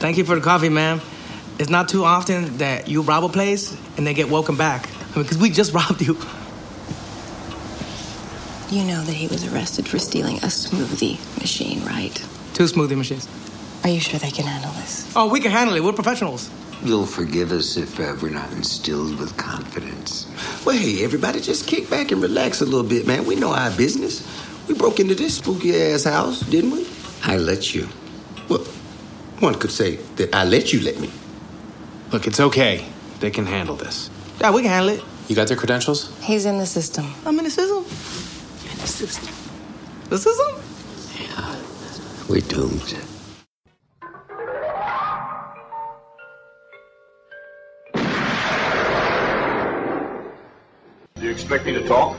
Thank you for the coffee, ma'am. It's not too often that you rob a place and they get welcome back. Because we just robbed you. You know that he was arrested for stealing a smoothie machine, right? Two smoothie machines. Are you sure they can handle this? Oh, we can handle it. We're professionals. You'll forgive us if uh, we're not instilled with confidence. Well, hey, everybody, just kick back and relax a little bit, man. We know our business. We broke into this spooky ass house, didn't we? I let you. Well, one could say that I let you let me. Look, it's okay. They can handle this. Yeah, we can handle it. You got their credentials? He's in the system. I'm in the system. In the system. The system? Yeah. We're doomed. Do you expect me to talk?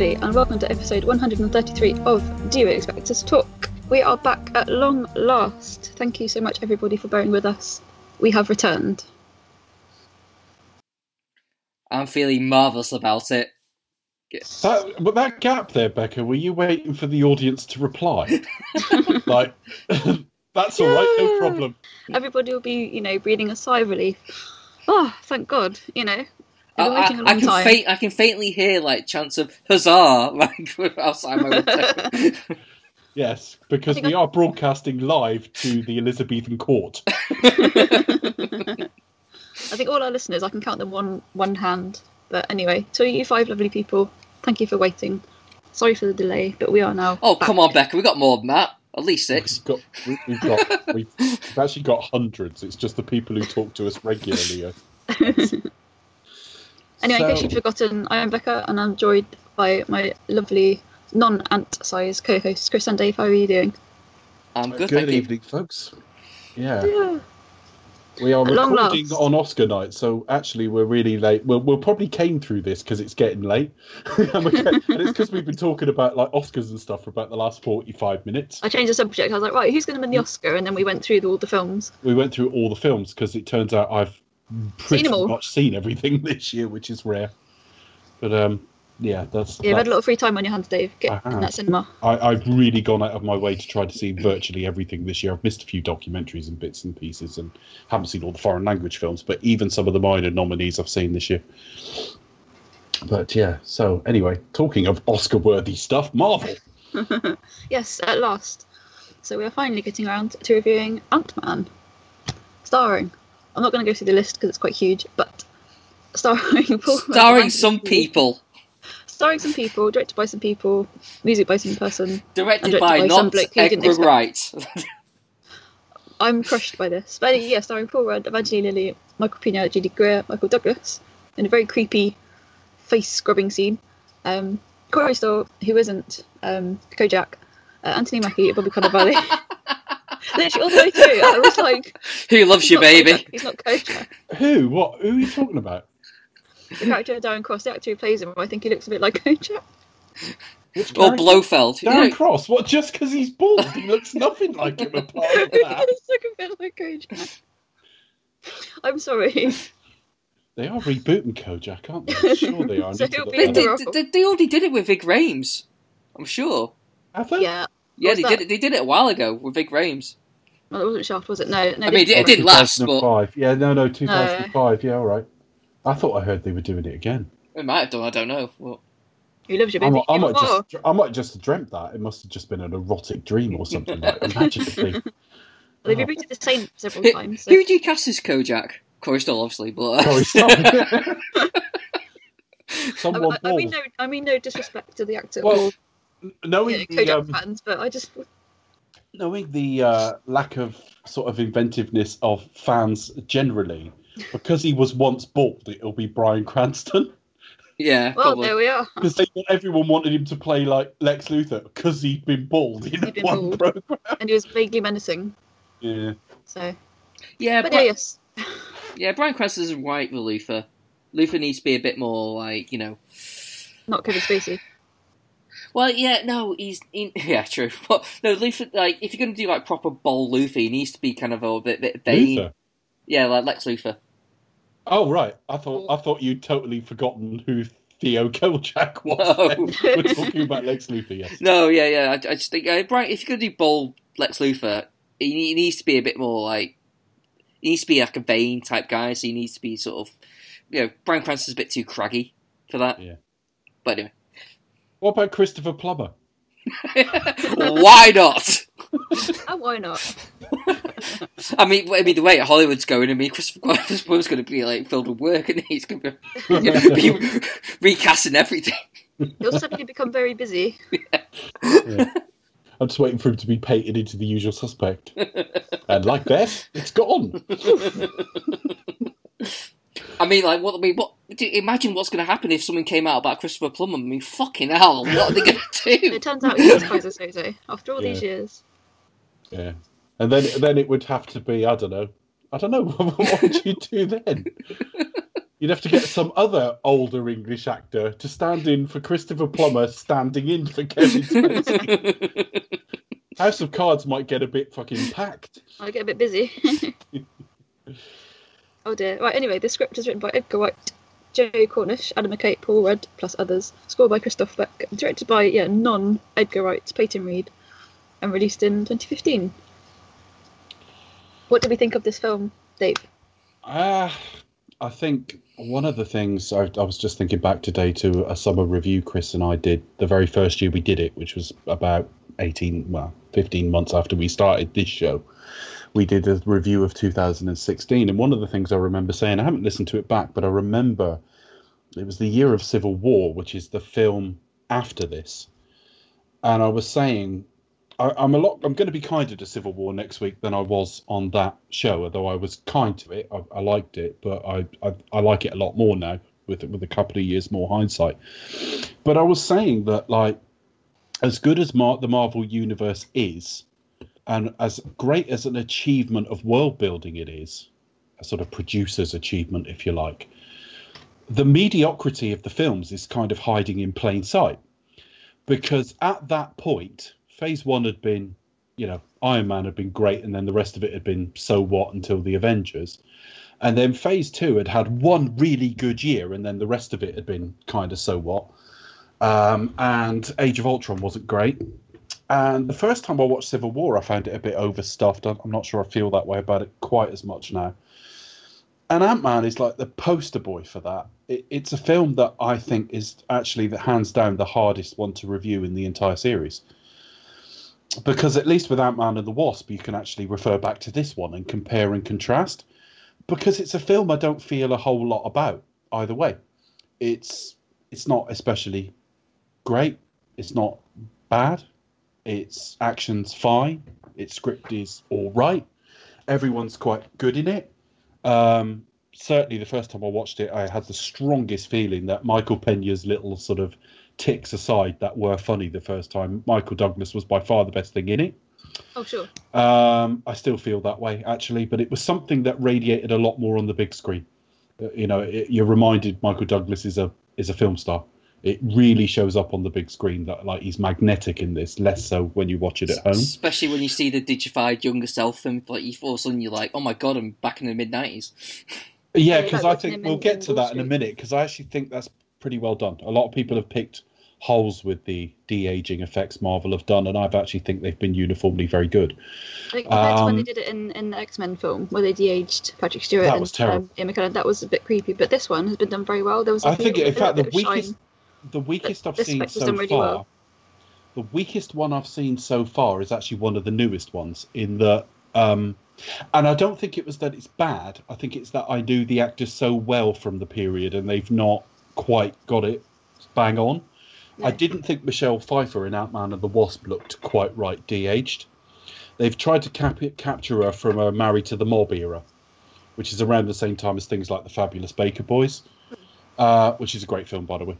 Everybody, and welcome to episode 133 of Do You Expect Us to Talk? We are back at long last. Thank you so much, everybody, for bearing with us. We have returned. I'm feeling marvellous about it. That, but that gap there, Becca, were you waiting for the audience to reply? like, that's all right, no problem. Everybody will be, you know, breathing a sigh of relief. Oh, thank God, you know. I, We've been waiting a I, long I can time. faint, I can faintly hear like chants of huzzah like outside my window. Yes, because we I- are broadcasting live to the Elizabethan court. I think all our listeners, I can count them on one hand. But anyway, to you five lovely people, thank you for waiting. Sorry for the delay, but we are now. oh back. come on, Becca, we got more than that. At least six. We've got, we- we've got, we've, we've actually got hundreds. It's just the people who talk to us regularly. are- Anyway, in case you'd forgotten, I am Becca, and I'm joined by my lovely non-ant size co-hosts Chris and Dave. How are you doing? I'm good, Good thank you. evening, folks. Yeah, Yeah. we are At long recording last. on Oscar night, so actually we're really late. We'll, we'll probably came through this because it's getting late, and, we're get- and it's because we've been talking about like Oscars and stuff for about the last forty-five minutes. I changed the subject. I was like, right, who's going to win the mm. Oscar? And then we went through all the films. we went through all the films because it turns out I've pretty them much seen everything this year, which is rare. But um, yeah, that's. Yeah, you've had a that- lot of free time on your hands, Dave. Get in that cinema. I, I've really gone out of my way to try to see virtually everything this year. I've missed a few documentaries and bits and pieces, and haven't seen all the foreign language films. But even some of the minor nominees I've seen this year. But yeah, so anyway, talking of Oscar-worthy stuff, Marvel. Yes, at last. So we are finally getting around to reviewing Ant-Man, starring. I'm not going to go through the list because it's quite huge, but starring Paul. Starring some people. starring some people, directed by some people, music by some person. Directed by directed by some not bloke who didn't Edgar. Wright. I'm crushed by this. But yeah, starring Paul Rudd, Evangeline Lilly, Michael Pena, Judy Greer, Michael Douglas, in a very creepy face scrubbing scene. Um, Corey Stoll, who isn't um, Kojak, uh, Anthony Mackie, Bobby Cannavale. Literally all the way through, I was like, Who loves he's you, baby? Kojak, he's not Kojak. Who? What? Who are you talking about? The character Darren Cross, the actor who plays him, I think he looks a bit like Kojak. Which Or character? Blofeld. You Darren know, Cross. What? Just because he's bald, he looks nothing like him apart from he that. does look a bit like Kojak. I'm sorry. They are rebooting Kojak, aren't they? Sure they are. I So need to he'll look be that they, up. the- they, they, they already did it with Ving Rhames. I'm sure. Have they? Yeah. Yeah, they that? did it. They did it a while ago with Ving Rhames. Well, it wasn't Shaft, was it? No. no I mean, they- it didn't last, but Yeah, no, no, 2005. Yeah, all right. I thought I heard they were doing it again. it might have done. I don't know. Well, Who loves you, I baby? might, I might just, I might just have dreamt that. It must have just been an erotic dream or something. like Imagine it being. Well, they've rebooted the same several who, times. So. who do you cast as Kojak? Corey Stoll, obviously, but uh, Sorry, stop. I, Someone I, I mean, no, I mean no disrespect to the actor Well, or knowing you know, the, um, fans, but I just knowing the uh, lack of sort of inventiveness of fans generally, because he was once bald, it'll be Bryan Cranston. yeah, well, probably. there we are. Because everyone wanted him to play like Lex Luthor because he'd been bald in He'd been one bald. program. And he was vaguely menacing. Yeah. So, yeah, but Bri- yes, yeah. Bryan Cranston's right for Luthor. Luther needs to be a bit more like you know. not Kevin Spacey. Well, yeah, no, he's he, yeah, true. But no, Luthor, like if you're going to do like proper bold Luthor, he needs to be kind of a bit, bit vain. Yeah, like Lex Luthor. Oh right, I thought I thought you'd totally forgotten who Theo Kojak was. No. We're talking about Lex Luthor, yes. No, yeah, yeah. I, I just think, uh, Brian, if you're going to do bold Lex Luthor, he, he needs to be a bit more like he needs to be like a vain type guy. So he needs to be sort of, you know, Bryan Cranston's a bit too craggy for that. Yeah. But anyway, What about Christopher Plummer? why not? Oh, why not? I mean, I mean, the way Hollywood's going, I mean, Christopher Columbus going to be like filled with work, and he's going to be, be recasting everything. He'll suddenly become very busy. I'm just waiting for him to be painted into the usual suspect. and like that, it's gone. I mean, like, what? I mean, what? Imagine what's going to happen if someone came out about Christopher Plummer. I mean, fucking hell, what are they going to do? It turns out he is Keyser Söze after all these years. Yeah. And then then it would have to be, I don't know. I don't know. what would you do then? You'd have to get some other older English actor to stand in for Christopher Plummer standing in for Kevin Spacey. House of Cards might get a bit fucking packed. I get a bit busy. Oh dear. Right, anyway, the script is written by Edgar Wright, Joe Cornish, Adam McKay, Paul Rudd, plus others. Scored by Christoph Beck. Directed by, yeah, non Edgar Wright, Peyton Reed. And released in 2015. What do we think of this film, Dave? Ah, I think one of the things I, I was just thinking back today to a summer review Chris and I did the very first year we did it, which was about 18, well, 15 months after we started this show. We did a review of 2016, and one of the things I remember saying, I haven't listened to it back, but I remember it was the year of Civil War, which is the film after this. And I was saying, I, I'm a lot. I'm going to be kinder to Civil War next week than I was on that show. Although I was kind to it, I, I liked it, but I, I I like it a lot more now with with a couple of years more hindsight. But I was saying that like, as good as Mar- the Marvel universe is, and as great as an achievement of world building it is, a sort of producer's achievement, if you like, the mediocrity of the films is kind of hiding in plain sight. Because at that point, phase one had been, you know, Iron Man had been great, and then the rest of it had been so what until the Avengers. And then phase two had had one really good year, and then the rest of it had been kind of so what. Um, and Age of Ultron wasn't great. And the first time I watched Civil War, I found it a bit overstuffed. I'm not sure I feel that way about it quite as much now. And Ant Man is like the poster boy for that. It, it's a film that I think is actually the hands down the hardest one to review in the entire series. Because at least with Ant Man and the Wasp, you can actually refer back to this one and compare and contrast. Because it's a film I don't feel a whole lot about either way. It's it's not especially great. It's not bad. Its action's fine. Its script is all right. Everyone's quite good in it. Um, certainly, the first time I watched it, I had the strongest feeling that Michael Pena's little sort of ticks aside that were funny the first time. Michael Douglas was by far the best thing in it. Oh, sure. Um, I still feel that way actually, but it was something that radiated a lot more on the big screen. You know, it, you're reminded Michael Douglas is a is a film star. It really shows up on the big screen that like he's magnetic in this, less so when you watch it at home. Especially when you see the digified younger self, and like you all of a sudden you're like, oh my god, I'm back in the mid nineties. Yeah, Yeah, because I think we'll get to that in a minute. Because I actually think that's pretty well done. A lot of people have picked holes with the de aging effects Marvel have done, and I've actually think they've been uniformly very good. I think compared to when they Um, did it in, in the X Men film, where they de-aged Patrick Stewart That and was terrible. um, Ian McKellen, that was a bit creepy. But this one has been done very well. There was, a I think, in fact, the little bit of weakest, shine. The weakest I've seen so really far, well. the weakest one I've seen so far is actually one of the newest ones. In the um, and I don't think it was that it's bad. I think it's that I knew the actors so well from the period, and they've not quite got it bang on. I didn't think Michelle Pfeiffer in Ant Man and the Wasp looked quite right de-aged. They've tried to cap- capture her from a Married to the Mob era, which is around the same time as things like the Fabulous Baker Boys, uh, which is a great film, by the way.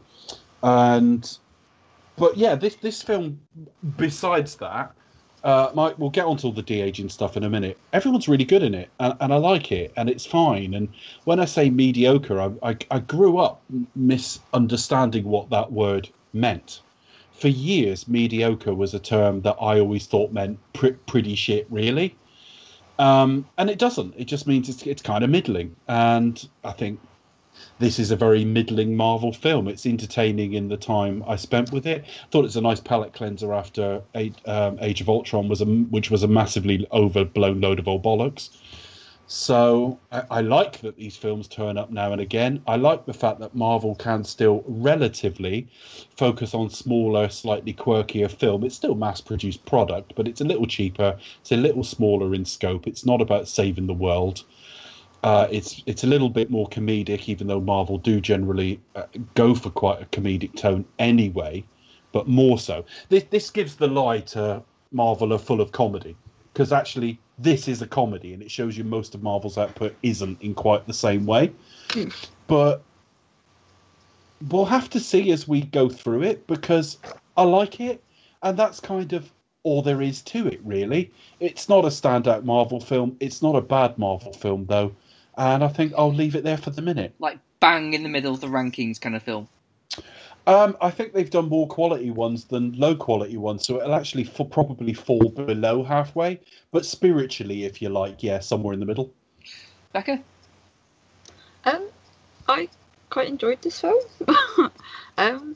And but yeah, this this film, besides that, uh, Mike, we'll get onto all the de aging stuff in a minute. Everyone's really good in it, and, and I like it, and it's fine. And when I say mediocre, I, I, I grew up misunderstanding what that word meant for years, mediocre was a term that I always thought meant pr- pretty shit, really. Um, and it doesn't. It just means it's, it's kind of middling. And I think this is a very middling Marvel film. It's entertaining in the time I spent with it. I thought it's a nice palate cleanser after um, Age of Ultron was a which was a massively overblown load of old bollocks. So I, I, like that these films turn up now and again. I like the fact that Marvel can still relatively focus on smaller, slightly quirkier film. It's still mass-produced product, but it's a little cheaper. It's a little smaller in scope. It's not about saving the world. Uh, it's it's a little bit more comedic, even though Marvel do generally uh, go for quite a comedic tone anyway, but more so. This this gives the lie to Marvel are full of comedy because actually this is a comedy and it shows you most of Marvel's output isn't in quite the same way. But we'll have to see as we go through it because I like it and that's kind of all there is to it really. It's not a standout Marvel film. It's not a bad Marvel film though. And I think I'll leave it there for the minute. Like bang in the middle of the rankings kind of film. Um, I think they've done more quality ones than low quality ones, so it'll actually f- probably fall below halfway. But spiritually, if you like, yeah, somewhere in the middle. Becca, um, I quite enjoyed this film. um,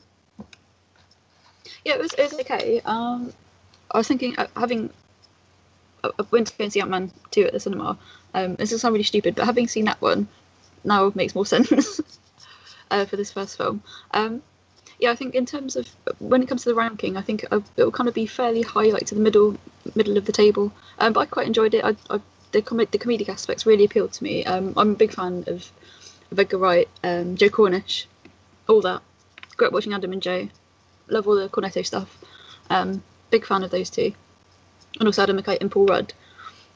yeah, it was it was okay. Um, I was thinking uh, having I went to go and see Ant Man two at the cinema. Um, this is sound really stupid, but having seen that one now makes more sense uh, for this first film. Um, yeah, I think in terms of when it comes to the ranking, I think it will kind of be fairly high, like to the middle middle of the table. Um, but I quite enjoyed it. I, I, the, com- the comedic aspects really appealed to me. Um, I'm a big fan of, of Edgar Wright, um, Joe Cornish, all that. Great watching Adam and Joe. Love all the Cornetto stuff. Um, big fan of those two, and also Adam McKay and Paul Rudd,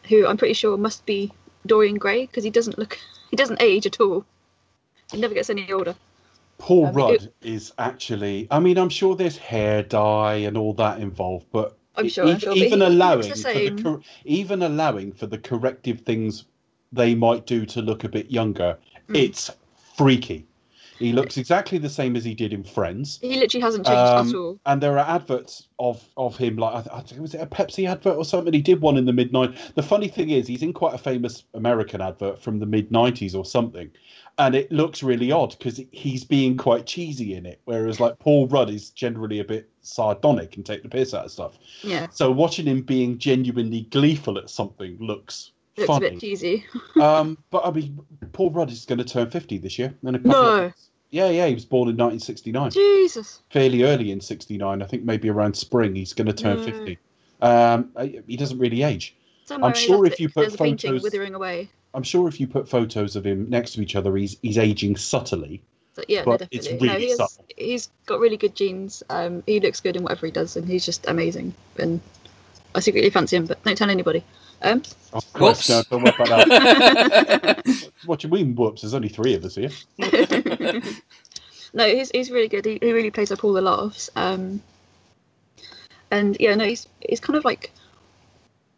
who I'm pretty sure must be Dorian Gray because he doesn't look, he doesn't age at all. He never gets any older. Paul um, Rudd it, is actually. I mean, I'm sure there's hair dye and all that involved, but I'm sure, even, I'm sure, even allowing the for the even allowing for the corrective things they might do to look a bit younger, mm. it's freaky. He looks exactly the same as he did in Friends. He literally hasn't changed um, at all. And there are adverts of of him, like I think was it a Pepsi advert or something? He did one in the mid '90s. The funny thing is, he's in quite a famous American advert from the mid '90s or something, and it looks really odd because he's being quite cheesy in it, whereas like Paul Rudd is generally a bit sardonic and take the piss out of stuff. Yeah. So watching him being genuinely gleeful at something looks. Looks funny. a bit cheesy. um, but I mean, Paul Rudd is going to turn fifty this year. A couple no. Of yeah, yeah, he was born in 1969. Jesus. Fairly early in 69. I think maybe around spring he's going to turn 50. Um, he doesn't really age. Somewhere I'm sure if you put photos withering away. I'm sure if you put photos of him next to each other, he's he's aging subtly. So, yeah, but no, it's really no, he subtle. He's got really good genes. Um, he looks good in whatever he does, and he's just amazing. And I secretly fancy him, but don't tell anybody. Um, oh, Christ, no, don't worry about that. what do you mean, whoops? There's only three of us here. no, he's he's really good. He, he really plays up all the laughs. Um, and yeah, no, he's he's kind of like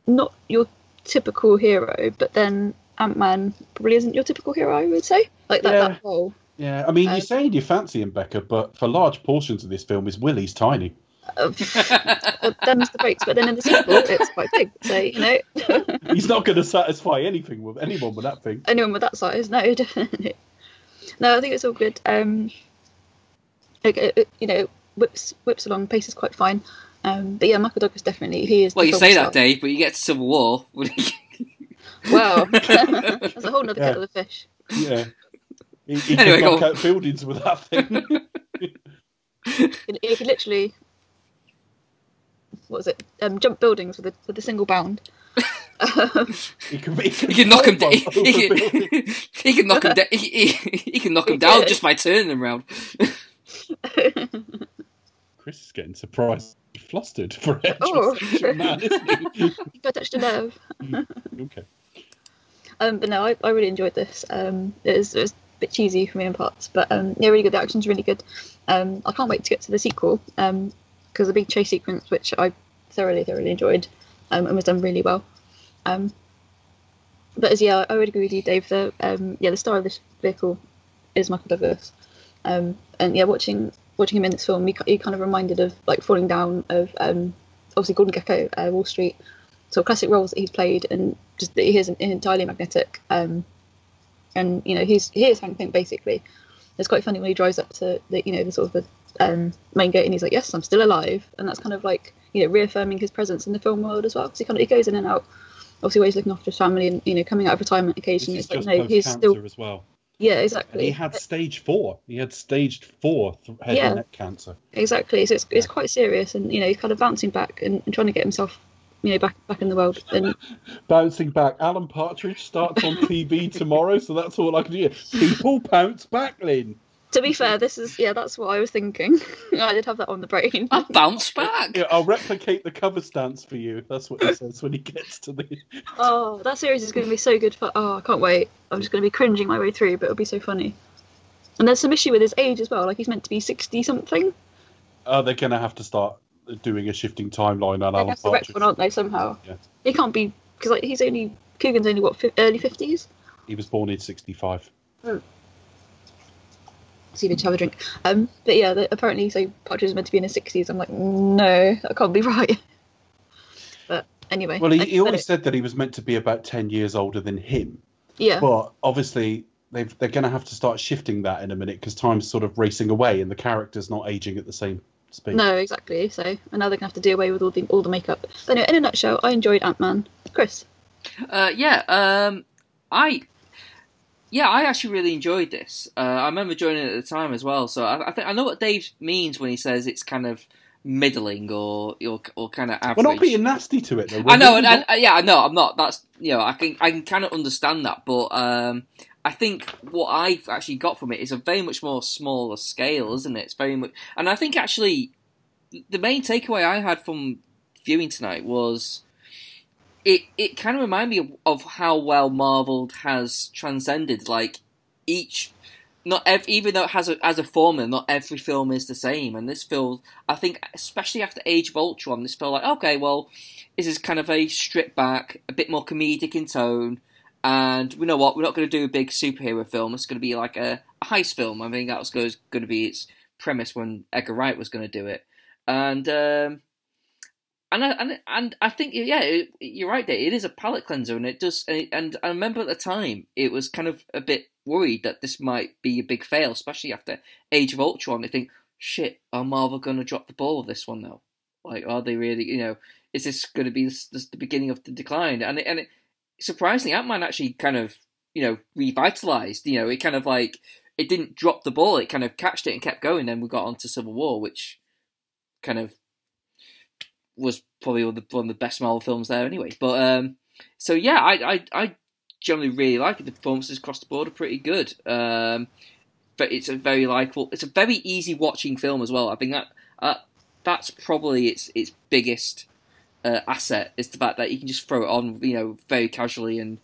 not your typical hero, but then Ant Man probably isn't your typical hero, I would say. Like that, yeah. that role. Yeah, I mean, um, you're saying you fancy him, Becca, but for large portions of this film, his Willie's tiny. Uh, well, them's the breaks, but then in the sequel, it's quite big. So you know, he's not going to satisfy anything with anyone with that thing. Anyone with that size, no, definitely. No, I think it's all good. Um, it, it, you know, whips whips along, pace is quite fine. Um, but yeah, Michael Douglas definitely he is. Well, you say that, Dave, but you get to Civil War. Wow, that's a whole other yeah. kettle of fish. Yeah. He, he anyway, knock out buildings with that thing. he could literally, what was it? Um, jump buildings with a with a single bound. He can, he can, he can knock him down. He, he, he, can knock him down. He, he, can knock him down just by turning him around. Chris is getting surprised, flustered for a oh. man, isn't he? you got touched a nerve. okay. Um, but no, I, I really enjoyed this. Um, it, was, it was a bit cheesy for me in parts, but um, yeah, really good. The action's really good. Um, I can't wait to get to the sequel because um, the big chase sequence, which I thoroughly, thoroughly enjoyed, um, and was done really well. Um, but as yeah, I would agree with you, Dave. The um, yeah, the star of this vehicle is Michael Douglas, um, and yeah, watching watching him in this film, he, he kind of reminded of like falling down of um, obviously Gordon Gekko, uh, Wall Street, so classic roles that he's played, and just that he is entirely magnetic. Um, and you know, he's he is Hank Pym basically. It's quite funny when he drives up to the you know the sort of the um, main gate and he's like, "Yes, I'm still alive," and that's kind of like you know reaffirming his presence in the film world as well. Because he kind of he goes in and out. Obviously, he's looking after his family and you know coming out of retirement occasionally. This is like just no, he's still as well. yeah, And exactly. he had stage four. He had stage four head Yeah. and neck cancer. Exactly. So it's, it's quite serious, and you know he's kind of bouncing back and, and trying to get himself, you know, back back in the world. And Bouncing back, Alan Partridge starts on TV tomorrow, so that's all I can do. People bounce back, Lynn. To be fair, this is yeah, that's what I was thinking. I did have that on the brain. I bounced back. Yeah, I'll replicate the cover stance for you. That's what he says when he gets to the. Oh, that series is going to be so good. For oh, I can't wait. I'm just going to be cringing my way through, but it'll be so funny. And there's some issue with his age as well. Like he's meant to be sixty something. Oh, they're going to have to start doing a shifting timeline on I Alan guess the Partridge. one, aren't they? Somehow Yeah. he can't be because like he's only Coogan's only what fi- early fifties. He was born in hmm. '65. See if have a drink. Um, but yeah, the, apparently so Partridge is meant to be in his sixties. I'm like, no, that can't be right. But anyway, Well, he, he always it- said that he was meant to be about 10 years older than him. yeah, But obviously, they've, they're going to have to start shifting that in a minute because time's sort of racing away and the character's not aging at the same speed. no, exactly. So and now they're gonna have to do away with all the all the makeup. But anyway, in a nutshell, I enjoyed Ant Man. Chris, Uh, yeah, um, I, yeah, I actually really enjoyed this. Uh, I remember joining it at the time as well, so I, I think I know what Dave means when he says it's kind of middling or or, or kind of average. We're not being nasty to it, though. I know, We're and, and, yeah, I know. I'm not. That's you know, I can I can kind of understand that, but um, I think what I've actually got from it is a very much more smaller scale, isn't it? It's very much, and I think actually the main takeaway I had from viewing tonight was it it kind of reminded me of, of how well Marvel has transcended like each not ev- even though it has a as a formula, not every film is the same. And this feels, I think, especially after Age of Ultron, this felt like okay, well, this is kind of a stripped back, a bit more comedic in tone. And we know what we're not going to do a big superhero film. It's going to be like a, a heist film. I think that was going to be its premise when Edgar Wright was going to do it. And um, and I, and and I think yeah, it, you're right. There, it is a palate cleanser, and it does. And, and I remember at the time, it was kind of a bit worried that this might be a big fail, especially after Age of Ultron. They think, shit, are Marvel going to drop the ball with this one though? Like, are they really? You know, is this going to be this, this the beginning of the decline? And it, and it, surprisingly, Ant Man actually kind of you know revitalized. You know, it kind of like it didn't drop the ball; it kind of catched it and kept going. Then we got on to Civil War, which kind of was probably one of the, one of the best Marvel films there anyway. But um, so yeah, I, I I generally really like it. The performances across the board are pretty good. Um, but it's a very likable. It's a very easy watching film as well. I think that uh, that's probably its its biggest uh, asset is the fact that you can just throw it on, you know, very casually, and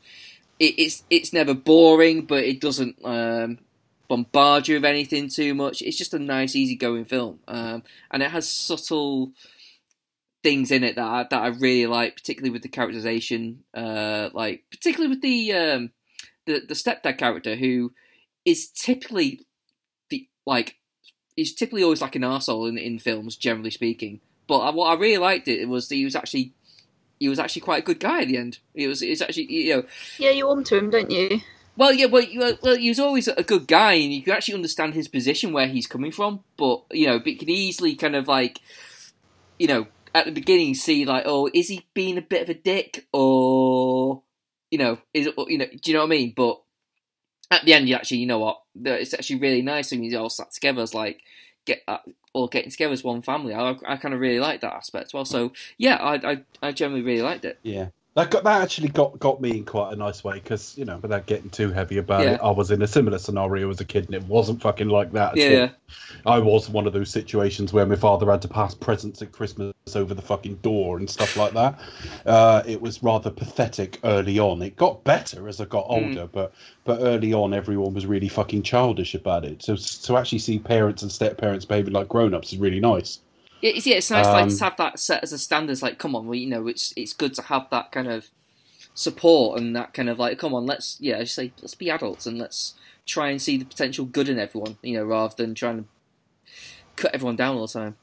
it, it's it's never boring, but it doesn't um, bombard you with anything too much. It's just a nice, easygoing film, um, and it has subtle things in it that I, that I really like, particularly with the characterization, uh, like particularly with the um, the the stepdad character who is typically the like he's typically always like an arsehole in in films, generally speaking. But I, what I really liked it was that he was actually he was actually quite a good guy at the end. He was it's actually you know yeah, you warm to him, don't you? well, yeah, well, you, well, he was always a good guy, and you can actually understand his position where he's coming from. But you know, but you can easily kind of like, you know, at the beginning see like, oh, is he being a bit of a dick, or you know, is you know, do you know what I mean? But at the end, you actually, you know what, it's actually really nice when you all sat together as like get uh, all getting together as one family. I, I kind of really like that aspect as well. So yeah, I, I, I generally really liked it. Yeah. That got that actually got got me in quite a nice way because you know without getting too heavy about Yeah. it, I was in a similar scenario as a kid and it wasn't fucking like that. at Yeah. I was one of those situations where my father had to pass presents at Christmas over the fucking door and stuff like that. Uh, it was rather pathetic early on. It got better as I got Mm. older, but but early on everyone was really fucking childish about it. So to actually see parents and step parents behaving like grown ups is really nice. Yeah, it's, yeah, it's nice like, Um, to have that set as a standard. It's like, come on, well, you know, it's it's good to have that kind of support and that kind of like, come on, let's yeah, just say let's be adults and let's try and see the potential good in everyone, you know, rather than trying to cut everyone down all the time.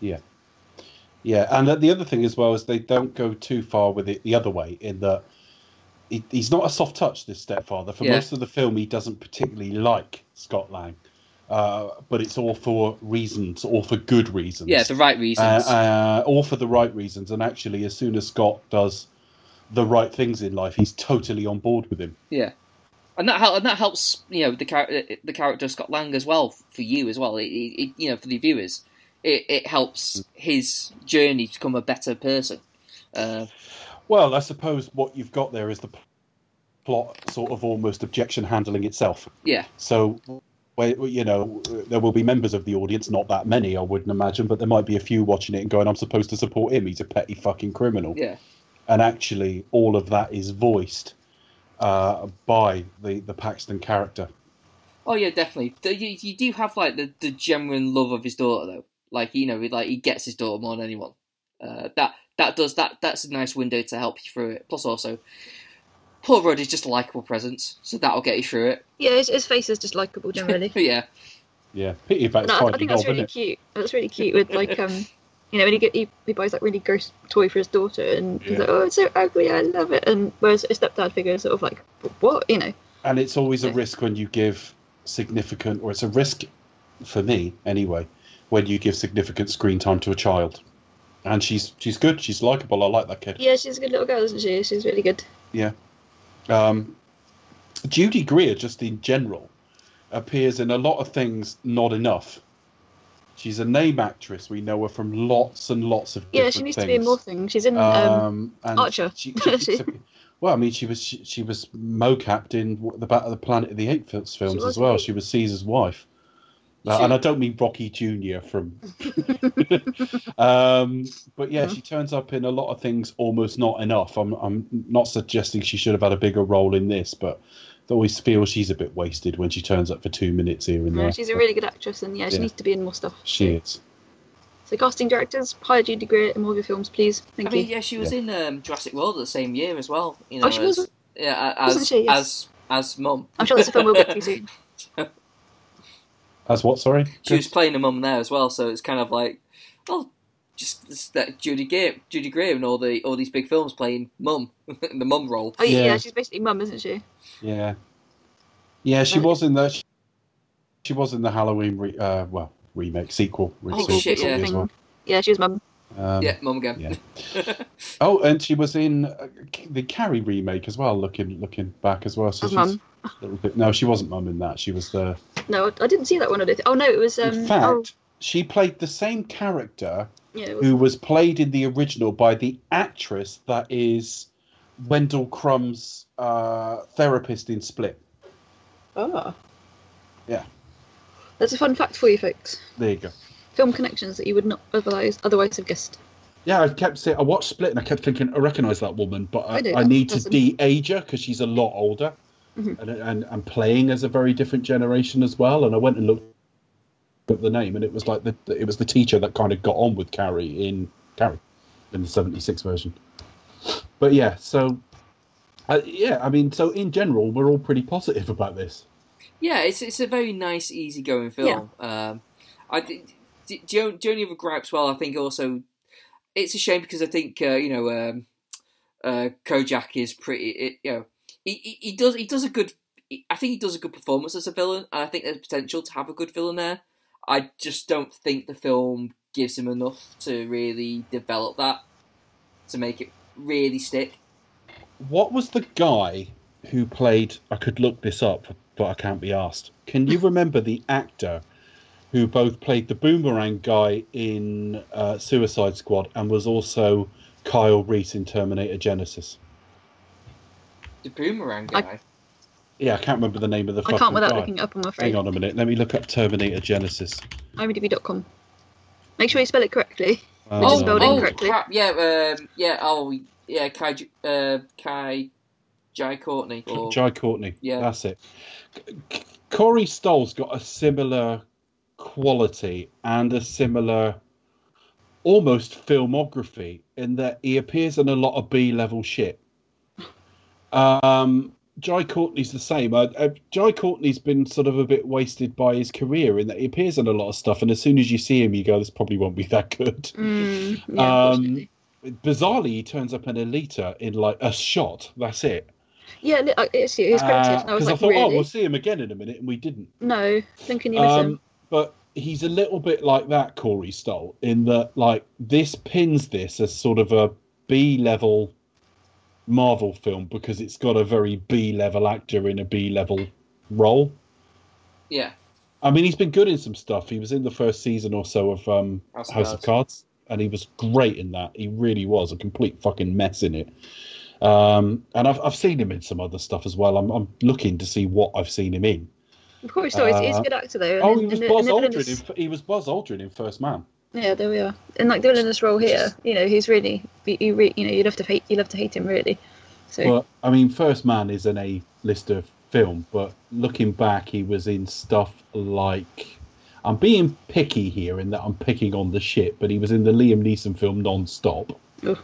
Yeah. Yeah, and uh, the other thing as well is they don't go too far with it the other way in that he, he's not a soft touch. This stepfather for Yeah. most of the film, he doesn't particularly like Scott Lang, uh, but it's all for reasons, all for good reasons. Yeah, the right uh, reasons. uh, all for the right reasons. And actually, as soon as Scott does the right things in life, he's totally on board with him. Yeah, and that hel- and that helps you know the character the character of Scott Lang as well for you as well. It, it, you know for the viewers, it, it helps his journey to become a better person. Uh, Well, I suppose what you've got there is the plot sort of almost objection handling itself. yeah, So, where, you know, there will be members of the audience, not that many, I wouldn't imagine, but there might be a few watching it and going, I'm supposed to support him. He's a petty fucking criminal. yeah, And actually, all of that is voiced uh, by the, the Paxton character. oh yeah, definitely. You, you do have like the, the genuine love of his daughter though. Like you know, like he gets his daughter more than anyone. Uh, that that does that. That's a nice window to help you through it. Plus, also, Paul Rudd is just a likable presence, so that'll get you through it. Yeah, his, his face is just likable generally. yeah, Yeah, pity about And his I, I think that's dog, really cute. That's really cute with like um, you know, when he get he, he buys that really gross toy for his daughter, and he's like, oh, it's so ugly, I love it. And whereas his stepdad figure is sort of like, what, you know? And it's always a risk when you give significant, or it's a risk for me anyway, when you give significant screen time to a child. And she's she's good. She's likable. I like that kid. Yeah, she's a good little girl, isn't she? She's really good. Yeah. Um, Judy Greer, just in general, appears in a lot of things not enough. She's a name actress. We know her from lots and lots of Yeah, she needs things. to be in more things. She's in um, Um, Archer. She, she well, I mean, she was she, she was mocapped in the Battle of the Planet of the Apes films as well. She was Caesar's wife. Uh, and I don't mean Rocky Junior from, um, but yeah, Mhm. she turns up in a lot of things almost not enough. I'm I'm not suggesting she should have had a bigger role in this, but I always feel she's a bit wasted when she turns up for two minutes here and yeah, there. she's a really good actress, and yeah, she Yeah. needs to be in more stuff. She is. So casting directors, hire Judy Greer in more of your films, please. Thank I mean, you. yeah, she was in um, Jurassic World the same year as well. You know, Oh, she as, was? yeah, Wasn't as she? Yes. as as mum. I'm sure that's a film we'll get to soon. As what? Sorry. She was playing a mum there as well, so it's kind of like, well, just that Judy Greer, Judy Greer, and all the all these big films playing mum, in the mum role. Oh yeah, Yeah. she's basically mum, isn't she? Yeah, yeah, she was in the she was in the Halloween re, uh, well remake sequel. Oh, sequel shit, yeah. well. Yeah, she was mum. Um, yeah, mum again. yeah. Oh, and she was in uh, the Carrie remake as well. Looking looking back as well. So As mum. bit. No, she wasn't mum in that. She was the. No, I didn't see that one. I don't. Oh no, it was. Um, in fact, oh, she played the same character yeah, was, who was played in the original by the actress that is Wendell Crumb's uh, therapist in Split. oh. Yeah. That's a fun fact for you, folks. There you go. Film connections that you would not otherwise otherwise have guessed. Yeah, I kept saying I watched Split and I kept thinking I recognise that woman, but I, I I, need to de-age her because she's a lot older, Mhm. and, and and playing as a very different generation as well. And I went and looked at the name, and it was like the it was the teacher that kind of got on with Carrie in Carrie in the '76 version. But yeah, so uh, yeah, I mean, so in general, we're all pretty positive about this. Yeah, it's it's a very nice, easygoing film. Um, I think the, the on- the only other gripes, well, I think also it's a shame because I think uh, you know um, uh, Kojak is pretty. It, you know, he, he he does he does a good. I think he does a good performance as a villain, and I think there's potential to have a good villain there. I just don't think the film gives him enough to really develop that to make it really stick. What was the guy who played? I could look this up, but I can't be asked. Can you remember the actor who both played the boomerang guy in uh, Suicide Squad and was also Kyle Reese in Terminator Genisys? The boomerang I- guy. Yeah, I can't remember the name of the I fucking can't without guy. looking it up. I'm afraid. Hang on a minute. Let me look up Terminator Genisys. IMDb.com. Make sure you spell it correctly. Which is oh, spelled oh incorrectly. crap! Yeah, um, yeah. Oh, yeah. Kai, J- uh, Kai, Jai Courtney. Or, Jai Courtney. Yeah. That's it. C- C- Corey Stoll's got a similar quality and a similar almost filmography in that he appears in a lot of B level shit. Um, Jai Courtney's the same. Uh, uh, Jai Courtney's been sort of a bit wasted by his career in that he appears in a lot of stuff, and as soon as you see him, you go, "This probably won't be that good." Mm, yeah, um, bizarrely, he turns up in Alita in like a shot. That's it. yeah, uh, it's, it's credited. and I was Because I, thought, really? oh, we'll see him again in a minute, and we didn't. No, thinking you miss him. Um, but he's a little bit like that Corey Stoll in that, like, this pins this as sort of a B level Marvel film because it's got a very B level actor in a B level role. Yeah. I mean, he's been good in some stuff. He was in the first season or so of um, House of House of Cards. Cards, and he was great in that. He really was a complete fucking mess in it. Um, and I've I've seen him in some other stuff as well. I'm I'm looking to see what I've seen him in. Corey Stoll, he's, he's uh, a good actor though. Oh, he was in the- Buzz Aldrin. In, he was Buzz Aldrin in First Man. Yeah, there we are. And like the villainous role here, you know, he's really, you, re, you know, you love to hate, you love to hate him really. So But I mean, First Man is an A-lister film, but looking back, he was in stuff like. I'm being picky here in that I'm picking on the shit, but he was in the Liam Neeson film Non-Stop. Ugh.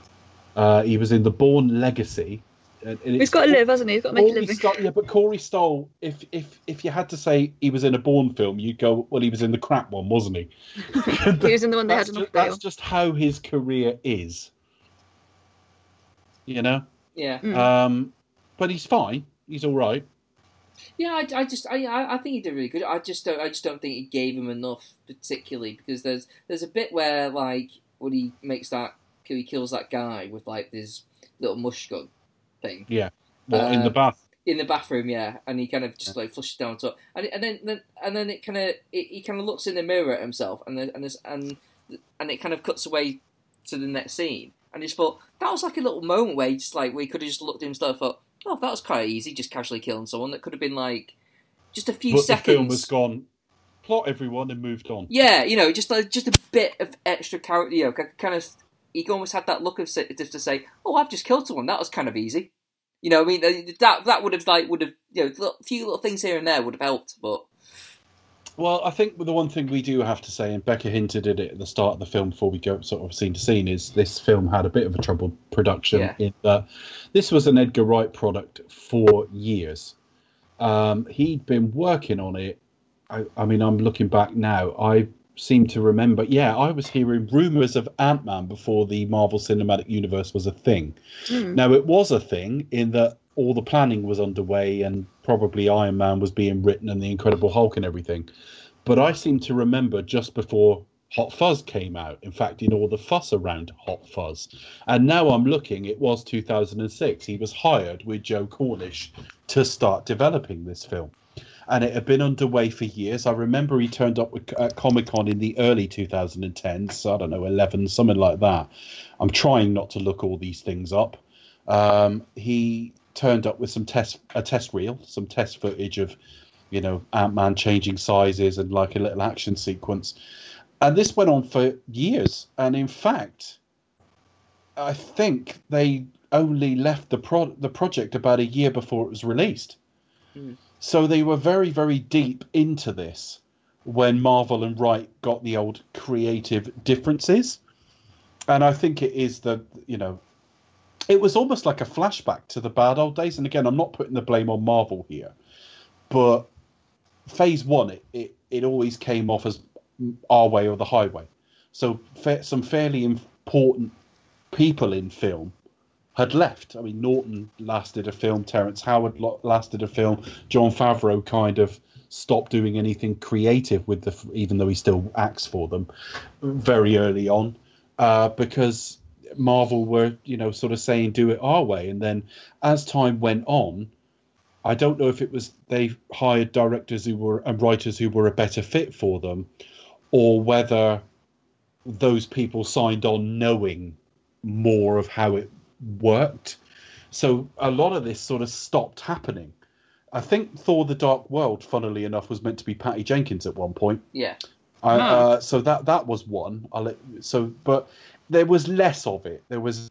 Uh, he was in the Bourne Legacy. And- and he's it's- got to live, hasn't he? He's got to make a Corey living. Stoll, yeah, but Corey Stoll, if if if you had to say he was in a Bourne film, you'd go, well, he was in the crap one, wasn't he? He was in the one they had that's, an just, that's just how his career is. You know, Yeah. Mm. um, but he's fine. He's all right. Yeah, I, I just I I I think he did really good. I just don't I just don't think he gave him enough, particularly because there's there's a bit where like when he makes that he kills that guy with like this little mush gun thing Well, in the Uh, bath. in the bathroom, yeah, and he kind of just like flushes down top, and and then, then and then it kind of he kind of looks in the mirror at himself, and then, and this, and and it kind of cuts away to the next scene, and he just thought that was like a little moment where he just like we could have just looked at himself, and thought, oh, that was quite easy, just casually killing someone. That could have been like just a few But the seconds. film has gone. Plot everyone and moved on. Yeah, you know, just like just a bit of extra character. You know, kind of. He almost had that look of just to say, "Oh, I've just killed someone. That was kind of easy." You know, I mean, that that would have like would have you know, a few little things here and there would have helped, but Well, I think the one thing we do have to say, and Becca hinted at it at the start of the film before we go sort of scene to scene, is this film had a bit of a troubled production Yeah. in that this was an Edgar Wright product for years. Um, he'd been working on it. I, I mean, I'm looking back now. I seem to remember, yeah, I was hearing rumors of Ant Man before the Marvel Cinematic Universe was a thing. Mm. Now, it was a thing in that all the planning was underway and probably Iron Man was being written and the Incredible Hulk and everything. But I seem to remember just before Hot Fuzz came out, in fact, in all the fuss around Hot Fuzz. And now I'm looking, it was 2006. He was hired with Joe Cornish to start developing this film. And it had been underway for years. I remember he turned up at Comic Con in the early 2010s, I don't know, 11, something like that. I'm trying not to look all these things up. Um, he turned up with some test a test reel, some test footage of, you know, Ant Man changing sizes and like a little action sequence, and this went on for years. And in fact, I think they only left the pro the project about a year before it was released. Mm. So they were very very deep into this when Marvel and Wright got the old creative differences. And I think it is the you know it was almost like a flashback to the bad old days. And again, I'm not putting the blame on Marvel here, but Phase One, it it, it always came off as our way or the highway. So fa- some fairly important people in film had left. I mean, Norton lasted a film, Terrence Howard lasted a film, Jon Favreau kind of stopped doing anything creative with the, even though he still acts for them, very early on, uh, because Marvel were, you know, sort of saying do it our way, and then as time went on, I don't know if it was they hired directors who were and writers who were a better fit for them, or whether those people signed on knowing more of how it worked. So a lot of this sort of stopped happening. I think Thor: The Dark World, funnily enough, was meant to be Patty Jenkins at one point. yeah, I, Oh. uh, so that that was one. I'll let, so, but there was less of it. There was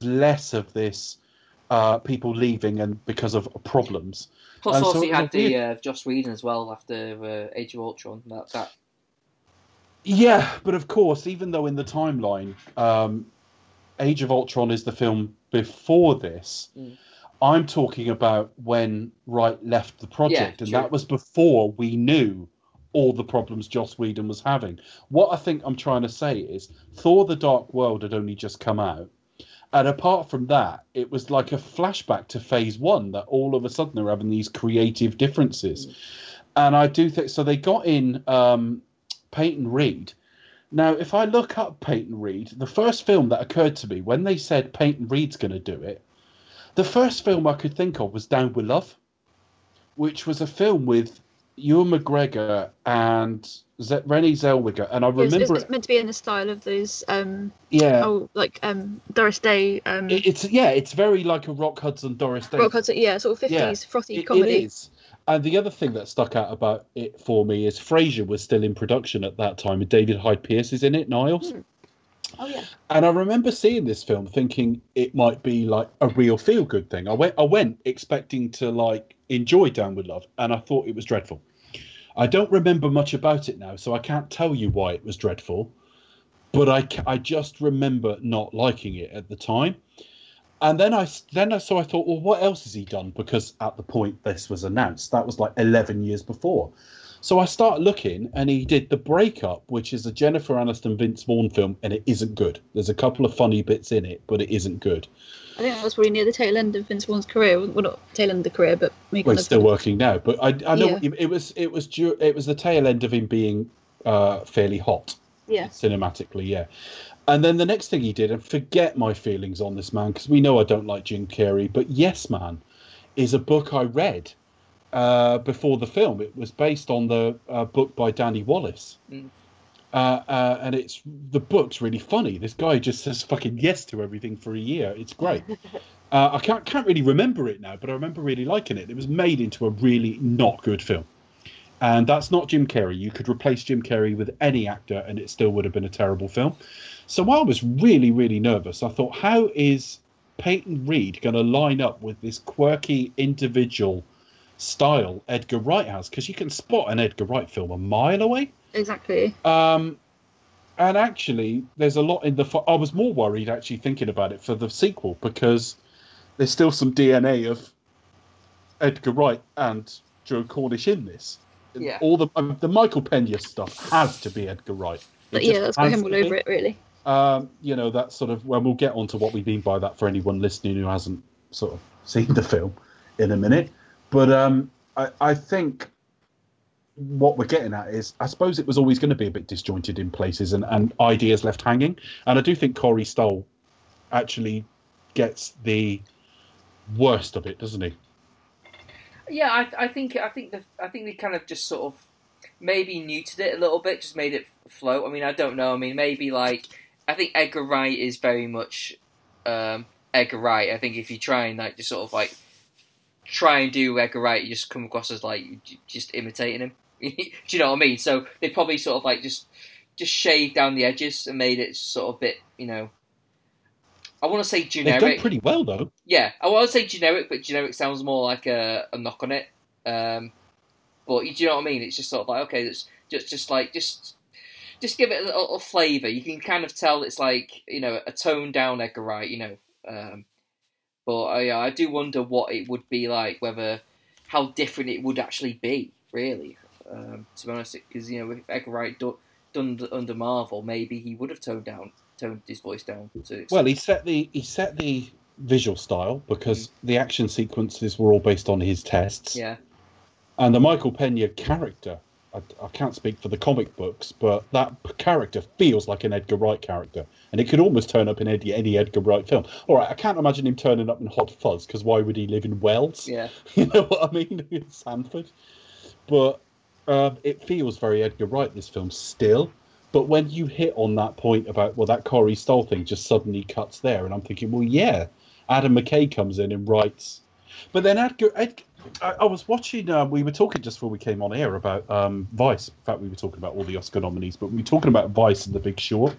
less of this uh, people leaving and because of problems. Plus, And so also it you had the weird- uh, Joss Whedon as well after uh, Age of Ultron. That that Yeah, but of course, even though in the timeline, um, Age of Ultron is the film before this, Mm. I'm talking about when Wright left the project, Yeah, and that was before we knew all the problems Joss Whedon was having. What I think I'm trying to say is Thor: The Dark World had only just come out, and apart from that, it was like a flashback to Phase One that all of a sudden they're having these creative differences, and I do think so. They got in um, Peyton Reed. Now, if I look up Peyton Reed, the first film that occurred to me when they said Peyton Reed's going to do it, the first film I could think of was Down with Love, which was a film with Ewan McGregor and Z- Renee Zellweger, and I It was- remember it's, meant to be in the style of those um Yeah, oh like um Doris Day um it- it's yeah, it's very like a Rock Hudson, Doris Day. rock Hudson, yeah sort of fifties frothy It- comedy. It is. And the other thing that stuck out about it for me is Frasier was still in production at that time, and David Hyde Pierce is in it, Niles. Hmm. Oh yeah. And I remember seeing this film thinking it might be like a real feel good thing. I went I went expecting to like enjoy Down with Love and I thought it was dreadful. I don't remember much about it now, so I can't tell you why it was dreadful. But I, I just remember not liking it at the time. And then I then I so I thought, well, what else has he done? Because at the point this was announced, that was like eleven years before. So I start looking, and he did the breakup, which is a Jennifer Aniston Vince Vaughn film, and it isn't good. There's a couple of funny bits in it, but it isn't good. I think that was probably near the tail end of Vince Vaughn's career. Well, not tail end of the career, but maybe Well, he's still working now, but I, I know Yeah. it was. It was dur- it was the tail end of him being uh, fairly hot. yeah. cinematically, yeah. And then the next thing he did, and forget my feelings on this man, because we know I don't like Jim Carrey, but Yes Man is a book I read uh, before the film. It was based on the uh, book by Danny Wallace. Mm. Uh, uh, and it's the book's really funny. This guy just says fucking yes to everything for a year. It's great. uh, I can't can't really remember it now, but I remember really liking it. It was made into a really not good film. And that's not Jim Carrey. You could replace Jim Carrey with any actor and it still would have been a terrible film. So I was really, really nervous. I thought, how is Peyton Reed going to line up with this quirky individual style Edgar Wright has? Because you can spot an Edgar Wright film a mile away. Exactly. Um, and actually, there's a lot in the. I was more worried actually thinking about it for the sequel because there's still some DNA of Edgar Wright and Joe Cornish in this. Yeah. All the the Michael Pena stuff has to be Edgar Wright. It But yeah, that's got him all over it, really. Um, you know that sort of. Well, we'll get on to what we mean by that for anyone listening who hasn't sort of seen the film in a minute. But um, I, I think what we're getting at is, I suppose it was always going to be a bit disjointed in places and, and ideas left hanging. And I do think Corey Stoll actually gets the worst of it, doesn't he? Yeah, I, I think I think the I think they kind of just sort of maybe neutered it a little bit, just made it float. I mean, I don't know. I mean, maybe like I think Edgar Wright is very much um, Edgar Wright. I think if you try and like just sort of like try and do Edgar Wright, you just come across as like just imitating him. do you know what I mean? So they probably sort of like just just shaved down the edges and made it sort of a bit, you know. I want to say generic. They've done pretty well, though. Yeah, I want to say generic, but generic sounds more like a, a knock on it. Um, but you do you know what I mean? It's just sort of like okay, it's just just like just just give it a little flavour. You can kind of tell it's like you know a toned down Edgar Wright, you know. Um, but I, I do wonder what it would be like, whether how different it would actually be, really. Um, to be honest, because you know if Edgar Wright do, done under Marvel, maybe he would have toned down, toned his voice down. To Well, he set the he set the visual style because the action sequences were all based on his tests. yeah, And the Michael Pena character, I, I can't speak for the comic books, but that character feels like an Edgar Wright character. And it could almost turn up in any, any Edgar Wright film. All right, I can't imagine him turning up in Hot Fuzz because why would he live in Wells? yeah. You know what I mean? In Sandford. But um, it feels very Edgar Wright, this film, still. But when you hit on that point about, well, that Corey Stoll thing just suddenly cuts there, and I'm thinking, well, yeah, Adam McKay comes in and writes. But then Edgar, Ed, I, I was watching, uh, we were talking just before we came on air about um, Vice. In fact, we were talking about all the Oscar nominees, but we were talking about Vice and The Big Short.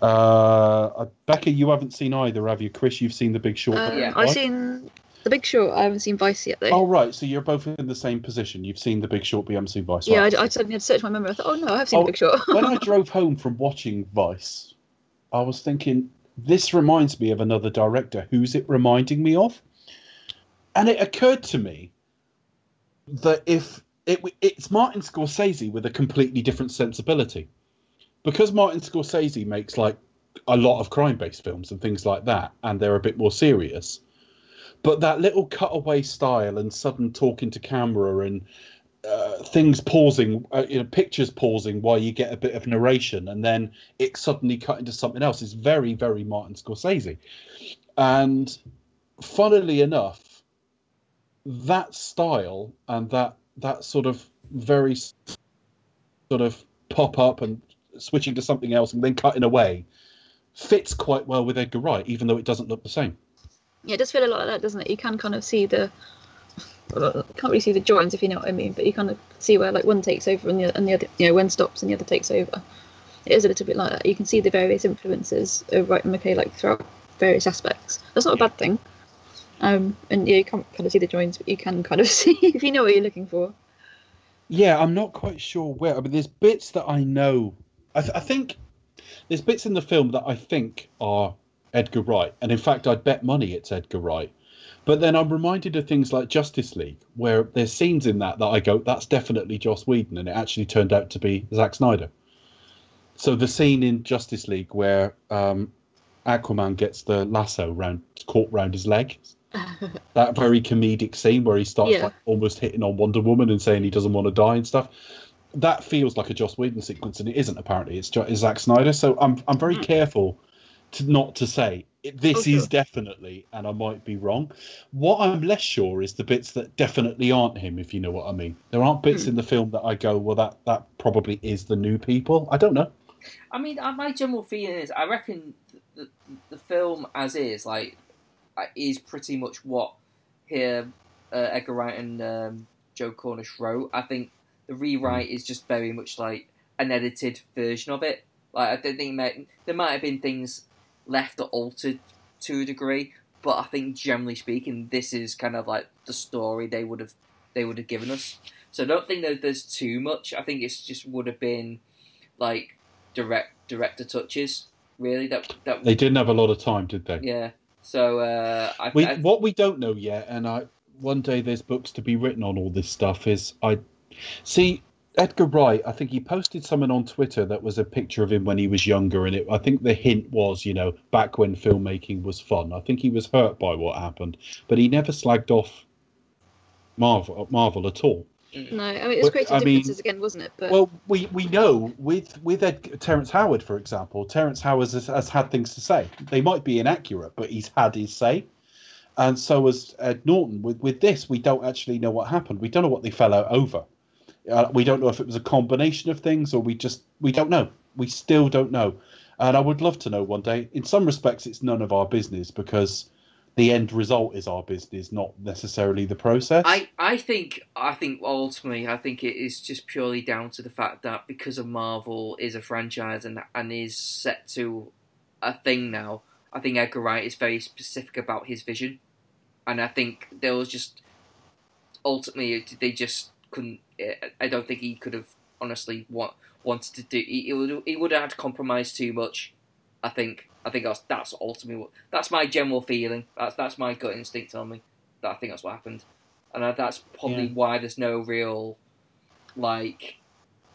Uh, uh, Becca, you haven't seen either, have you? Chris, you've seen The Big Short. Um, Yeah. I've seen The Big Short. I haven't seen Vice yet, though. Oh right, so you're both in the same position. You've seen The Big Short, but you haven't seen Vice. yeah, right. I, I suddenly had to search my memory. I thought, oh no, I have seen Oh, The Big Short. when I drove home from watching Vice, I was thinking this reminds me of another director. Who's it reminding me of? And it occurred to me that if it, it's Martin Scorsese with a completely different sensibility, because Martin Scorsese makes like a lot of crime-based films and things like that, and they're a bit more serious. But that little cutaway style and sudden talking to camera and uh, things pausing, uh, you know, pictures pausing while you get a bit of narration, and then it suddenly cut into something else is very, very Martin Scorsese. And funnily enough, that style and that that sort of very sort of pop up and switching to something else and then cutting away fits quite well with Edgar Wright, even though it doesn't look the same. Yeah, it does feel a lot like that, doesn't it? You can kind of see the can't really see the joins if you know what I mean, but you kind of see where like one takes over and the and the other, you know, one stops and the other takes over. It is a little bit like that. You can see the various influences of Wright and McKay like throughout various aspects. That's not a bad thing. Um, and yeah, you can't kind of see the joins, but you can kind of see if you know what you're looking for. Yeah, I'm not quite sure where. I mean, there's bits that I know. I, th- I think there's bits in the film that I think are Edgar Wright, and in fact, I'd bet money it's Edgar Wright. But then I'm reminded of things like Justice League, where there's scenes in that that I go, that's definitely Joss Whedon, and it actually turned out to be Zack Snyder. So the scene in Justice League where um, Aquaman gets the lasso round caught round his leg, that very comedic scene where he starts Yeah. like almost hitting on Wonder Woman and saying he doesn't want to die and stuff. That feels like a Joss Whedon sequence, and it isn't. Apparently, it's, Jo- it's Zack Snyder. So I'm I'm very careful to not to say this Oh, sure. is definitely, and I might be wrong. What I'm less sure is the bits that definitely aren't him, if you know what I mean. There aren't bits in the film that I go, well, that that probably is the new people. I don't know. I mean, uh, my general feeling is, I reckon the, the film as is, like, is pretty much what here uh, Edgar Wright and um, Joe Cornish wrote. I think the rewrite is just very much like an edited version of it. Like, I don't think might, there might have been things left or altered to a degree, but I think generally speaking, this is kind of like the story they would have they would have given us. So I don't think that there's too much. I think it's just would have been like direct director touches really that that They didn't have a lot of time, did they? yeah so uh I, We, I what we don't know yet, and I one day there's books to be written on all this stuff. Is I see Edgar Wright. I think he posted something on Twitter that was a picture of him when he was younger, and it, I think the hint was, you know, back when filmmaking was fun. I think he was hurt by what happened, but he never slagged off Marvel, Marvel at all. No, I mean it's Well, creative I mean- differences again, wasn't it? But Well, we, we know with with Ed, Terrence Howard, for example, Terrence Howard has, has had things to say. They might be inaccurate, but he's had his say. And so has Ed Norton. With with this, we don't actually know what happened. We don't know what they fell out over. Uh, we don't know if it was a combination of things, or we just we don't know. We still don't know. And I would love to know one day. In some respects, it's none of our business because the end result is our business, not necessarily the process. I, I think I think ultimately I think it is just purely down to the fact that because of Marvel is a franchise and and is set to a thing now, I think Edgar Wright is very specific about his vision, and I think there was just ultimately they just couldn't. I don't think he could have honestly want, wanted to do. He, he would he would have had to compromise too much. I think I think that's that's ultimately what that's my general feeling. That's that's my gut instinct on me. That I think that's what happened, and uh, that's probably Yeah. why there's no real like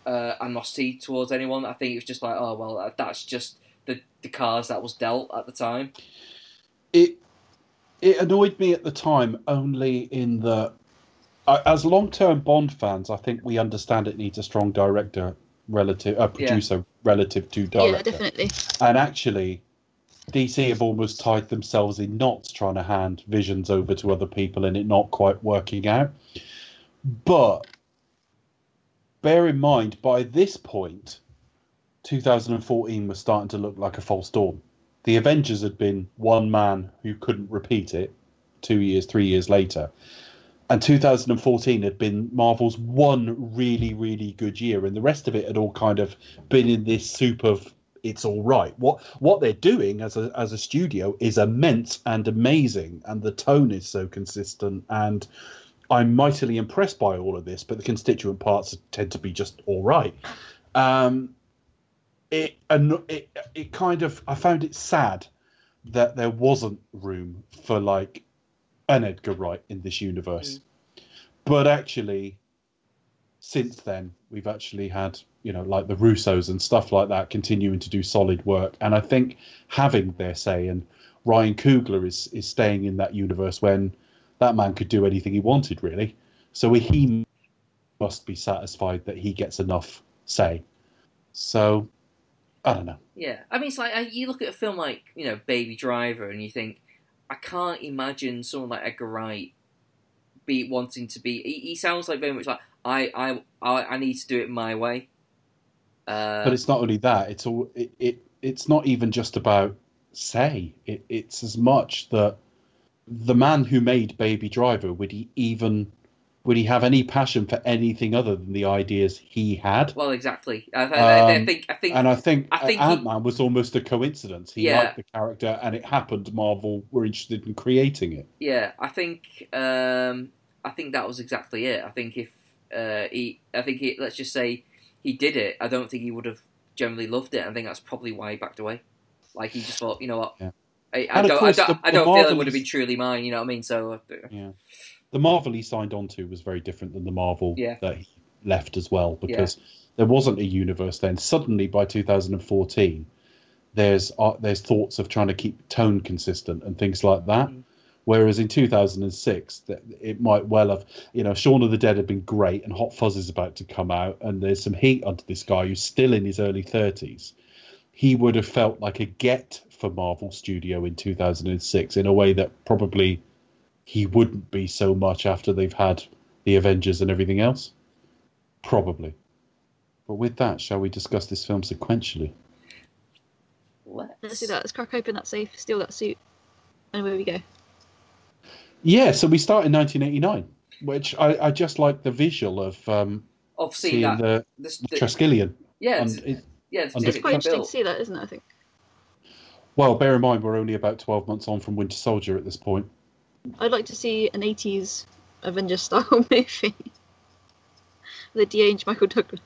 uh, animosity towards anyone. I think it was just like, oh well, uh, that's just the the cards that was dealt at the time. it it annoyed me at the time only in the uh, as long-term Bond fans, I think we understand it needs a strong director relative, a producer relative to director. yeah, definitely. And actually, DC have almost tied themselves in knots trying to hand visions over to other people and it not quite working out. But bear in mind, by this point, 2014 was starting to look like a false dawn. The Avengers had been one man who couldn't repeat it two years, three years later. And 2014 had been Marvel's one really, really good year, and the rest of it had all kind of been in this soup of it's all right. What what they're doing as a as a studio is immense and amazing, and the tone is so consistent. And I'm mightily impressed by all of this, but the constituent parts tend to be just all right. Um, it and it it kind of I found it sad that there wasn't room for like an Edgar Wright in this universe. But actually, since then, we've actually had, you know, like the Russos and stuff like that continuing to do solid work. And I think having their say, and Ryan Coogler is, is staying in that universe when that man could do anything he wanted, really. So he must be satisfied that he gets enough say. So, I don't know. Yeah, I mean, it's like uh, you look at a film like you know Baby Driver, and you think, I can't imagine someone like Edgar Wright be wanting to be. He sounds like very much like I, I, I, I need to do it my way. Uh, but it's not only that; it's all it, it. It's not even just about say. It, it's as much that the man who made Baby Driver would he even would he have any passion for anything other than the ideas he had? Well, exactly. I, I, I Um, think. I think. And I think, I think Ant Man was almost a coincidence. He Yeah. liked the character, and it happened. Marvel were interested in creating it. Yeah, I think. Um, I think that was exactly it. I think if uh, he, I think he, let's just say he did it. I don't think he would have generally loved it. I think that's probably why he backed away. Like he just thought, you know what, Yeah. I, I don't, I don't, the- I don't feel it would have been truly mine. You know what I mean? So uh, Yeah, the Marvel he signed on to was very different than the Marvel Yeah. that he left as well, because there wasn't a universe then. Suddenly, by 2014, there's uh, there's thoughts of trying to keep tone consistent and things like that. Mm. Whereas in 2006, that it might well have, you know, Shaun of the Dead had been great, and Hot Fuzz is about to come out, and there's some heat under this guy who's still in his early 30s. He would have felt like a get for Marvel Studio in 2006 in a way that probably he wouldn't be so much after they've had the Avengers and everything else. Probably. But with that, shall we discuss this film sequentially? let's, Let's do that. Let's crack open that safe, steal that suit, and away we go. Yeah, so we start in 1989, which I, I just like the visual of um, Of seeing seeing that, the, this, the the- Triskelion. yeah, And it's, it- yeah, it's, It's quite interesting built. to see that, isn't it? I think. well, bear in mind we're only about 12 months on from Winter Soldier at this point. I'd like to see an 80s Avengers style movie. the de-aged Michael Douglas.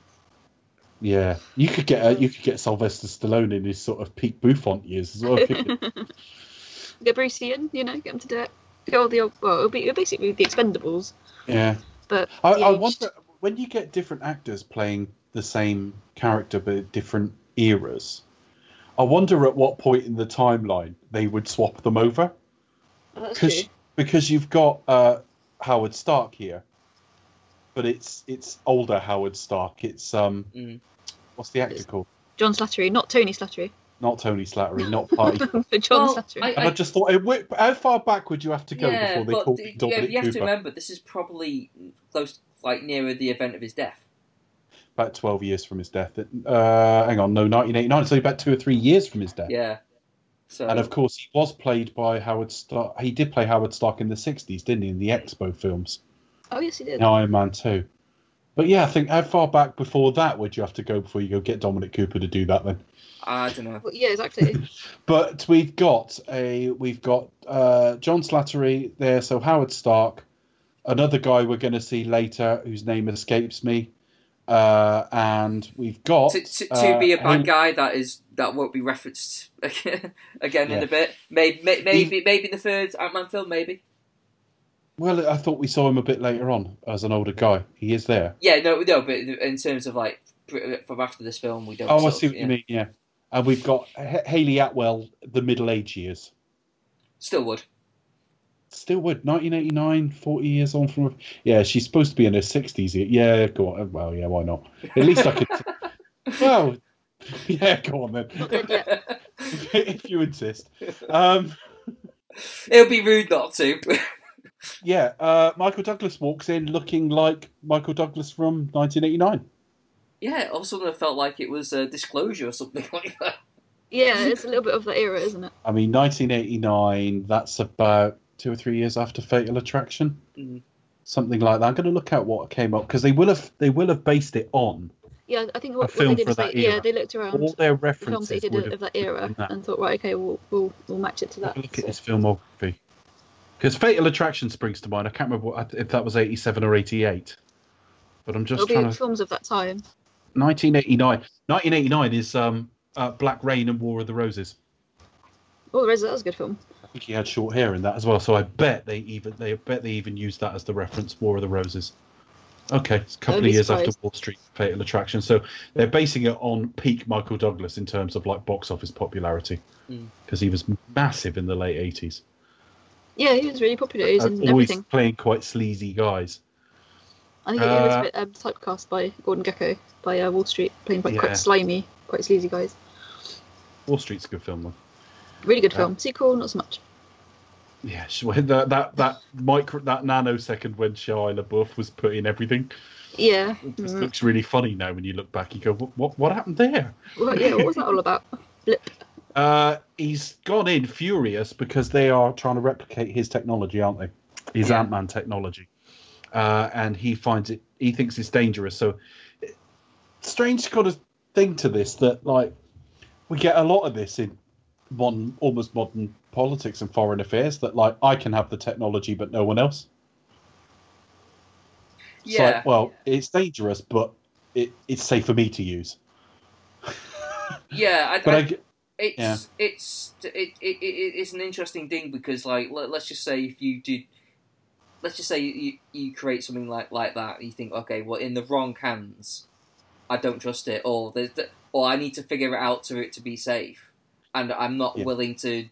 Yeah, you could get uh, you could get Sylvester Stallone in his sort of peak Buffon years as well. Get Bruce in, you know, get him to do it. Get all the old, well, it'll be it'll basically be the Expendables, yeah, but I, I wonder when you get different actors playing the same character but different eras. I wonder at what point in the timeline they would swap them over. Oh, because because you've got uh, Howard Stark here, but it's it's older Howard Stark. It's um, Mm. what's the actor It's- called? John Slattery, not Tony Slattery, Not Tony Slattery, not Party. John Well, Slattery. I- and I just thought, how far back would you have to go yeah, before they but called d- him yeah, Dominic but you have to remember this is probably close, like nearer the event of his death. About twelve years from his death. Uh, hang on, no, nineteen eighty nine. So about two or three years from his death. Yeah. So And of course, he was played by Howard Stark. He did play Howard Stark in the '60s, didn't he? In the Expo films. oh yes, he did. in Iron Man 2. But yeah, I think how far back before that would you have to go before you go get Dominic Cooper to do that then? I don't know. Well, yeah, exactly. But we've got a we've got uh, John Slattery there, so Howard Stark, another guy we're going to see later whose name escapes me, uh, and we've got To, to, to uh, be a bad Haley- guy, that is that won't be referenced again in a bit. Maybe maybe maybe in the third Ant Man film, maybe. Well, I thought we saw him a bit later on as an older guy. He is there. Yeah, no, no, but in terms of like from after this film, we don't. Oh, I sort see of- what yeah. you mean. Yeah, and we've got H- Hayley Atwell, the middle age years. Still would. Still would 1989, 40 years on from. Yeah, she's supposed to be in her 60s. Yeah, go on. Well, yeah, why not? At least I could. well, yeah, go on then. Not dead yet. if you insist. Um, It'll be rude not to. yeah, uh, Michael Douglas walks in looking like Michael Douglas from 1989. Yeah, all of a sudden I felt like it was a disclosure or something like that. Yeah, it's a little bit of that era, isn't it? I mean, 1989. That's about two or three years after Fatal Attraction, Mhm. something like that. I'm going to look at what came up because they will have they will have based it on Yeah, I think A what, what film they did for is they, that yeah, they looked around all their the films they references. did of that era that. and thought, right, okay, we'll we'll, we'll match it to that. Have a look So- at his filmography. Because Fatal Attraction springs to mind. I can't remember what, if that was 87 or 88. But I'm just It'll trying be to. films of that time. 1989. 1989 is um, uh, Black Rain and War of the Roses. Oh, the Roses. that was a good film. I think he had short hair in that as well. So I bet they even they bet they even used that as the reference. War of the Roses. Okay, it's a couple of be years after. Wall Street Fatal Attraction. So they're basing it on peak Michael Douglas in terms of like box office popularity Mm. because he was massive in the late eighties. Yeah, he was really popular. He was in Uh, always everything. playing quite sleazy guys. I think he was Uh, a bit um, typecast by Gordon Gekko by uh, Wall Street, playing by Yeah. quite slimy, quite sleazy guys. Wall Street's a good film though. Really good Uh, film. Sequel, not so much. Yeah, that that that micro that nanosecond when Shia LaBeouf was put in everything Yeah. it Mm. looks really funny now when you look back. You go, what what, what happened there? Well, yeah, what was that all about? Blip. Uh, he's gone in furious because they are trying to replicate his technology, aren't they? His Yeah. Ant Man technology, uh, and he finds it. He thinks it's dangerous. So, strange kind of thing to this that like we get a lot of this in modern, almost modern politics and foreign affairs. That like I can have the technology, but no one else. It's Yeah. like, well, it's dangerous, but it, it's safe for me to use. Yeah, I, But I, I, it's Yeah. it's it, it, it, it's an interesting thing because like let, let's just say if you did let's just say you, you create something like like that you think okay well in the wrong hands I don't trust it or the, or I need to figure it out to it to be safe and I'm not Yeah. willing to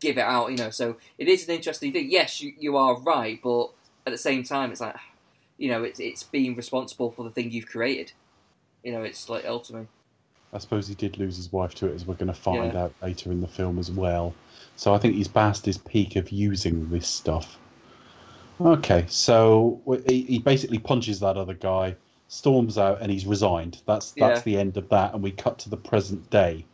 give it out you know so it is an interesting thing yes you, you are right but at the same time it's like you know it's it's being responsible for the thing you've created you know it's like ultimately I suppose he did lose his wife to it, as we're going to find Yeah. out later in the film as well. So I think he's past his peak of using this stuff. Okay, so he, he basically punches that other guy, storms out, and he's resigned. That's that's Yeah. the end of that, and we cut to the present day.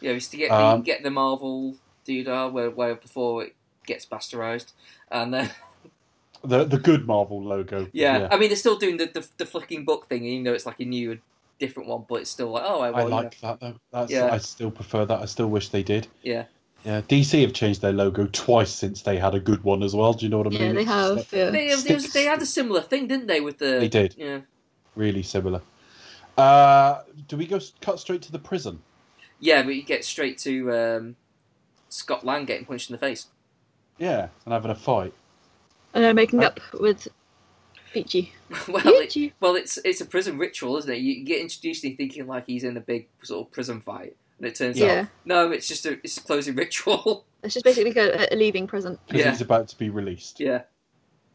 Yeah, it's to get Um, the, get the Marvel doodah where, where before it gets bastardized, and then The the good Marvel logo. yeah, I mean they're still doing the, the the flicking book thing, even though it's like a new, different one, but it's still like oh, I, I well, you know, like that though. That's, Yeah. I still prefer that. I still wish they did. yeah, Yeah, DC have changed their logo twice since they had a good one as well. Do you know what I mean? Yeah, they have. Yeah. they, they, was- they had a similar thing, didn't they? With the They did. yeah, really similar. Uh, do we go cut straight to the prison? yeah, but you get straight to um, Scott Lang getting punched in the face. Yeah, and having a fight. And then making Uh, up with Peachy. well, it, well, it's it's a prison ritual, isn't it? You get introduced and you're thinking like he's in a big sort of prison fight, and it turns Yeah. out no, it's just a it's a closing ritual. It's just basically a, a leaving present. because Yeah. he's about to be released. yeah,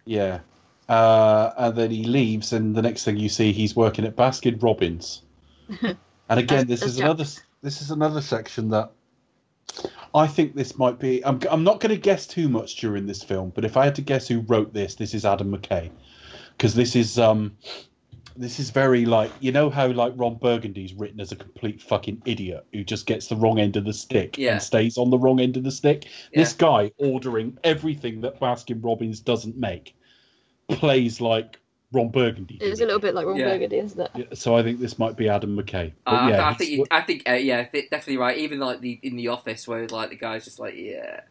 Yeah. Uh, and then he leaves, and the next thing you see, he's working at Baskin Robbins. and again, As- this as is Jack. another this is another section that I think this might be. I'm I'm not going to guess too much during this film, but if I had to guess who wrote this, this is Adam McKay, because this is um this is very like you know how like Ron Burgundy's written as a complete fucking idiot who just gets the wrong end of the stick Yeah. and stays on the wrong end of the stick. Yeah. This guy ordering everything that Baskin Robbins doesn't make plays like Ron Burgundy. It is did a little bit like Ron Yeah. Burgundy, isn't it? Yeah, So I think this might be Adam McKay. But Uh, I- yeah, I, he's- think you, I think uh, yeah, definitely right. Even like the in the office where like the guy's just like yeah,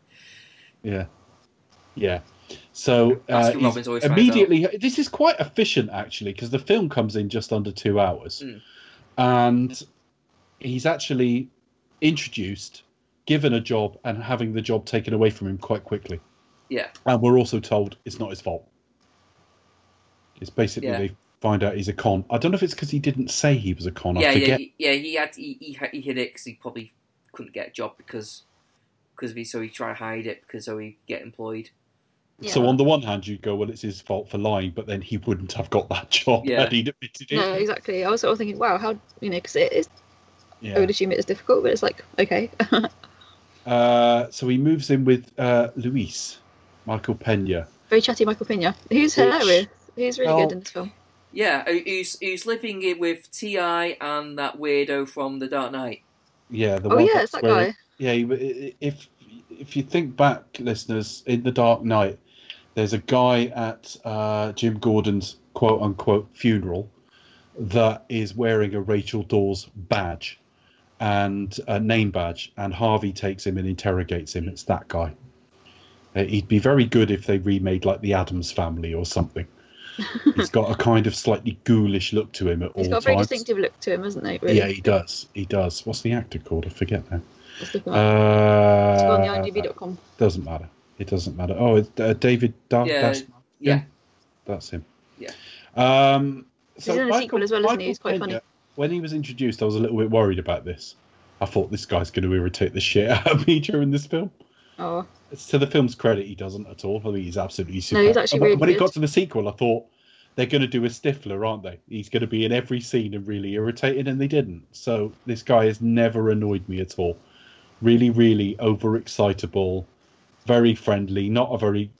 Yeah. Yeah. So uh, Baskin he's Robbins always finds immediately, this is quite efficient actually, because the film comes in just under two hours, Mm. and he's actually introduced, given a job, and having the job taken away from him quite quickly. yeah, And we're also told it's not his fault. It's basically Yeah. they find out he's a con. I don't know if it's because he didn't say he was a con. yeah, yeah, he, yeah. He had he, he, had- he hid it because he probably couldn't get a job because because of he so he tried to hide it because so he get employed. So on the one hand, you go, well, it's his fault for lying, but then he wouldn't have got that job Yeah. had he admitted it. No, exactly. I was sort of thinking, wow, how you know, because it is. I would assume it is difficult, but it's like okay. Uh, so he moves in with uh, Luis, Michael Pena. Very chatty Michael Pena. Who's Which- hilarious. He's really well- good in this film. Yeah, who- who's who's living it with T.I. and that weirdo from The Dark Knight. Yeah, the Oh one yeah, it's that wearing- guy. Yeah, if if you think back, listeners, in The Dark Knight, there's a guy at uh, Jim Gordon's quote unquote funeral that is wearing a Rachel Dawes badge and a name badge, and Harvey takes him and interrogates him. It's that guy. Uh, he'd be very good if they remade like the Addams Family or something. He's got a kind of slightly ghoulish look to him at He's all got a very times. distinctive look to him, hasn't he? Really? Yeah, he does. He does. What's the actor called? I forget now. Let's look at that. Go on the Uh, IMDb.com. doesn't matter. It doesn't matter. Oh, it's uh, David Dar- Yeah, Dash- yeah. That's him. Yeah. Um, He's in the sequel as well, isn't he? He's quite funny. When he was introduced, I was a little bit worried about this. I thought this guy's going to irritate the shit out of me during this film. Oh, It's to the film's credit, he doesn't at all. I think he's absolutely super. he's actually when really when it got to the sequel, I thought they're going to do a Stifler, aren't they? He's going to be in every scene and really irritating, and they didn't. So this guy has never annoyed me at all. Really, really overexcitable, very friendly, not a very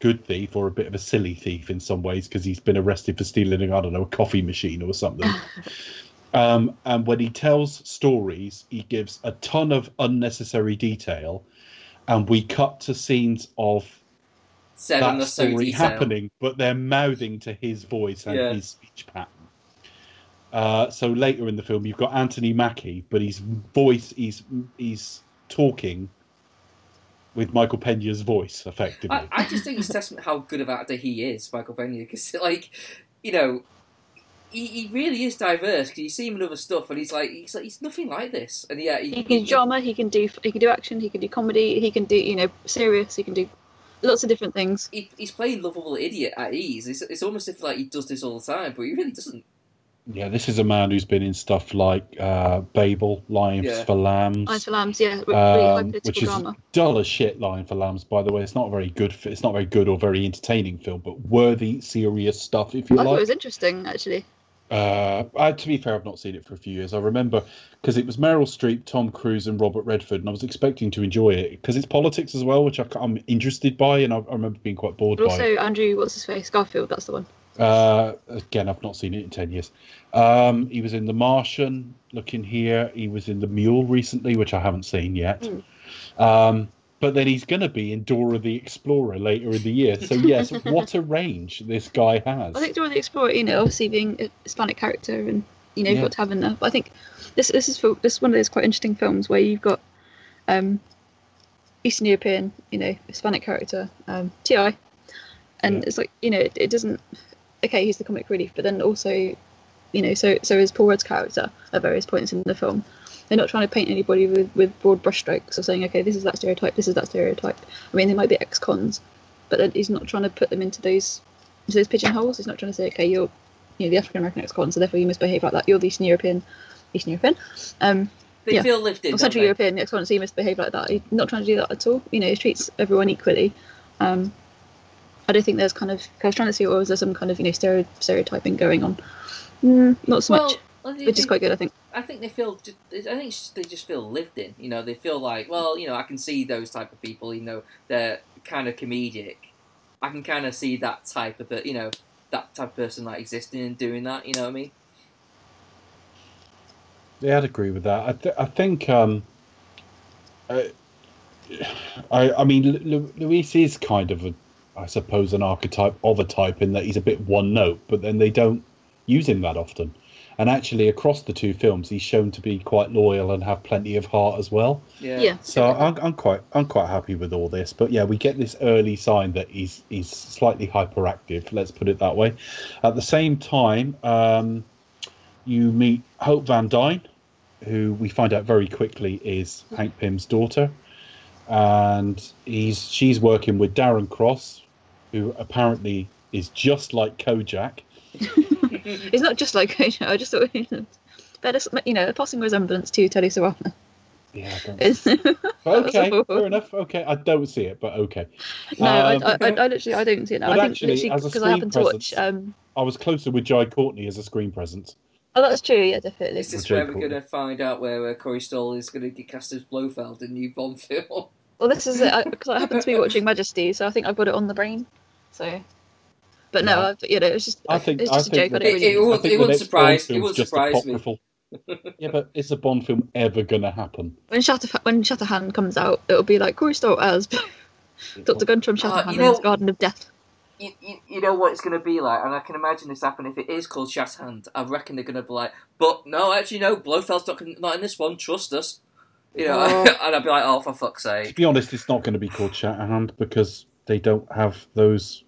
good thief or a bit of a silly thief in some ways because he's been arrested for stealing, I don't know, a coffee machine or something. um, and when he tells stories, he gives a ton of unnecessary detail, and we cut to scenes of Seven that or so story detail. happening, but they're mouthing to his voice and Yeah. his speech pattern. Uh, so later in the film, you've got Anthony Mackie, but his voice, he's he's talking with Michael Pena's voice, effectively. I, I just think it's testament how good of an actor he is, Michael Pena, because like, you know, he, he really is diverse. Because you see him in other stuff, and he's like, he's like, he's nothing like this, and yeah, he, he can do drama. He can do he can do action. He can do comedy. He can do you know serious. He can do lots of different things. he, he's playing lovable idiot at ease. It's, it's almost if like he does this all the time, but he really doesn't. Yeah, this is a man who's been in stuff like uh, Babel, Lions Yeah. for Lambs. Eyes for Lambs, yeah, re- really um, which is drama. dull as shit. Lion for Lambs, by the way, it's not a very good. It's not very good or very entertaining film, but worthy, serious stuff. If you like. I thought it was interesting actually. Uh, I, to be fair, I've not seen it for a few years. I remember because it was Meryl Streep, Tom Cruise, and Robert Redford, and I was expecting to enjoy it because it's politics as well, which I, am interested by, and I, I remember being quite bored But by. also Andrew, what's his face? Garfield, that's the one. Uh, again, I've not seen it in ten years. Um, he was in The Martian. Looking here, he was in The Mule recently, which I haven't seen yet. Um, but then he's going to be in Dora the Explorer later in the year. So yes, what a range this guy has. I think Dora the Explorer, you know, obviously being a Hispanic character and you know, you've Yeah. got to have. But I think this this is for, this is one of those quite interesting films where you've got um, Eastern European, you know, Hispanic character, um, T.I., and Yeah. it's like you know, it, it doesn't. Okay, he's the comic relief, but then also, you know, so so is Paul Rudd's character at various points in the film. They're not trying to paint anybody with, with broad brushstrokes or saying, okay, this is that stereotype, this is that stereotype. I mean, they might be ex-cons, but he's not trying to put them into those into those pigeonholes. He's not trying to say, okay, you're you know the African American ex-con, so therefore you must behave like that. You're the Eastern European, Eastern European, um, They Yeah. feel in. or Central they? European ex-con, so you must behave like that. He's not trying to do that at all. You know, he treats everyone equally. Um, I don't think there's kind of. I was trying to see, or was there some kind of you know stereo, stereotyping going on? Mm, not so Well, much, which is quite good, I think. I think they feel. I think they just feel lived in. You know, they feel like, well, you know, I can see those type of people. You know, they're kind of comedic. I can kind of see that type of, you know, that type of person like existing and doing that. You know what I mean? Yeah, I'd agree with that. I, th- I think, um, uh, I, I mean, Lu- Lu- Luis is kind of a, I suppose, an archetype of a type in that he's a bit one note, but then they don't use him that often. And actually, across the two films, he's shown to be quite loyal and have plenty of heart as well. Yeah. Yeah. So I'm, I'm quite I'm quite happy with all this. But yeah, we get this early sign that he's he's slightly hyperactive. Let's put it that way. At the same time, um, you meet Hope Van Dyne, who we find out very quickly is Hank Pym's daughter, and he's she's working with Darren Cross, who apparently is just like Kojak. He's not just like I just thought. Better, you know, a passing resemblance to Telly Savalas. Yeah. I don't- Okay, fair enough. Okay, I don't see it, but okay. No, Um, I, I, I, I literally I don't see it now. But I think actually, literally because I screen happened to watch. Um, I was closer with Jai Courtney as a screen presence. oh, that's true. Yeah, definitely. Is this Jake where we're going to find out where uh, Corey Stoll is going to get cast as Blofeld in new Bond film? Well, this is it because I, happen to be watching Majesty, so I think I've got it on the brain. So, but no, Yeah. I, you know, it's just I think it's just a think joke. I that- don't It- really. it would- I think it the wouldn't surprise- Bond it film's would just surprise me. yeah, but is a Bond film ever going to happen? When Shatter when Shatterhand comes out, it'll be like Corey Stoll as Doctor Guntram uh, Shatterhand you in know- his Garden of Death. you, you, you know what it's going to be like, and I can imagine this happen if it is called Shatterhand. I reckon they're going to be like, but no, actually, no, Blofeld's not, not in this one. Trust us. You know, Oh. and I'd be like, oh, for fuck's sake. To sake. be honest, it's not going to be called Shatterhand because they don't have those.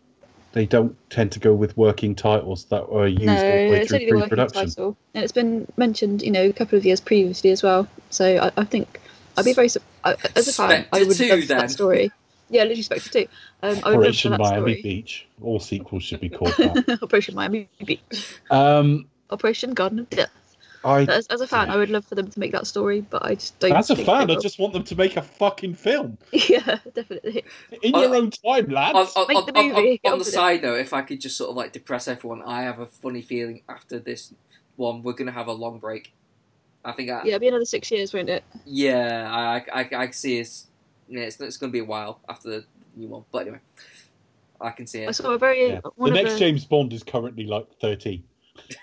They don't tend to go with working titles that are used No, all the way it's through only the working pre-production. title, and it's been mentioned, you know, a couple of years previously as well. So I, I think I'd be very. su- I- As a fan, I would 2 love then. that story. Yeah, literally Spectre 2. Um, I would Operation love for that Miami story. Beach. All sequels should be called that. Operation Miami Beach. um, Operation Garden of Death. I, As, as a fan, I would love for them to make that story, but I just don't. as a fan, I just want them to make a fucking film yeah, definitely. in I- your own time, lads. on, on, Make on, the movie, on on the side note, if I could just sort of like depress everyone, I have a funny feeling after this one we're gonna have a long break. I think I, Yeah, it'll be another six years, won't it? Yeah, I, I, I see it's, yeah, it's, it's going to be a while after the new one. But anyway, I can see I it. saw a very Yeah. Uh, the next of James Bond is currently like 13.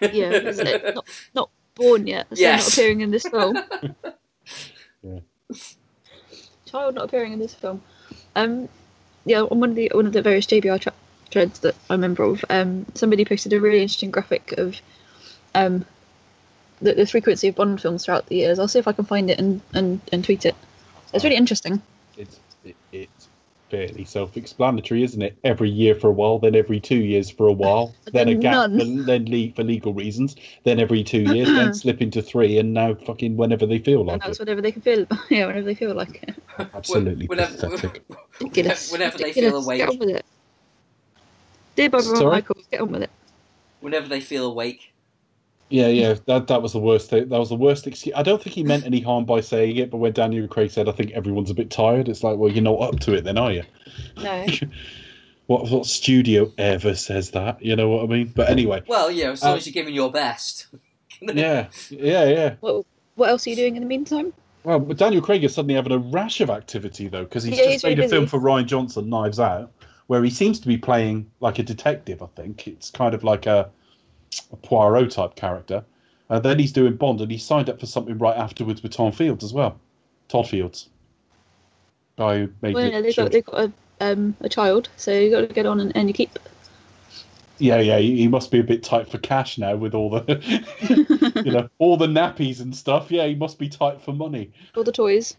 yeah, is it? not not born yet, so Yes. not appearing in this film. Yeah. Child not appearing in this film. Um, yeah, on one of the one of the various JBR tra- threads that I'm a member of, um, somebody posted a really interesting graphic of um the, the frequency of Bond films throughout the years. I'll see if I can find it and and, and tweet it. It's really interesting. It's it, it's fairly self-explanatory, isn't it? Every year for a while, then every two years for a while, But then a gap, then, then leave for legal reasons, then every two years, then slip into three, and now fucking whenever they feel And like that's it. whenever they can feel. Yeah, whenever they feel like it. Absolutely Whenever, pathetic. Ridiculous. whenever they feel Ridiculous. Get on with it. Dear Barbara Sorry? Michael, get on with it. whenever they feel awake. Yeah, yeah, that that was the worst thing. That was the worst excuse. I don't think he meant any harm by saying it, but when Daniel Craig said, "I think everyone's a bit tired," it's like, well, you're not up to it, then, are you? No. What what studio ever says that? You know what I mean? But anyway, Well, yeah, as long Uh, as you're giving your best. yeah, yeah, yeah. what, what else are you doing in the meantime? Well, but Daniel Craig is suddenly having a rash of activity though, because he's Yeah, just he's made really a film for Rian Johnson, Knives Out, where he seems to be playing like a detective. I think it's kind of like a, a Poirot type character, and then he's doing Bond, and he signed up for something right afterwards with Tom Fields as well. Todd Fields, guy who made Well, yeah, they've got, they've got a, um, a child, so you've got to get on and, and you keep. Yeah, yeah, he he must be a bit tight for cash now with all the, you know, all the nappies and stuff. Yeah, he must be tight for money. All the toys.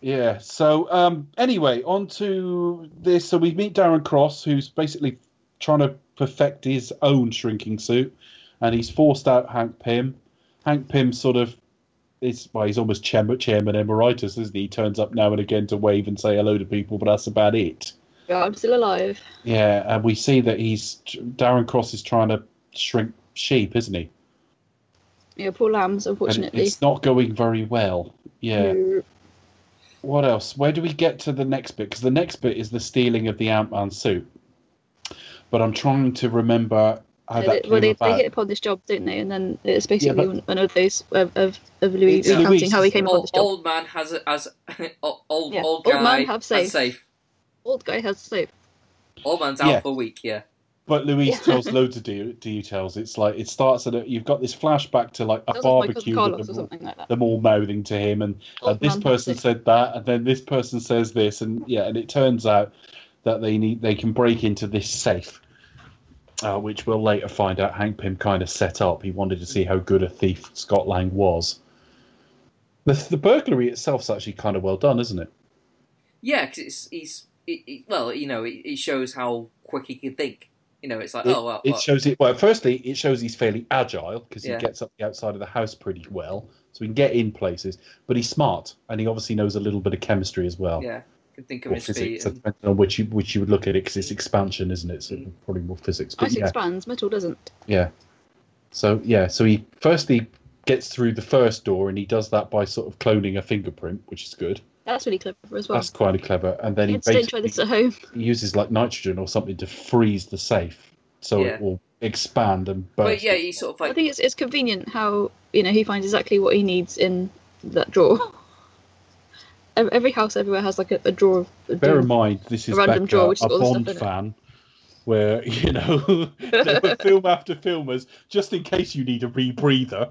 Yeah. So um, anyway, on to this. So we meet Darren Cross, who's basically trying to perfect his own shrinking suit, and he's forced out Hank Pym. Hank Pym sort of is well, he's almost chairman, chairman emeritus, isn't he? He turns up now and again to wave and say hello to people, but that's about it. Yeah, I'm still alive. Yeah, and we see that he's Darren Cross is trying to shrink sheep, isn't he? Yeah, poor lambs, And unfortunately. it's not going very well. Yeah. No. What else? Where do we get to the next bit? Because the next bit is the stealing of the Ant Man suit. But I'm trying to remember how that they, well, came they, about. they hit upon this job, don't they? And then it's basically but- one, one of those of, of, of Luis It's recounting Luis. how he came upon Old, this job. old man has a, as old old, Yeah, old old guy man have has safe. safe. Old guy has safe. Old man's out Yeah. for a week. Yeah. But Luis Yeah. tells loads of de- details. It's like it starts at a, you've got this flashback to like a That was barbecue Carlos with or them, something like that. them all mouthing to him, and Old and this person said that, and then this person says this, and yeah, and it turns out that they need they can break into this safe, uh, which we'll later find out Hank Pym kind of set up. He wanted to see how good a thief Scott Lang was. The, the burglary is actually kind of well done, isn't it? Yeah, because it's he's it, it, well, you know, it, it shows how quick he can think. You know, it's like oh well, it well, shows it. Well, firstly, it shows he's fairly agile because Yeah. he gets up the outside of the house pretty well, so he can get in places. But he's smart, and he obviously knows a little bit of chemistry as well. yeah, can think of Or his feet. physics, And, on which you which you would look at it, because it's expansion, isn't it? So Mm. probably more physics. But Ice yeah, expands, metal doesn't. yeah. So yeah, so he firstly gets through the first door, and he does that by sort of cloning a fingerprint, which is good. That's really clever as well. That's quite clever. And then he Kids, don't try this at home. he uses like nitrogen or something to freeze the safe, so Yeah. it will expand and burst. but yeah, he sort of I think it's it's convenient how you know he finds exactly what he needs in that drawer. Ev- Every house everywhere has like a, a drawer. A Bear drawer. in mind, this is A random Becca, drawer which has a Bond fan, where you know film after filmers just in case you need a rebreather.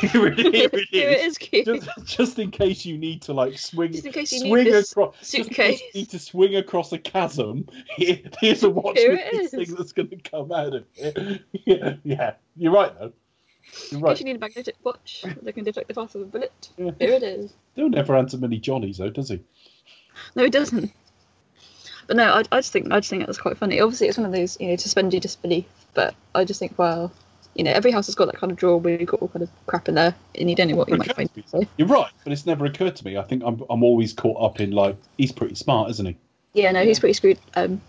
here it, here it Here it is. is cute. Just, just in case you need to like swing, Just in case you need swing this across, just in case suitcase. you need to swing across a chasm. Here, here's a watch Here with this thing that's going to come out of it. yeah, yeah, you're right though. You're In right. case you need a magnetic watch that can detect the path of a bullet. Yeah. Here it is. Still never answer many Johnnies though, does he? No, it doesn't. But no, I, I just think I just think that was quite funny. Obviously, it's one of those you know to suspend your disbelief. But I just think, well, you know, every house has got that kind of drawer where you've got all kind of crap in there, and you don't know what you might find. So. You're right, but it's never occurred to me. I think I'm I'm always caught up in like he's pretty smart, isn't he? Yeah, no, he's pretty screwed, um,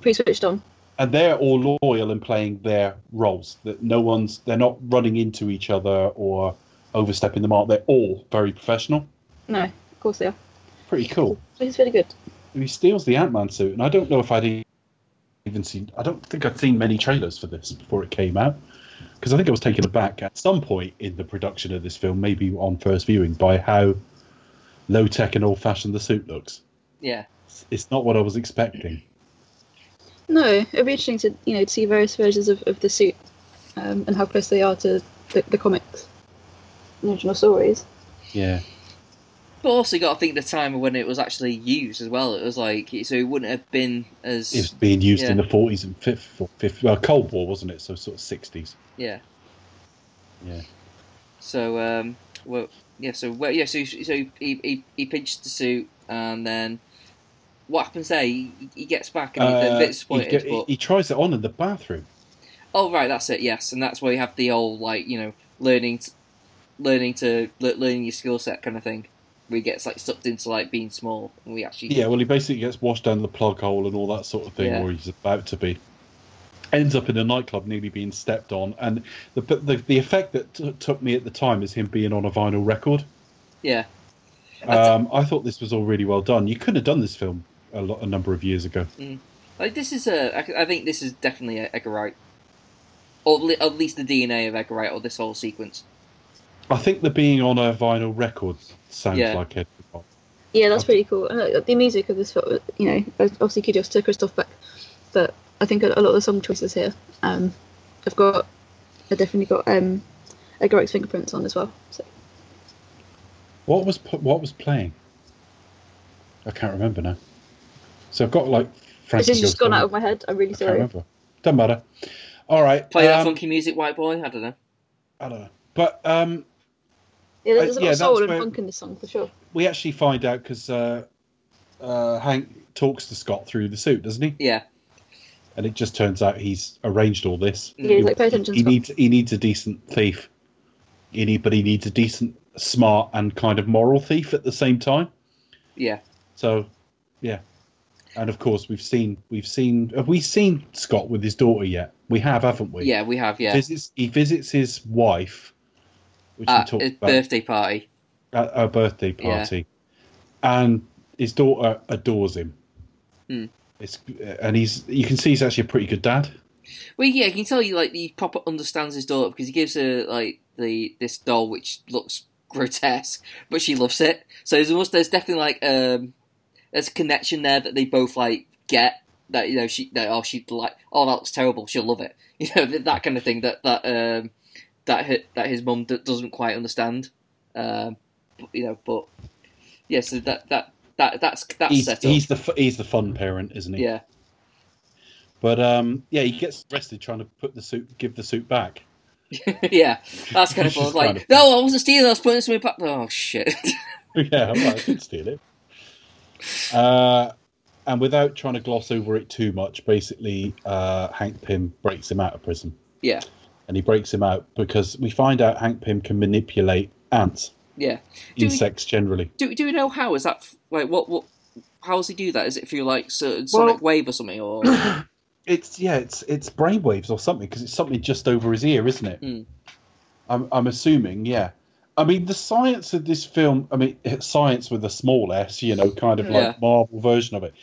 pretty switched on. And they're all loyal and playing their roles. That no one's they're not running into each other or overstepping the mark. They're all very professional. No, of course they are. Pretty cool. He's really good. he steals the Ant Man suit, and I don't know if I'd even seen. I don't think I'd seen many trailers for this before it came out, because I think I was taken aback at some point in the production of this film, maybe on first viewing, by how low tech and old fashioned the suit looks. Yeah. It's, it's not what I was expecting. No, it'd be interesting to you know to see various versions of, of the suit um, and how close they are to the, the comics, the original stories. Yeah, But also, you got to think the time when it was actually used as well. It was like so it wouldn't have been as it's being used in the forties and fifth, fifth uh, Cold War, wasn't it? So sort of sixties. yeah. Yeah. So um, well, yeah. So well, yeah. So so he he, he pinched the suit, and then what happens there? He, he gets back and he's a Uh, bit disappointed. he- but he tries it on in the bathroom. oh right, that's it. Yes, and that's where you have the old like you know learning, t- learning to le- learning your skill set kind of thing. Where he gets like sucked into like being small, and we actually Yeah, well, he basically gets washed down the plug hole and all that sort of thing, Yeah. or he's about to be. Ends up in a nightclub, nearly being stepped on, and the the, the effect that t- took me at the time is him being on a vinyl record. yeah Um, I thought this was all really well done. You couldn't have done this film a, lot, a number of years ago. Like this is a, I I think this is definitely a Edgar Wright, or li- at least the DNA of Edgar Wright, or this whole sequence. I think the being on a vinyl record sounds Yeah. like it. Yeah, that's pretty cool. And uh, the music of this film, you know, obviously kudos to Christoph Beck, but I think a, a lot of the song choices here um, have got, have definitely got um, Edgar Wright's fingerprints on as well. So What was what was playing? I can't remember now. So I've got like Frankie it's just gone out of my head. I'm really I can't sorry. remember. Doesn't matter. All right. Play that um, funky music, white boy. I don't know. I don't know. But um, Yeah, there's a lot yeah, of soul and where- funk in this song for sure. we actually find out because uh, uh, Hank talks to Scott through the suit, doesn't he? Yeah, And it just turns out he's arranged all this. Yeah, he's like, pay attention, He Scott. needs he needs a decent thief. He need, but he needs a decent, smart, and kind of moral thief at the same time. yeah, So, yeah. And of course, we've seen we've seen have we seen Scott with his daughter yet? We have, haven't we? yeah. We have yeah Visits he visits his wife, which we talked about birthday party. at her birthday Yeah. party, and his daughter adores him. Hmm. It's and he's you can see he's actually a pretty good dad. Well, yeah, you can tell you like he proper understands his daughter because he gives her like the this doll which looks grotesque, but she loves it. So there's almost there's definitely like um there's a connection there that they both like get that you know she that oh she like oh that looks terrible she'll love it you know that, that kind of thing that that um that hi- that his mum d- doesn't quite understand um but, you know but yeah so that that that that's that's He's, set up he's the he's the fun parent, isn't he? yeah But um, yeah, he gets arrested trying to put the suit, give the suit back. yeah that's kind of fun. like kind of- no I wasn't stealing I was putting something back oh shit yeah, I did steal it. Uh, and without trying to gloss over it too much, basically, uh, Hank Pym breaks him out of prison. yeah And he breaks him out because we find out Hank Pym can manipulate ants, yeah Do we- insects generally. Do do we know how is that like what what how does he do that? Is it through like certain sonic wave or something or It's yeah, it's it's brainwaves or something because it's something just over his ear, isn't it? Hmm. I'm I'm assuming, yeah. I mean, the science of this film. I mean, science with a small s, you know, kind of Yeah. like Marvel version of it.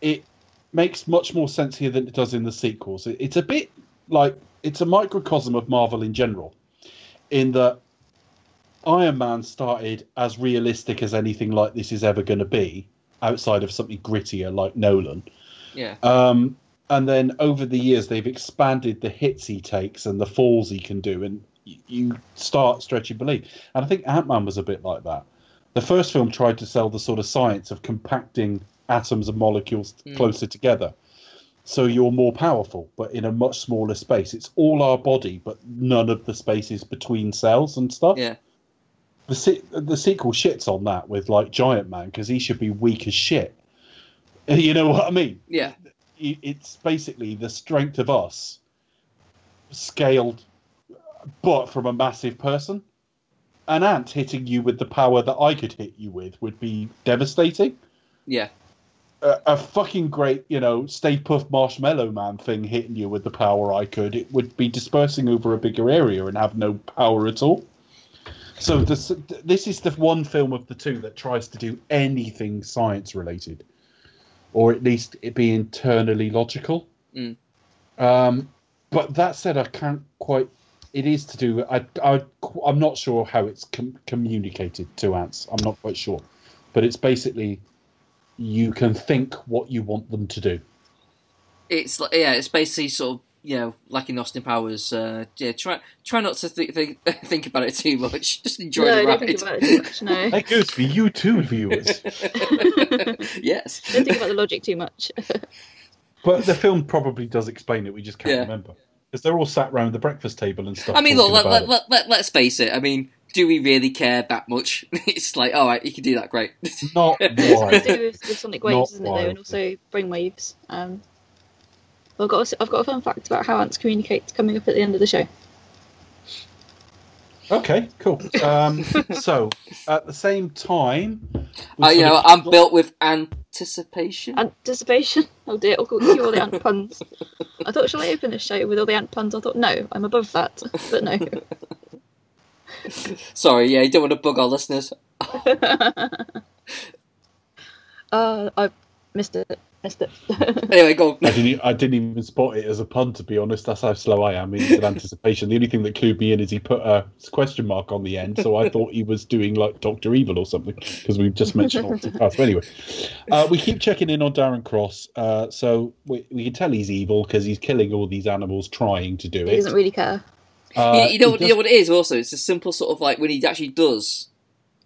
It makes much more sense here than it does in the sequels. It, it's a bit like it's a microcosm of Marvel in general, in that Iron Man started as realistic as anything like this is ever going to be, outside of something grittier like Nolan. yeah Um, and then over the years, they've expanded the hits he takes and the falls he can do, and you start stretching belief. And I think Ant Man was a bit like that. The first film tried to sell the sort of science of compacting atoms and molecules hmm. closer together. So you're more powerful, but in a much smaller space. It's all our body, but none of the spaces between cells and stuff. yeah The se- the sequel shits on that with like Giant Man because he should be weak as shit. You know what I mean? yeah it's basically the strength of us scaled but from a massive person. An ant hitting you with the power that I could hit you with would be devastating. Yeah. A, a fucking great, you know, Stay Puft Marshmallow Man thing hitting you with the power I could, it would be dispersing over a bigger area and have no power at all. So this this is the one film of the two that tries to do anything science related, or at least it be internally logical. Mm. Um, but that said, I can't quite. It is to do. I, I I'm not sure how it's com- communicated to ants. I'm not quite sure, but it's basically you can think what you want them to do. It's like yeah, it's basically sort of you know like in Austin Powers. Uh, yeah, try try not to th- think think about it too much. Just enjoy no, the don't think about it too much. No, That goes for you too, viewers. yes. don't think about the logic too much. but the film probably does explain it. We just can't Yeah. remember because they're all sat round the breakfast table and stuff. I mean, look, let, let, let, let, let's face it. I mean, do we really care that much? it's like, all right, you can do that, great. not It's why. to do with, with sonic Not waves, isn't it? Though, wildly. and also brain waves. Um, I've got a, I've got a fun fact about how ants communicate coming up at the end of the show. Okay, cool. Um, so at the same time, we Uh, you know, I'm built with anticipation. Anticipation. Oh dear, I'll call you all the ant puns. I thought, shall I open this show with all the ant puns? I thought, no, I'm above that. But no. Sorry, yeah, you don't want to bug our listeners. Uh, I missed it. Missed it. Anyway, go. I didn't. I didn't even spot it as a pun. To be honest, that's how slow I am in anticipation. The only thing that clued me in is he put a question mark on the end, so I thought he was doing like Doctor Evil or something because we've just mentioned Austin Powers. But anyway, uh, we keep checking in on Darren Cross. Uh, so we, we can tell he's evil because he's killing all these animals trying to do he it. He doesn't really care. Uh, you, you know, he what- you know what it is. Also, it's a simple sort of like when he actually does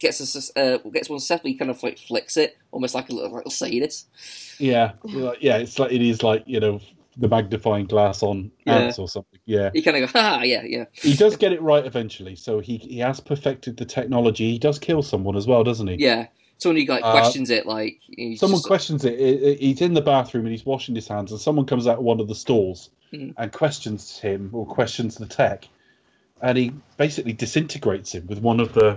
gets us uh, gets one step, he kind of like flicks it, almost like a little, little sadist. Yeah, yeah. It's like it is like you know the magnifying glass on Yeah. ants or something. Yeah. He kind of go, ha, yeah, yeah, he does get it right eventually. So he he has perfected the technology. He does kill someone as well, doesn't he? yeah. Someone who like Uh, questions it, like he's Someone just- questions it. He's in the bathroom and he's washing his hands, and someone comes out of one of the stalls Mhm. and questions him or questions the tech, and he basically disintegrates him with one of the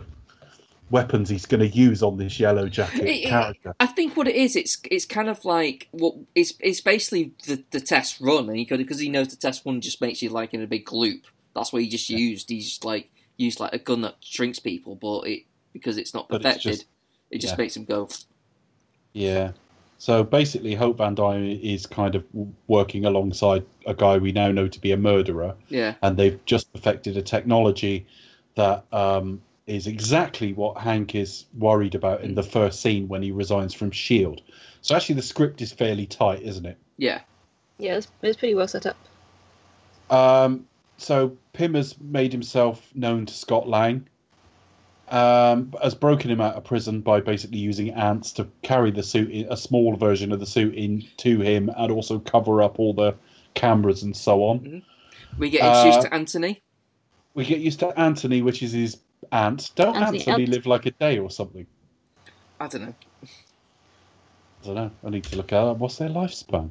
weapons he's going to use on this yellow jacket It- it- character. I think what it is, it's it's kind of like what it's it's basically the the test run, and he could because he knows the test one just makes you like in a big loop. That's what he just used. He just like used like a gun that shrinks people, but it because it's not But it's perfected, just- it just yeah. makes him go. Yeah. So basically, Hope Van Dyne is kind of working alongside a guy we now know to be a murderer. Yeah, and they've just perfected a technology that um, is exactly what Hank is worried about in the first scene when he resigns from Shield. So actually, the script is fairly tight, isn't it? yeah, Yeah, it's, it's pretty well set up. Um, so Pym has made himself known to Scott Lang. Um, has broken him out of prison by basically using ants to carry the suit, in, a small version of the suit, in to him, and also cover up all the cameras and so on. we get introduced Uh, to Anthony. We get used to Anthony, which is his aunt. Don't Anthony Anthony Ant. live like a day or something? I don't know. I don't know. I need to look at it. What's their lifespan?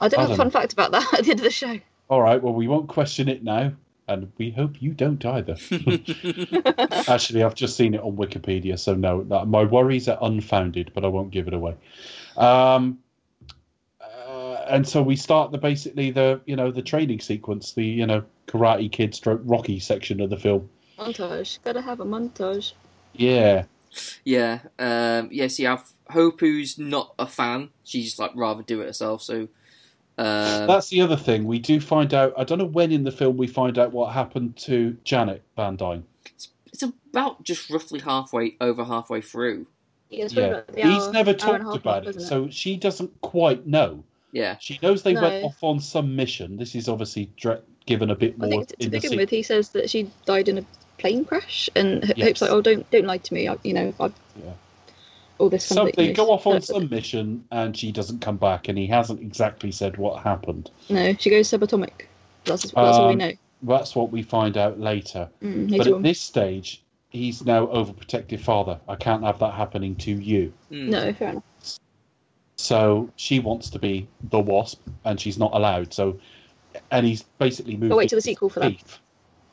I do I have a fun know. fact about that at the end of the show. All right. Well, we won't question it now, and we hope you don't either. Actually, I've just seen it on Wikipedia, so no, that, my worries are unfounded, but I won't give it away. Um, uh, and so we start the basically the you know the training sequence, the you know Karate Kid stroke Rocky section of the film. Montage. Gotta have a montage. Yeah, Yeah, um, yes, you have Hope, who's not a fan. She's like rather do it herself. So, um, that's the other thing. We do find out. I don't know when in the film we find out what happened to Janet Van Dyne. it's about just roughly halfway over halfway through. Yeah, it's Yeah, he's hour- never hour and a talked about it, it, isn't so she doesn't quite know. Yeah, She knows they went off on some mission. This is obviously dra- given a bit I more think to, to the begin se- with, he says that she died in a plane crash, and Yes. Hope's like, "Oh, don't don't lie to me. I, you know, I, Yeah. all this So they go off on But- some mission, and she doesn't come back, and he hasn't exactly said what happened. No, she goes subatomic. That's that's all we Um, know. That's what we find out later. Mm, But at on. this stage, he's now overprotective father. I can't have that happening to you. Mm. No, fair enough. So she wants to be the wasp, and she's not allowed. So, and he's basically moved. I'll wait it till the sequel for that. thief.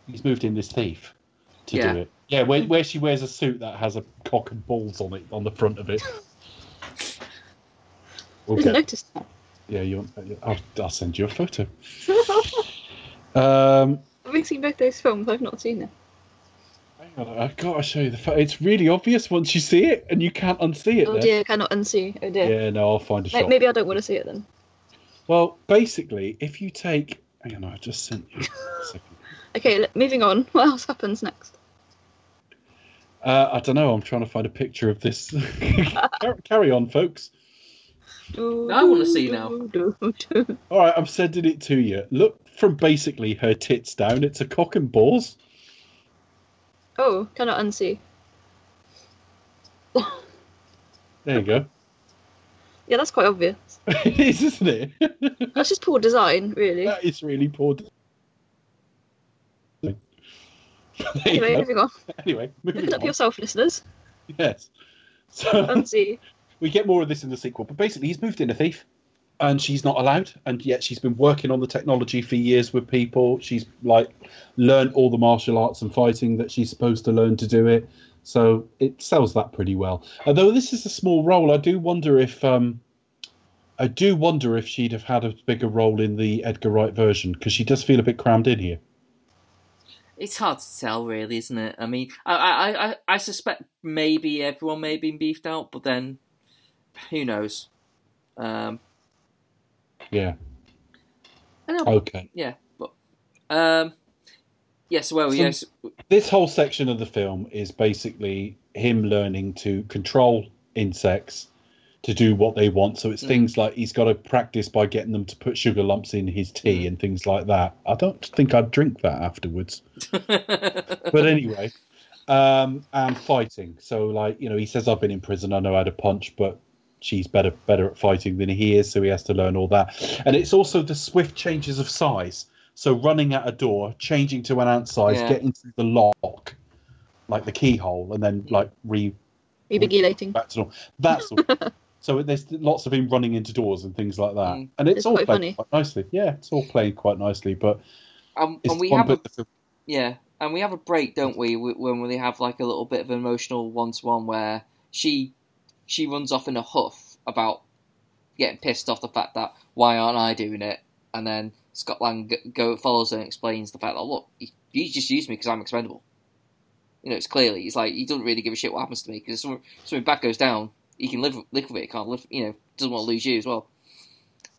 He's moved in this thief to Yeah. do it. Yeah, where, where she wears a suit that has a cock and balls on it on the front of it. We'll Didn't get- notice that. yeah, you. I'll, I'll send you a photo. Um, Having seen both those films, I've not seen them. hang on, I've got to show you the photo. It's really obvious once you see it, and you can't unsee it. Oh dear, I cannot unsee. Oh dear. Yeah, no, I'll find a shot. Maybe I don't want to see it then. Well, basically, if you take, hang on, I just sent you. a second. Okay, le- moving on. What else happens next? Uh, I don't know. I'm trying to find a picture of this. Carry on, folks. I wanna see now. All right, I'm sending it to you. Look from basically her tits down. It's a cock and balls. Oh, cannot unsee. There you go. Yeah, that's quite obvious. it is, isn't it? That's just poor design, really. that is really poor. There you Anyway, moving on. Anyway, Look moving it up on. yourself, listeners. Yes. So we get more of this in the sequel. But basically, he's moved in a thief, and she's not allowed. And yet, she's been working on the technology for years with people. She's like learned all the martial arts and fighting that she's supposed to learn to do it. So it sells that pretty well. Although this is a small role, I do wonder if um, I do wonder if she'd have had a bigger role in the Edgar Wright version because she does feel a bit crammed in here. It's hard to tell, really, isn't it? I mean, I, I, I, I suspect maybe everyone may have been beefed out, but then who knows? Um, Yeah. I know, Okay. yeah, but um, yes, well, So- yes, this whole section of the film is basically him learning to control insects to do what they want. So it's Mm. things like he's got to practice by getting them to put sugar lumps in his tea and things like that. I don't think I'd drink that afterwards. But anyway, um, and fighting. So like you know, he says I've been in prison. I know how to punch, but she's better better at fighting than he is, so he has to learn all that. And it's also the swift changes of size. So running at a door, changing to an ant size, Yeah. getting through the lock, like the keyhole, and then like re Revigulating. back to normal. That's all. so there's lots of him running into doors and things like that, Mm. and it's, It's all quite played funny. quite nicely. Yeah, it's all played quite nicely, but um, and we have a the Yeah, and we have a break, don't we, when we have like a little bit of an emotional one-to-one where she she runs off in a huff about getting pissed off the fact that why aren't I doing it, and then Scott Lang go follows and explains the fact that look, you, you just used me because I'm expendable. You know, it's clearly he's like he doesn't really give a shit what happens to me because something, something bad goes down, he can live live with it, can't live, you know, doesn't want to lose you as well.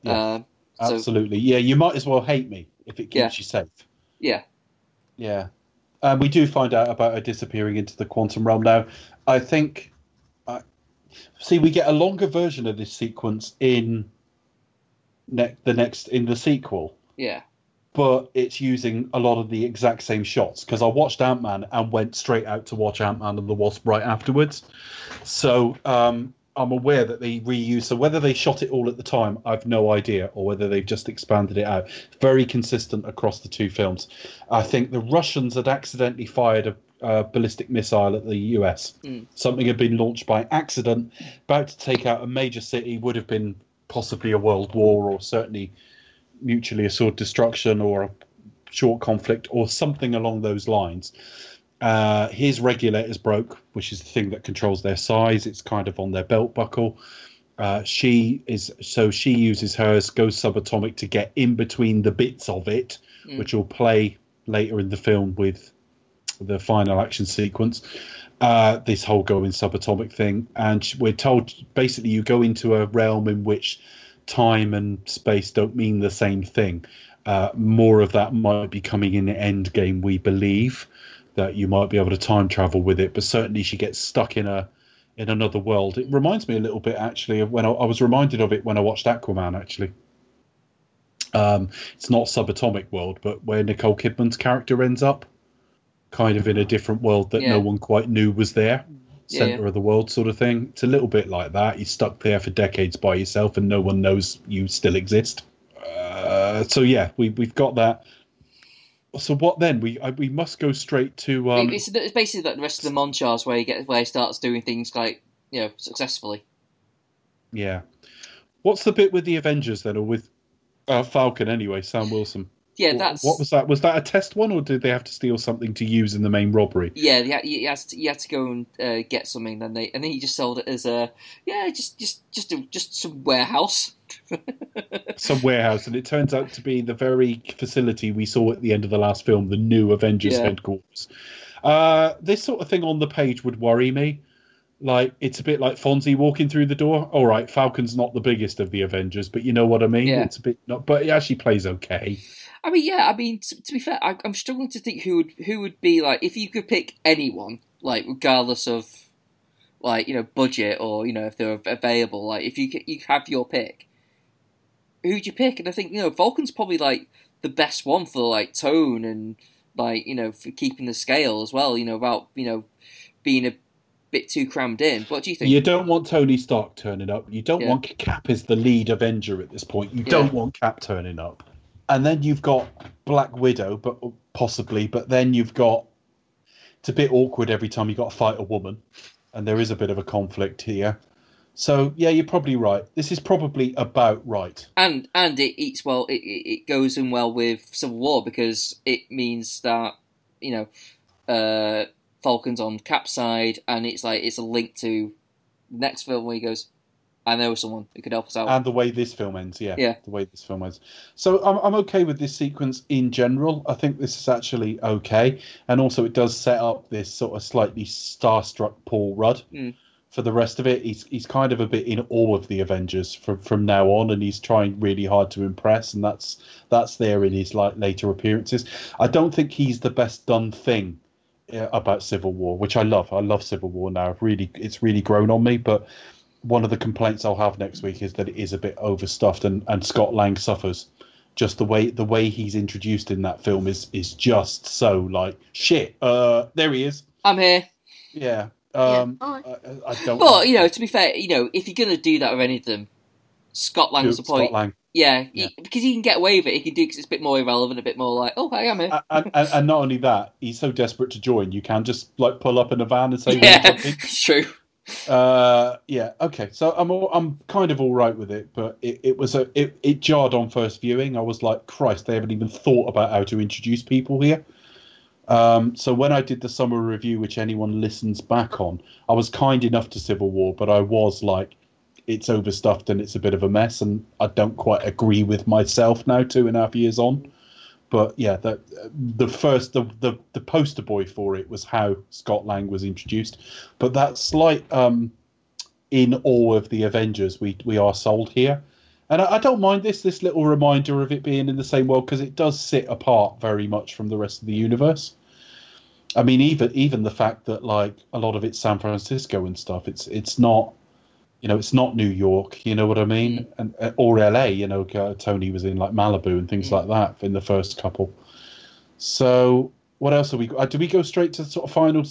Yeah. So Absolutely. Yeah, you might as well hate me if it keeps Yeah. you safe. yeah, Yeah. Um, we do find out about her disappearing into the quantum realm now. I think. I see, we get a longer version of this sequence in ne- the next in the sequel, yeah, but it's using a lot of the exact same shots because I watched Ant Man and went straight out to watch Ant Man and the Wasp right afterwards. So um, I'm aware that they reuse. So whether they shot it all at the time, I've no idea, or whether they've just expanded it out. Very consistent across the two films. I think the Russians had accidentally fired a. Uh, ballistic missile at the US. Mm. Something had been launched by accident, about to take out a major city. Would have been possibly a world war, or certainly mutually assured destruction, or a short conflict, or something along those lines. Uh, his regulators broke, which is the thing that controls their size. It's kind of on their belt buckle. Uh, she is so she uses hers, goes subatomic to get in between the bits of it, Mm. which will play later in the film with the final action sequence. Uh, this whole going subatomic thing, and we're told basically you go into a realm in which time and space don't mean the same thing. Uh, more of that might be coming in the end game, we believe that you might be able to time travel with it, but certainly she gets stuck in a in another world. It reminds me a little bit actually of when I, I was reminded of it when I watched Aquaman. Actually, um, it's not subatomic world, but where Nicole Kidman's character ends up, kind of in a different world that Yeah. no one quite knew was there, center yeah. of the world sort of thing. It's a little bit like that. You're stuck there for decades by yourself, and no one knows you still exist. Uh, so yeah, we we've got that. So what then? We I, we must go straight to um, it's, it's basically like the rest of the montage where he gets where he starts doing things like you know successfully. Yeah. What's the bit with the Avengers then, or with uh, Falcon anyway? Sam Wilson. Yeah, that's What was that? Was that a test one, or did they have to steal something to use in the main robbery? Yeah, he had, he has to, he had to go and uh, get something. Then they and then he just sold it as a yeah, just just just a, just some warehouse. Some warehouse, and it turns out to be the very facility we saw at the end of the last film, the new Avengers Yeah. headquarters. Uh, this sort of thing on the page would worry me. Like it's a bit like Fonzie walking through the door. All right, Falcon's not the biggest of the Avengers, but you know what I mean. Yeah. It's a bit not, but it actually plays okay. I mean, yeah, I mean to, to be fair, I, I'm struggling to think who would who would be like if you could pick anyone, like regardless of like you know budget or you know if they're available. Like if you c- you have your pick, who'd you pick? And I think you know Falcon's probably like the best one for like tone and like you know for keeping the scale as well. You know about you know being a bit too crammed in. What do you think? You don't want Tony Stark turning up. You don't Yeah. want Cap as the lead Avenger at this point. You Yeah. don't want Cap turning up. And then you've got Black Widow, but possibly, but then you've got it's a bit awkward every time you've got to fight a woman, and there is a bit of a conflict here. So yeah, you're probably right. This is probably about right. and and it eats well. It, it goes in well with Civil War because it means that you know uh, Falcon's on Cap's side, and it's like it's a link to next film where he goes, "I know someone who could help us out." And the way this film ends, yeah, Yeah. the way this film ends. So I'm I'm okay with this sequence in general. I think this is actually okay, and also it does set up this sort of slightly starstruck Paul Rudd. Mm. For the rest of it, he's he's kind of a bit in awe of the Avengers from from now on, and he's trying really hard to impress, and that's that's there in his like later appearances. I don't think he's the best done thing uh, about Civil War, which I love. I love Civil War now. I've really, it's really grown on me. But one of the complaints I'll have next week is that it is a bit overstuffed, and, and Scott Lang suffers. Just the way the way he's introduced in that film is is just so like shit. Uh, there he is. I'm here, Yeah. Um, Yeah. I, I don't. but you know, to be fair, you know, if you're gonna do that with any of them, Scott Lang's the Scott point. Lang. Yeah, he- because he can get away with it. He can do because it's a bit more irrelevant, a bit more like, "Oh, I am here." and, and, and not only that, he's so desperate to join, you can just like pull up in a van and say, yeah, it's true. Uh, yeah, okay. So I'm all, I'm kind of all right with it, but it, it was a it, it jarred on first viewing. I was like, Christ, they haven't even thought about how to introduce people here. Um, so when I did the summer review, which anyone listens back on, I was kind enough to Civil War, but I was like, it's overstuffed and it's a bit of a mess, and I don't quite agree with myself now, two and a half years on. But yeah, the the first the, the the poster boy for it was how Scott Lang was introduced. But that slight um, in awe of the Avengers, we we are sold here, and I, I don't mind this this little reminder of it being in the same world because it does sit apart very much from the rest of the universe. I mean, even even the fact that like a lot of it's San Francisco and stuff, it's it's not, you know, it's not New York. You know what I mean? And uh, or LA. You know, uh, Tony was in like Malibu and things like that in the first couple. So what else are we? Uh, do we go straight to sort of final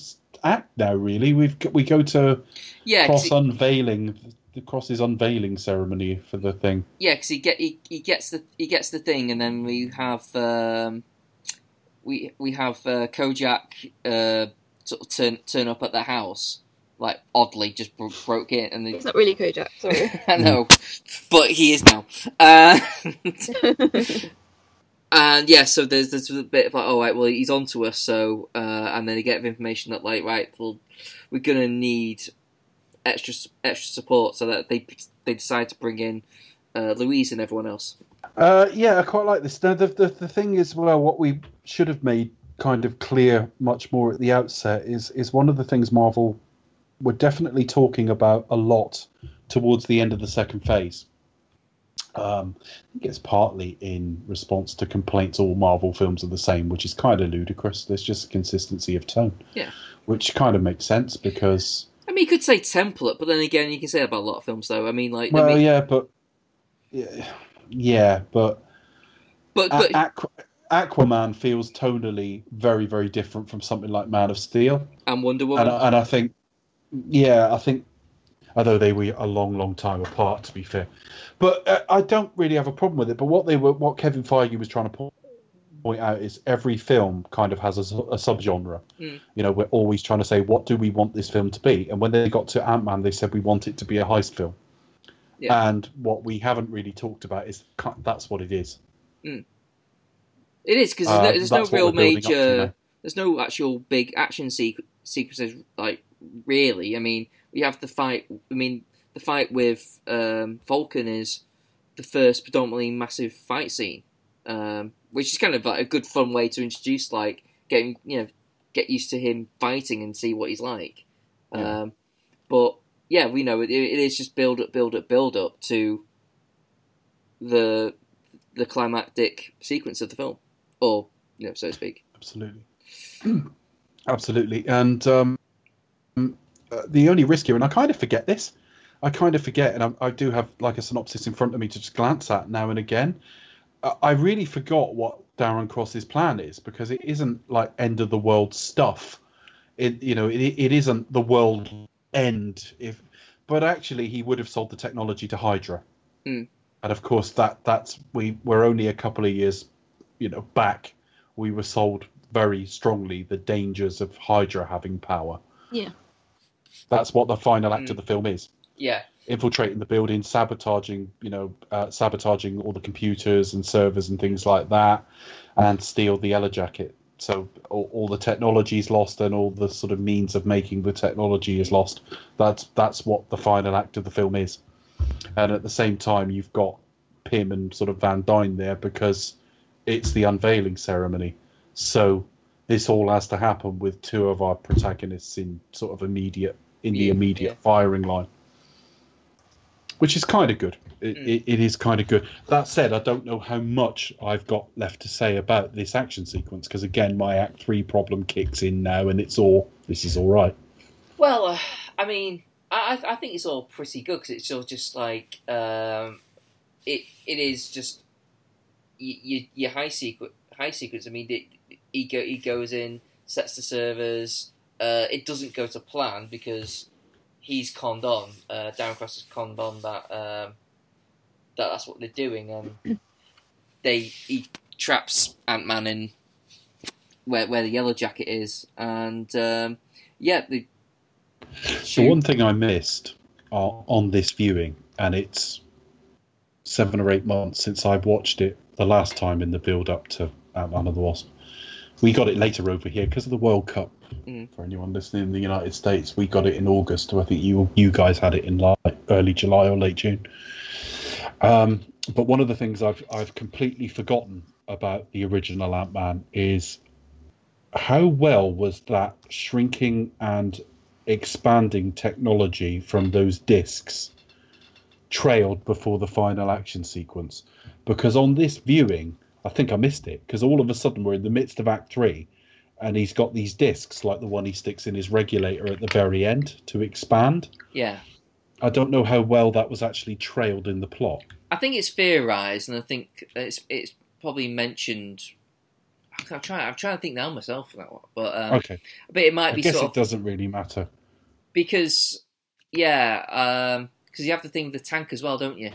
act now? Really, we've we go to Yeah, cross unveiling the cross's unveiling ceremony for the thing. Yeah, because he get he, he gets the he gets the thing, and then we have um, we we have uh, Kojak uh, sort of turn turn up at the house like oddly just bro- broke in, and It's not really Kojak, sorry. I know, but he is now. Uh, and yeah, so there's there's a bit of like, oh right, well he's onto us, so uh, and then they get information that like right, well we're gonna need extra extra support, so that they they decide to bring in uh, Luis and everyone else. Uh, yeah, I quite like this. Now, the, the the thing is, well, what we should have made kind of clear much more at the outset is is one of the things Marvel were definitely talking about a lot towards the end of the second phase. Um, I think it's partly in response to complaints all Marvel films are the same, which is kind of ludicrous. There's just a consistency of tone, Yeah. which kind of makes sense because I mean, you could say template, but then again, you can say about a lot of films, though. I mean, like, I well, mean, yeah, but yeah, yeah, but but but Aqu- Aquaman feels tonally very, very different from something like Man of Steel, and Wonder Woman. I, and I think, yeah, I think, although they were a long, long time apart, to be fair, but uh, I don't really have a problem with it. But what they were, what Kevin Feige was trying to point out is every film kind of has a, a subgenre. Mm. You know, we're always trying to say what do we want this film to be, and when they got to Ant Man, they said we want it to be a heist film. Yeah. And what we haven't really talked about is that's what it is. It is because Uh, there's no, there's no real up to major. now. There's no actual big action sequ- sequences, like really. I mean, we have the fight. I mean, the fight with um, Falcon is the first predominantly massive fight scene, um, which is kind of like a good fun way to introduce like getting you know get used to him fighting and see what he's like. Yeah. Um, but yeah, we know it, it is just build up, build up, build up to the the climactic sequence of the film, or you know, so to speak. Absolutely. Absolutely. And um, the only risk here, and I kind of forget this, I kind of forget, and I, I do have like a synopsis in front of me to just glance at now and again. I, I really forgot what Darren Cross's plan is because it isn't like end of the world stuff. It you know it, it isn't the world end if, but actually he would have sold the technology to Hydra, Mm. and of course that that's we we're only a couple of years, you know, back. We were sold very strongly the dangers of Hydra having power. Yeah. That's what the final act Mm. of the film is Yeah, infiltrating the building, sabotaging, you know, uh, sabotaging all the computers and servers and things like that, and steal the Yellow Jacket. So all, all the technology is lost, and all the sort of means of making the technology is lost. That's that's what the final act of the film is. And at the same time, you've got Pym and sort of Van Dyne there because it's the unveiling ceremony. So this all has to happen with two of our protagonists in sort of immediate in the immediate yeah. firing line which is kind of good. It, Mm. it, it is kind of good. That said, I don't know how much I've got left to say about this action sequence because again, my Act Three problem kicks in now, and it's all this is all right. Well, uh, I mean, I I think it's all pretty good because it's all just like um, it it is just you, you, your high sequence high sequence. I mean, it, he go he goes in, sets the servers. Uh, it doesn't go to plan because he's conned on. Uh, Darren Cross has conned on that um, that that's what they're doing, and they he traps Ant Man in where where the yellow jacket is, and um, yeah, the The one thing I missed uh, on this viewing, and it's seven or eight months since I've watched it the last time in the build up to Ant Man and the Wasp. We got it later over here because of the World Cup. Mm. For anyone listening in the United States, we got it in August. I think you you guys had it in like early July or late June. Um, but one of the things I've I've completely forgotten about the original Ant Man is how well was that shrinking and expanding technology from those discs trailed before the final action sequence because on this viewing i think i missed it because all of a sudden we're in the midst of act three and he's got these discs like the one he sticks in his regulator at the very end to expand yeah. i don't know how well that was actually trailed in the plot I think it's theorized, and I think it's it's probably mentioned. I'm trying. I'm trying to think now myself for that one, but um, okay but it might i be guess sort it of doesn't really matter because yeah, because you have to think the tank as well, don't you?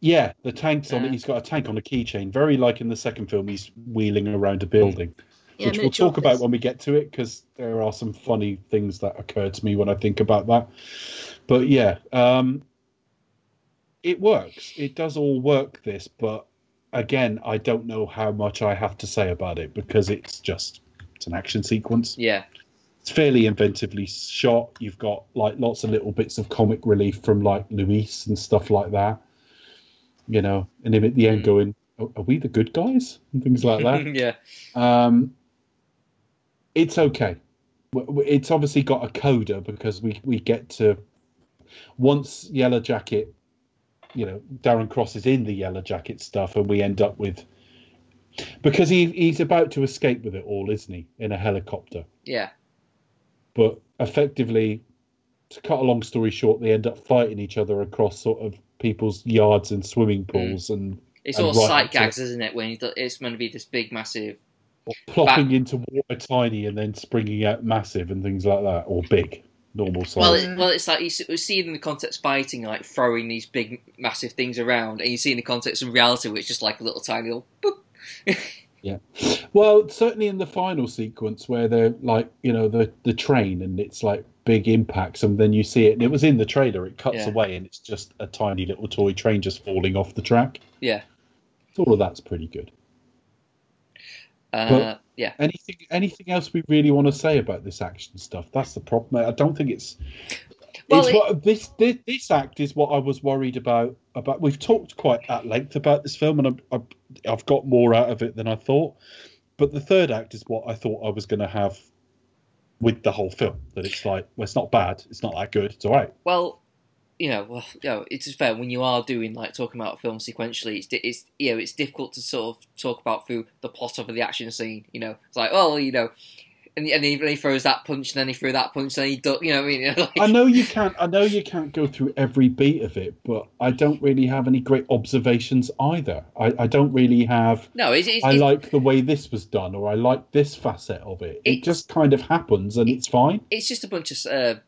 yeah the tank's on Yeah. he's got a tank on a keychain very like in the second film he's wheeling around a building Yeah, which we'll miniature talk about when we get to it because there are some funny things that occur to me when I think about that. But yeah, um, it works. It does all work. This, but again, I don't know how much I have to say about it because it's just it's an action sequence. Yeah, It's fairly inventively shot. You've got like lots of little bits of comic relief from like Luis and stuff like that. You know, and him at the end Mm. going, "Are are we the good guys?" and things like that. yeah, Um, it's okay. It's obviously got a coda because we we get to once Yellow Jacket, you know, Darren Cross is in the Yellow Jacket stuff, and we end up with because he he's about to escape with it all, isn't he, in a helicopter? yeah, But effectively, to cut a long story short, they end up fighting each other across sort of people's yards and swimming mm. pools and it's And all right sight to gags, isn't it? When it's meant to be this big, massive. Or plopping into water tiny and then springing out massive and things like that, or big, normal size. Well, it, well, it's like you see, it in the context of fighting, like throwing these big, massive things around, and you see in the context of reality, which it's just like a little tiny little. Boop. Yeah. Well, certainly in the final sequence where they're like, you know, the the train and it's like big impacts, and then you see it, and it was in the trailer. It cuts Yeah. away, and it's just a tiny little toy train just falling off the track. Yeah, All of that's pretty good. Uh, yeah. Anything anything else we really want to say about this action stuff? That's the problem. I don't think it's. Well, it's it- what this, this this act is what I was worried about. About we've talked quite at length about this film, and I've, I've, I've got more out of it than I thought. But the third act is what I thought I was going to have with the whole film. That it's like, well, it's not bad. It's not that good. It's all right. Well, you know, well, you know, it's fair when you are doing like talking about a film sequentially. It's, it's you know, it's difficult to sort of talk about through the plot of the action scene. You know, it's like, oh, you know, and and he, he throws that punch, and then he threw that punch, and then he duck. You know what I mean? Like, I know you can't. I know you can't go through every beat of it, but I don't really have any great observations either. I, I don't really have. no, it's, it's, I it's, like the way this was done, or I like this facet of it. It just kind of happens, and it's fine. it's just a bunch of uh,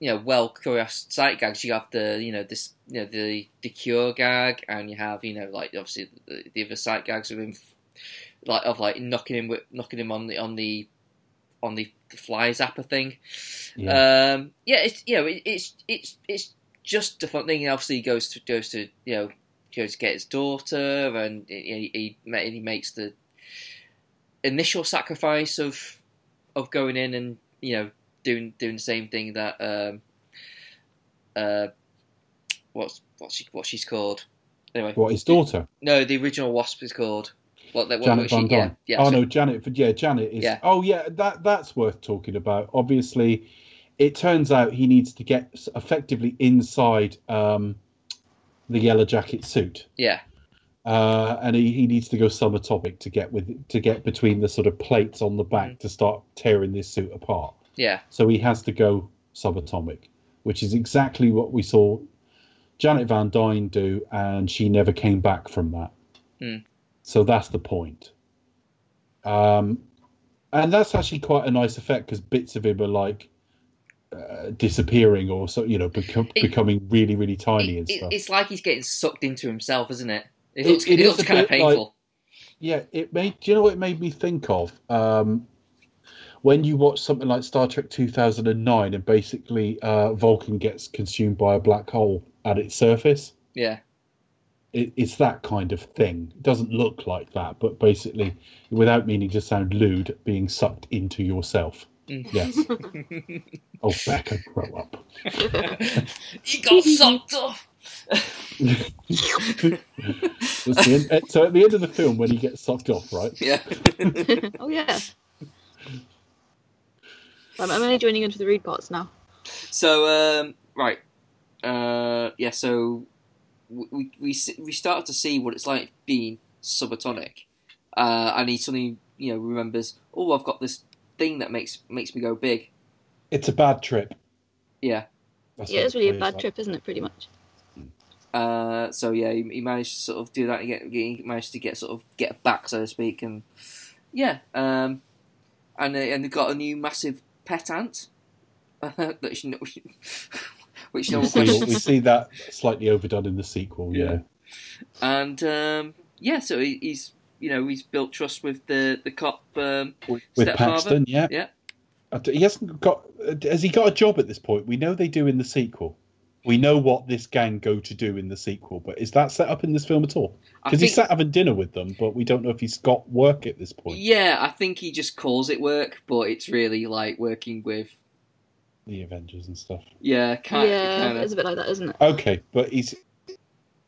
you know well choreographed sight gags. You have the you know this you know the the cure gag, and you have you know like obviously the, the other sight gags of him like of like knocking him with knocking him on the on the on the, the fly zapper thing. Yeah. Um, yeah, it's you know it, it's it's it's just a fun thing. And obviously, he goes to goes to you know goes to get his daughter, and he he, he makes the initial sacrifice of of going in and you know doing doing the same thing that um uh what's what's she what she's called anyway. what his daughter, No, the original wasp is called what? what Janet what she, Van yeah, Dyne. yeah. oh so- no, Janet. Yeah, Janet is. Yeah. Oh yeah, that that's worth talking about. Obviously, it turns out he needs to get effectively inside um, the yellow jacket suit. yeah, uh, and he, he needs to go subatomic to get with to get between the sort of plates on the back Mm. to start tearing this suit apart. Yeah, So he has to go subatomic, which is exactly what we saw Janet Van Dyne do, and she never came back from that. Mm. So that's the point. Um, and that's actually quite a nice effect because bits of him are like uh, disappearing or so you know become, It- becoming really really tiny It- and it- stuff. it's like he's getting sucked into himself, isn't it? It looks, it looks kind of bit like- painful. Yeah, it made. Do you know what it made me think of? Um, when you watch something like Star Trek 2009, and basically uh, Vulcan gets consumed by a black hole at its surface. yeah, It, it's that kind of thing. It doesn't look like that, but basically, without meaning to sound lewd, being sucked into yourself. Mm. Yes. oh, Becca, grow up. he got sucked off. That's the end- so at the end of the film, when he gets sucked off, right? Yeah, Oh yeah. I'm, I'm only joining into the read parts now. So um, right, uh, yeah. So we we s- we started to see what it's like being subatomic, uh, and he suddenly you know remembers, oh, I've got this thing that makes makes me go big. It's a bad trip. Yeah. That's yeah, it's really a plays bad like. trip, isn't it? Pretty much. Uh, so yeah, he, he managed to sort of do that and get he managed to get sort of get back, so to speak, and yeah, um, and they, and they got a new massive pet ant. that she, which no We see, we see that slightly overdone in the sequel. Yeah. And um, yeah, so he, he's you know he's built trust with the the cop. Um, with? Paxton. Yeah, yeah, he hasn't got. Has he got a job at this point? We know they do in the sequel. We know what this gang go to do in the sequel, but is that set up in this film at all? Because he's sat having dinner with them, but we don't know if he's got work at this point. yeah. I think he just calls it work, but it's really like working with The Avengers and stuff. yeah, kind, yeah, kind it's a bit like that, isn't it? Okay, but he's.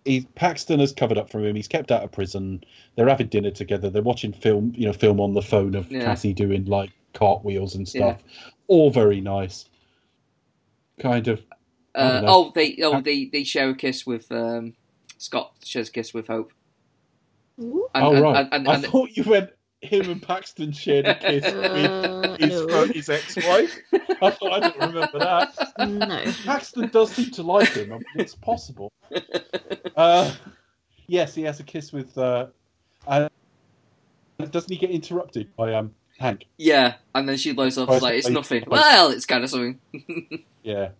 He, Paxton has covered up from him. He's kept out of prison. They're having dinner together. They're watching film, you know, film on the phone of Yeah. Cassie doing like cartwheels and stuff. All very nice. Kind of I Uh, oh, they oh Uh, they they share a kiss with um, Scott shares a kiss with Hope. And, oh and- right. and- and- I thought you went. Him and Paxton shared a kiss Uh, with his, no. his ex-wife. I thought I don't remember that. No. Paxton does seem to like him. I mean, it's possible. Uh, yes, he has a kiss with. Uh, and doesn't he get interrupted by um Hank? yeah, and then she blows off like it's nothing. Well, it's kind of something. Yeah.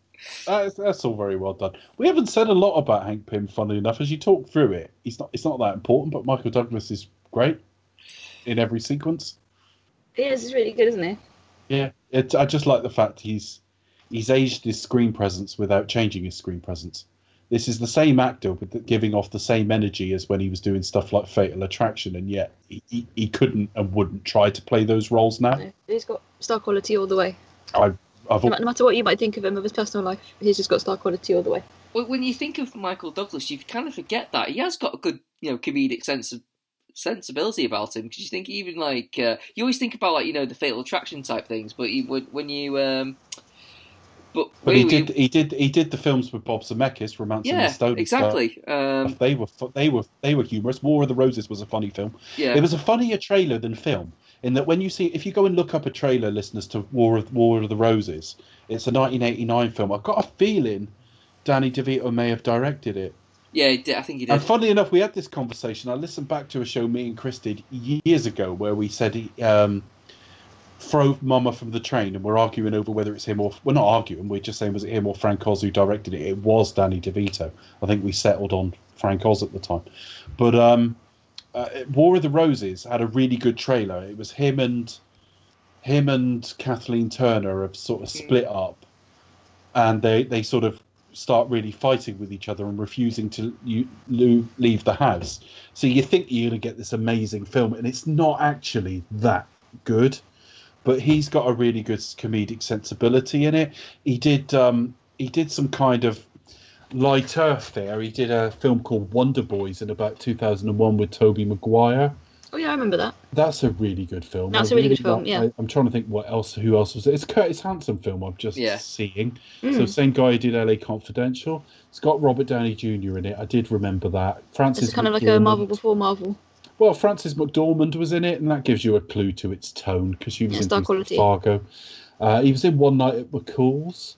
That's, that's all very well done. We haven't said a lot about Hank Pym, funnily enough. As you talk through it, he's not. It's not that important, but Michael Douglas is great in every sequence. Yeah, this is really good, isn't he? Yeah, it, I just like the fact he's he's aged his screen presence without changing his screen presence. This is the same actor the, giving off the same energy as when he was doing stuff like Fatal Attraction, and yet he, he, he couldn't and wouldn't try to play those roles now. No, he's got star quality all the way. I, I've No, no matter what you might think of him of his personal life, he's just got star quality all the way. Well, when you think of Michael Douglas, you kind of forget that he has got a good, you know, comedic sense of sensibility about him. Because you think even like uh, you always think about like you know the Fatal Attraction type things, but you would when you um, but, But he when you- did he did he did the films with Bob Zemeckis, Romancing yeah, the Stone. and exactly. stuff. Um, They were they were they were humorous. War of the Roses was a funny film. yeah, It was a funnier trailer than film. In that, when you see, if you go and look up a trailer, listeners to War of War of the Roses, it's a 1989 film. I've got a feeling Danny DeVito may have directed it. yeah. he did- I think he did. And funnily enough, we had this conversation. I listened back to a show me and Chris did years ago where we said he um, throw Mama from the train, and we're arguing over whether it's him or we're not arguing. We're just saying was it him or Frank Oz who directed it. It was Danny DeVito. I think we settled on Frank Oz at the time, but um, uh, War of the Roses had a really good trailer. It was him and him and Kathleen Turner have sort of split up, and they they sort of start really fighting with each other and refusing to you, leave the house. So you think you're going to get this amazing film, and it's not actually that good. But he's got a really good comedic sensibility in it. He did um, he did some kind of light earth there. He did a film called Wonder Boys in about 2001 with Tobey Maguire. Oh yeah, I remember that. That's a really good film. That's I a really good film, like- yeah. I, am trying to think what else. Who else was it? It's Curtis Hanson film. I'm just Yeah. seeing. Mm. So same guy who did LA Confidential. It's got Robert Downey Jr. in it. I did remember that. Frances. It's kind of like a Marvel before Marvel. Well, Frances McDormand was in it, and that gives you a clue to its tone because she was Yeah, in star things like quality. Fargo. Uh, he was in One Night at McCall's.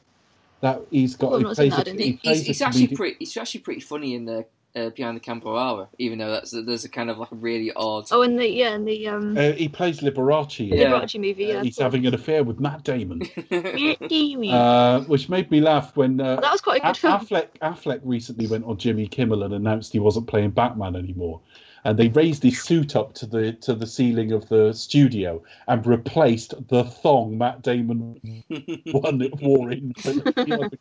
That he's got. I've he not plays that, a- I he He- plays he's, he's actually comedic- pretty. He's actually pretty funny in the uh, behind the camera even though that's there's a kind of like a really odd. Oh, and the yeah, and the um, Uh, he plays Liberace. in Yeah. Liberace movie. Uh, he's having an affair with Matt Damon. uh, which made me laugh when uh, was quite a good A- film. Affleck, Affleck recently went on Jimmy Kimmel and announced he wasn't playing Batman anymore. And they raised his suit up to the to the ceiling of the studio and replaced the thong Matt Damon one it wore in beyond the,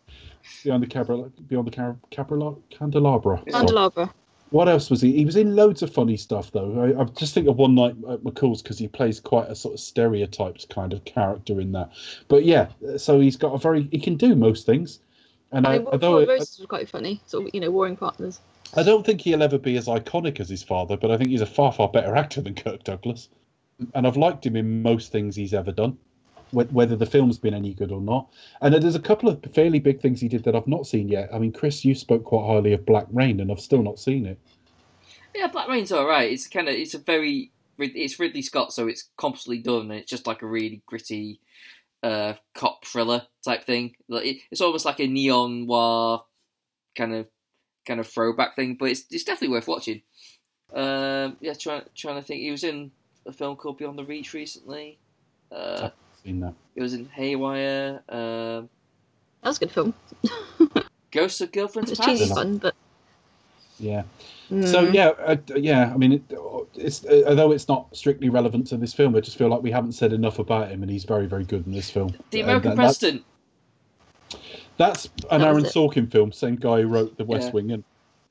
beyond the cabra, beyond the cabra, cabra, candelabra. Sorry. Candelabra. What else was he? He was in loads of funny stuff though. I, I just think of One Night at McCall's because he plays quite a sort of stereotyped kind of character in that. But yeah, so he's got a very he can do most things. And I I, mean, War although of I, was quite funny. Sort of, you know, warring partners. I don't think he'll ever be as iconic as his father, but I think he's a far far better actor than Kirk Douglas. And I've liked him in most things he's ever done, whether the film's been any good or not. And there's a couple of fairly big things he did that I've not seen yet. I mean, Chris, you spoke quite highly of Black Rain, and I've still not seen it. Yeah, Black Rain's all right. It's kind of it's a very it's Ridley Scott, so it's competently done, and it's just like a really gritty uh, cop thriller type thing. Like, it- It's almost like a neon noir kind of kind of throwback thing, but it's it's definitely worth watching. Um, yeah, trying trying to think. He was in a film called Beyond the Reach recently. Uh, Seen that. he was in Haywire. Um, That was a good film. Ghosts of Girlfriend's It's Past. cheesy fun, but Yeah. mm, So yeah, uh, yeah. I mean, it, it's uh, although it's not strictly relevant to this film, I just feel like we haven't said enough about him, and he's very, very good in this film. The Uh, American that- President. That's an That Aaron it. Sorkin film, same guy who wrote The West Yeah. Wing and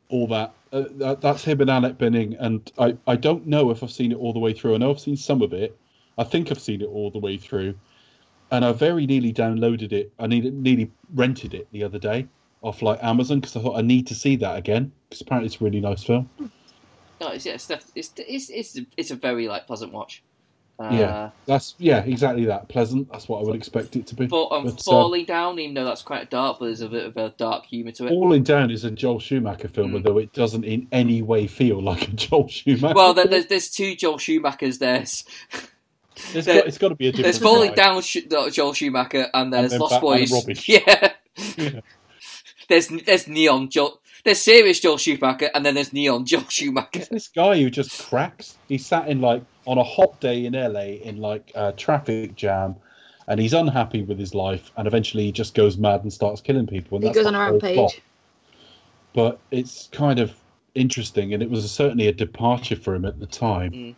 all that. Uh, that. That's him and Annette Bening, and I, I don't know if I've seen it all the way through. I know I've seen some of it. I think I've seen it all the way through, and I very nearly downloaded it. I nearly, nearly rented it the other day off like Amazon because I thought I need to see that again because apparently it's a really nice film. No, it's, yeah, it's, def- it's it's it's it's a very like pleasant watch. Uh, Yeah. That's yeah, exactly that. Pleasant. That's what I would expect it to be. But um, But, uh, falling down, even though that's quite dark, but there's a bit of a dark humour to it. Falling Down is a Joel Schumacher film, Mm. although it doesn't in any way feel like a Joel Schumacher. Well, there, film. there's there's two Joel Schumachers. There's It's there- got, it's got to be a different. there's falling guy. down Sh- Joel Schumacher, and there's then Lost Batman and Boys. Yeah. Yeah. there's there's neon Joel. There's serious Joel Schumacher, and then there's neon Joel Schumacher. It's this guy who just cracks. He sat in like on a hot day in LA in like a traffic jam, and he's unhappy with his life, and eventually he just goes mad and starts killing people. And he that's goes on a rampage. plot. But it's kind of interesting, and it was certainly a departure for him at the time. Mm.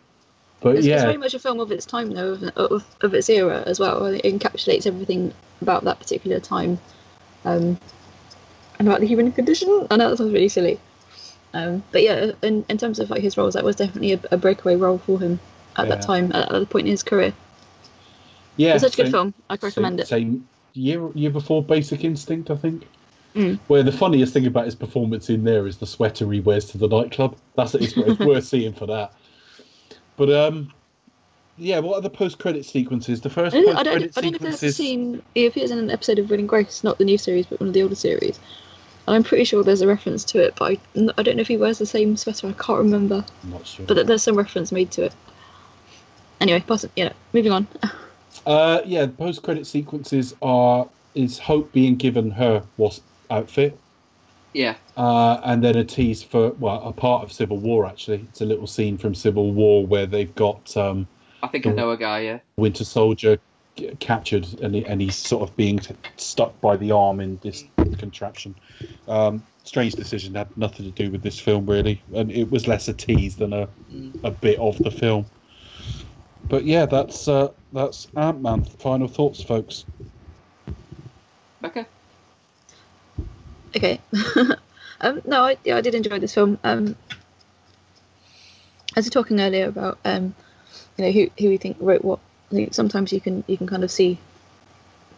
But It's, it's yeah, very much a film of its time, though, of, of, of its era as well. It encapsulates everything about that particular time. Um, and about the human condition. I know that sounds really silly. Um, but yeah, in, in terms of like his roles, that was definitely a, a breakaway role for him at Yeah. that time, at, at the point in his career. Yeah, it's such a good same- film. I recommend it. Same year year before Basic Instinct, I think. Mm. Where the funniest thing about his performance in there is the sweater he wears to the nightclub. That's it's, it's worth seeing for that. But um, yeah. What are the post credit sequences? The first I don't, I don't, I don't know if there's scene. He appears in an episode of Will & Grace, not the new series, but one of the older series. And I'm pretty sure there's a reference to it, but I, I don't know if he wears the same sweater. I can't remember. I'm not sure. But there's some reference made to it. Anyway, pass it. You know, moving on. Uh, yeah, the post credit sequences are is Hope being given her wasp outfit, Yeah, uh, and then a tease for well, a part of Civil War actually. It's a little scene from Civil War where they've got um, I think I know a guy. Yeah, Winter Soldier g- captured, and, he, and he's sort of being t- stuck by the arm in this contraption. Um, strange decision had nothing to do with this film really, and it was less a tease than a a bit of the film. But yeah, that's uh, that's Ant Man. Final thoughts, folks. Becca. Okay. um, no, I, yeah, I did enjoy this film. Um, as we were talking earlier about, um, you know, who who we think wrote what. I think sometimes you can you can kind of see,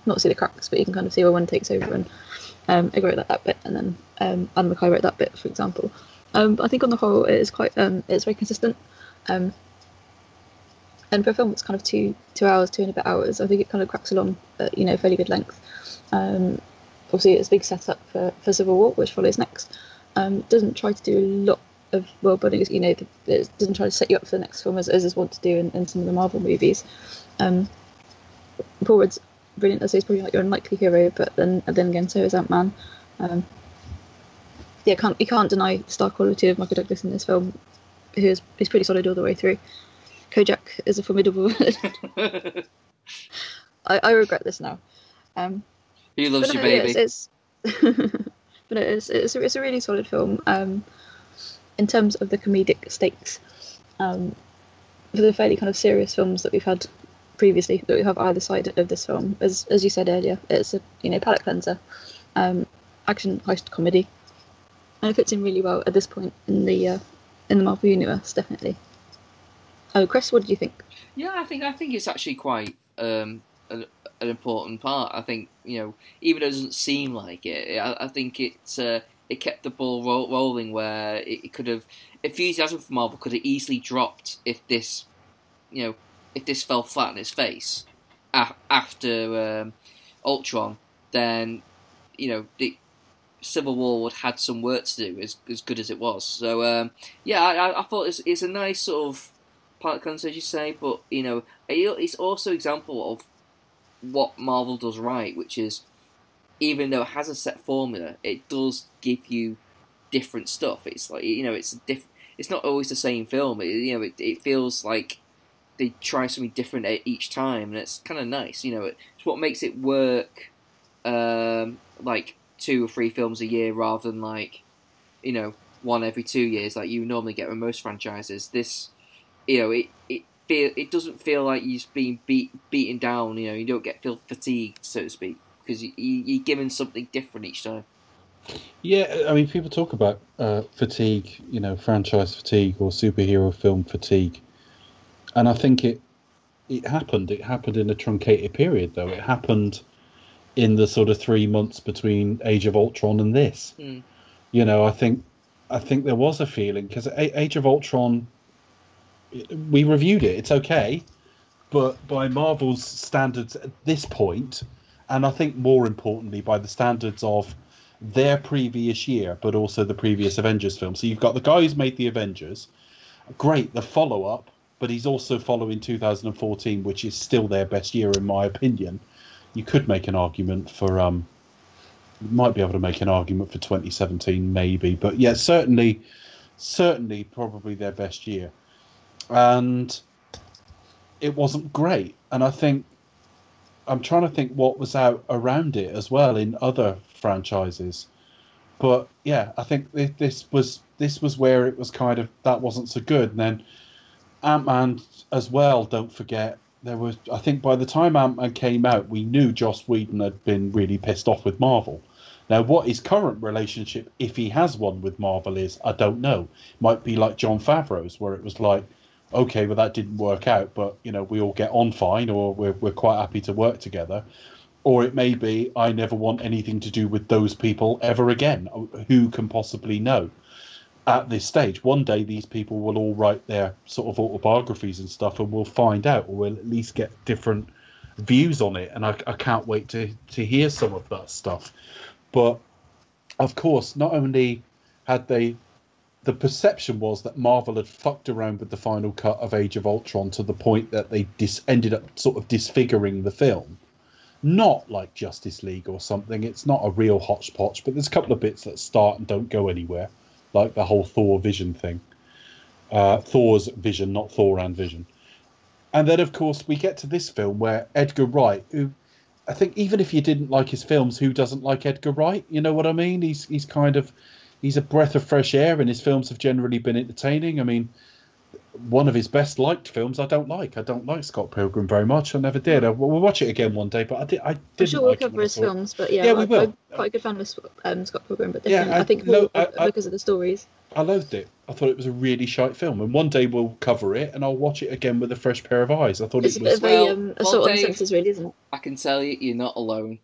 not see the cracks, but you can kind of see where one takes over. And um, I wrote that that bit, and then um, Adam McKay wrote that bit, for example. Um, but I think on the whole, it is quite um, it's very consistent. Um, and for a film that's kind of two two hours, two and a bit hours, I think it kind of cracks along at you know fairly good length. Um, obviously it's a big setup for, for Civil War, which follows next. Um, doesn't try to do a lot of world building, you know, the- it doesn't try to set you up for the next film as, is want to do in, in some of the Marvel movies. Um, Paul Rudd's brilliant as he's probably like your unlikely hero, but then then again so is Ant Man. Um, yeah, can't you can't deny the star quality of Michael Douglas in this film, who is he's pretty solid all the way through. Kojak is a formidable villain. I, I regret this now. Um, Who loves you, no, baby? It's, it's but it's, it's, a, it's a really solid film. Um, in terms of the comedic stakes, um, for the fairly kind of serious films that we've had previously, that we have either side of this film, as as you said earlier, it's a you know palate cleanser, um, action heist comedy, and it fits in really well at this point in the uh, in the Marvel universe, definitely. Oh, Chris, what did you think? Yeah, I think I think it's actually quite um, an, an important part. I think you know, even though it doesn't seem like it, I, I think it's uh, it kept the ball ro- rolling where it, it could have enthusiasm for Marvel could have easily dropped if this, you know, if this fell flat on its face after um, Ultron. Then you know the Civil War would had some work to do as as good as it was. So um, yeah, I, I- I thought it's, it's a nice sort of cleanser, as you say, but you know, it's also example of what Marvel does right, which is even though it has a set formula, it does give you different stuff. It's like you know, it's a diff- It's not always the same film. It, you know, it, it feels like they try something different each time, and it's kind of nice. You know, it's what makes it work. Um, like two or three films a year rather than like, you know, one every two years like you normally get with most franchises. This, you know, it it feel it doesn't feel like you're just being beat beaten down. You know, you don't get feel fatigued, so to speak, because you, you, you're given something different each time. Yeah, I mean, people talk about uh, fatigue, you know, franchise fatigue or superhero film fatigue, and I think it it happened. It happened in a truncated period, though. It happened in the sort of three months between Age of Ultron and this. Mm. You know, I think I think there was a feeling because Age of Ultron, we reviewed it. It's okay, but by Marvel's standards at this point, and I think more importantly by the standards of their previous year, but also the previous Avengers film. So you've got the guy who's made the Avengers, great, the follow up, but he's also following 2014, which is still their best year in my opinion. You could make an argument for um, might be able to make an argument for 2017 maybe, but yeah, certainly, certainly probably their best year, and it wasn't great. And I think I'm trying to think what was out around it as well in other franchises. But yeah, I think this was this was where it was kind of that wasn't so good. And then Ant Man as well. Don't forget there was. I think by the time Ant Man came out, we knew Joss Whedon had been really pissed off with Marvel. Now, what his current relationship, if he has one with Marvel, is, I don't know. Might be like Jon Favreau's, where it was like, okay, well, that didn't work out, but, you know, we all get on fine, or we're, we're quite happy to work together. Or it may be, I never want anything to do with those people ever again. Who can possibly know? At this stage, one day these people will all write their sort of autobiographies and stuff, and we'll find out, or we'll at least get different views on it. And I, I can't wait to, to hear some of that stuff. But of course, not only had they the perception was that Marvel had fucked around with the final cut of Age of Ultron to the point that they dis- ended up sort of disfiguring the film. Not like Justice League or something. It's not a real hodgepodge, but there's a couple of bits that start and don't go anywhere, like the whole Thor Vision thing. Uh, Thor's Vision, not Thor and Vision. And then, of course, we get to this film where Edgar Wright, who I think even if you didn't like his films, who doesn't like Edgar Wright? You know what I mean? He's he's kind of he's a breath of fresh air, and his films have generally been entertaining. I mean, one of his best liked films I don't like. I don't like Scott Pilgrim very much. I never did. I, we'll watch it again one day, but I did. I didn't. I'm sure we'll like cover I his films, but yeah, Yeah, we I, will. I'm quite a good fan of um, Scott Pilgrim, but Yeah, I, I- think no, more I- I- because of the stories. I loathed it. I thought it was a really shite film, and one day we'll cover it, and I'll watch it again with a fresh pair of eyes. I thought It's a it bit was. of a, Well- um, a well, sort of senses, really, isn't it? I can tell you, you're not alone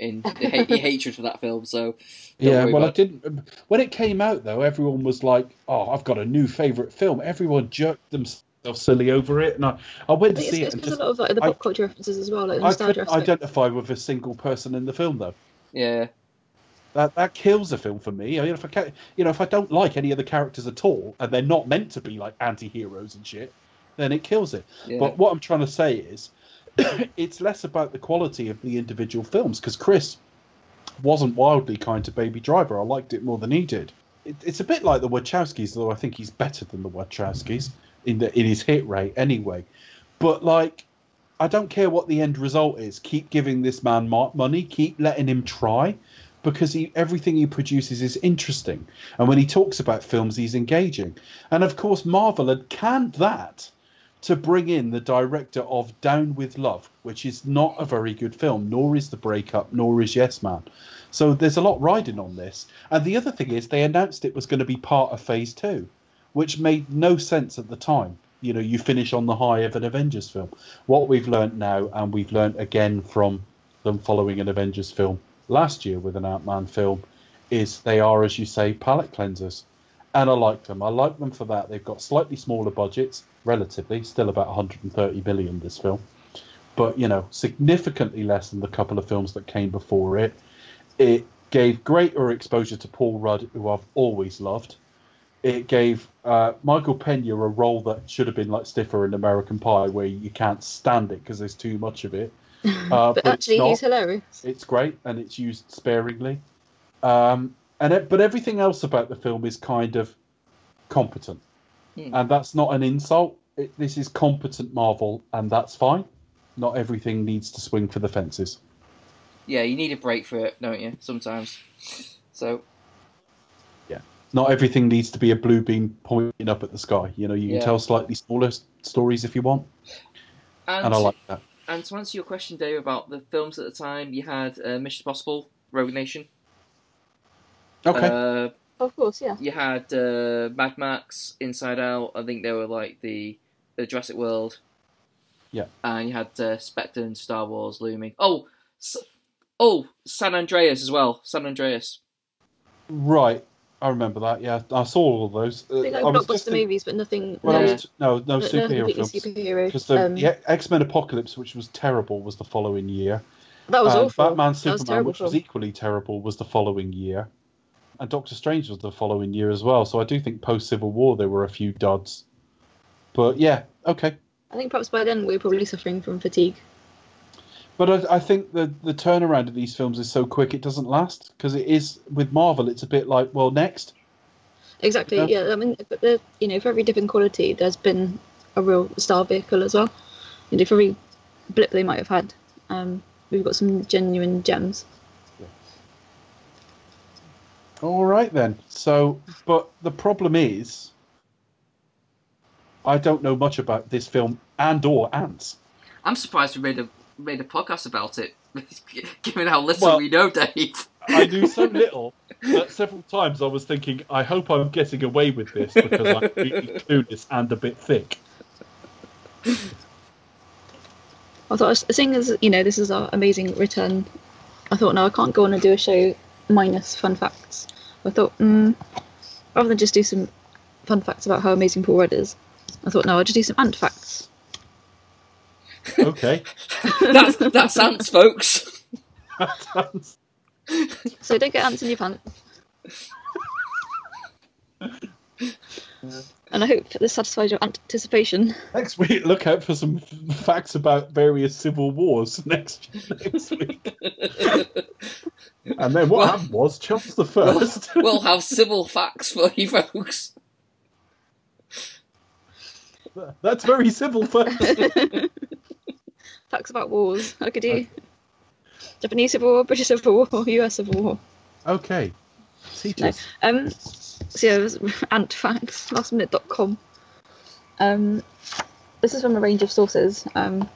in the ha- your hatred for that film. So Yeah, worry well, I didn't. Um, when it came out, though, everyone was like, "Oh, I've got a new favorite film." Everyone jerked themselves silly over it, and I, I went I to see it's, it. it's And because just, a lot of like, the I- pop culture references as well, like I couldn't identify with a single person in the film, though. yeah, That that kills a film for me. I mean, if I ca you know, if I don't like any of the characters at all, and they're not meant to be like anti-heroes and shit, then it kills it. yeah. But what I'm trying to say is, it's less about the quality of the individual films because Chris wasn't wildly kind to Baby Driver. I liked it more than he did. It, it's a bit like the Wachowskis, though I think he's better than the Wachowskis in the in his hit rate anyway. But like, I don't care what the end result is. Keep giving this man mo- money. Keep letting him try. Because he, everything he produces is interesting, and when he talks about films, he's engaging. And of course, Marvel had canned that to bring in the director of Down with Love, which is not a very good film, nor is The Breakup, nor is Yes Man. So there's a lot riding on this. And the other thing is, they announced it was going to be part of Phase 2, which made no sense at the time. You know, you finish on the high of an Avengers film. What we've learnt now, and we've learnt again from them following an Avengers film last year with an Ant Man film, is they are, as you say, palette cleansers and I like them. I like them for that. They've got slightly smaller budgets, relatively, still about 130 million this film, but you know, significantly less than the couple of films that came before it. It gave greater exposure to Paul Rudd, who I've always loved. It gave uh, Michael Pena a role that should have been like Stifler in American Pie, where you can't stand it because there's too much of it. Uh, but it's actually, he's hilarious. It's great and it's used sparingly. Um, and it, but everything else about the film is kind of competent, and that's not an insult. It, this is competent Marvel, and that's fine. Not everything needs to swing for the fences. yeah, you need a break for it, don't you? Sometimes. So Yeah, Not everything needs to be a blue beam pointing up at the sky. You know, you can Yeah. tell slightly smaller stories if you want, and, and I like that. and to answer your question, Dave, about the films at the time, you had uh, Mission Impossible, Rogue Nation. Okay, Uh, Of course, yeah. you had uh, Mad Max, Inside Out. I think they were like the the Jurassic World. Yeah. And you had uh, Spectre and Star Wars looming. Oh, S- oh, San Andreas as well. San Andreas. right. I remember that. Yeah, I saw all of those. Uh, I think like I was just blockbuster think- movies, but nothing. Well, no, was, no, no no- superhero completely films. Because the, um, the X Men Apocalypse, which was terrible, was the following year. that was and awful. Batman that was Superman, terrible which was equally terrible, was the following year. And Doctor Strange was the following year as well. So I do think post Civil War there were a few duds. But yeah, okay. I think perhaps by then we were probably suffering from fatigue. But I, I think the the turnaround of these films is so quick it doesn't last because it is with Marvel. It's a bit like well next. Exactly. Yeah. Yeah. I mean, but the, you know, for every different quality, there's been a real star vehicle as well. You know, for every blip they might have had, um, we've got some genuine gems. All right then. So, but the problem is, I don't know much about this film and or ants. I'm surprised we made a made a podcast about it, given how little Well- we know, Dave. I knew so little that several times I was thinking, I hope I'm getting away with this because I'm really clueless and a bit thick. I thought, seeing as you know, this is our amazing return, I thought, no, I can't go on and do a show minus fun facts. I thought, mm, rather than just do some fun facts about how amazing Paul Rudd is, I thought, no, I'll just do some ant facts. Okay. That's that's ants, folks. That sounds- So don't get ants in your pants. And I hope this satisfies your anticipation. Next week, look out for some f- facts about various civil wars next next week. And then what Well- happened was Charles the First. we'll have civil facts for you, folks. That's very civil first. Facts about wars. I could do Japanese Civil War, British Civil War, US Civil War. Okay. See No. Um, so yeah, it was ant facts, lastminute.com. Um, this is from a range of sources. Um,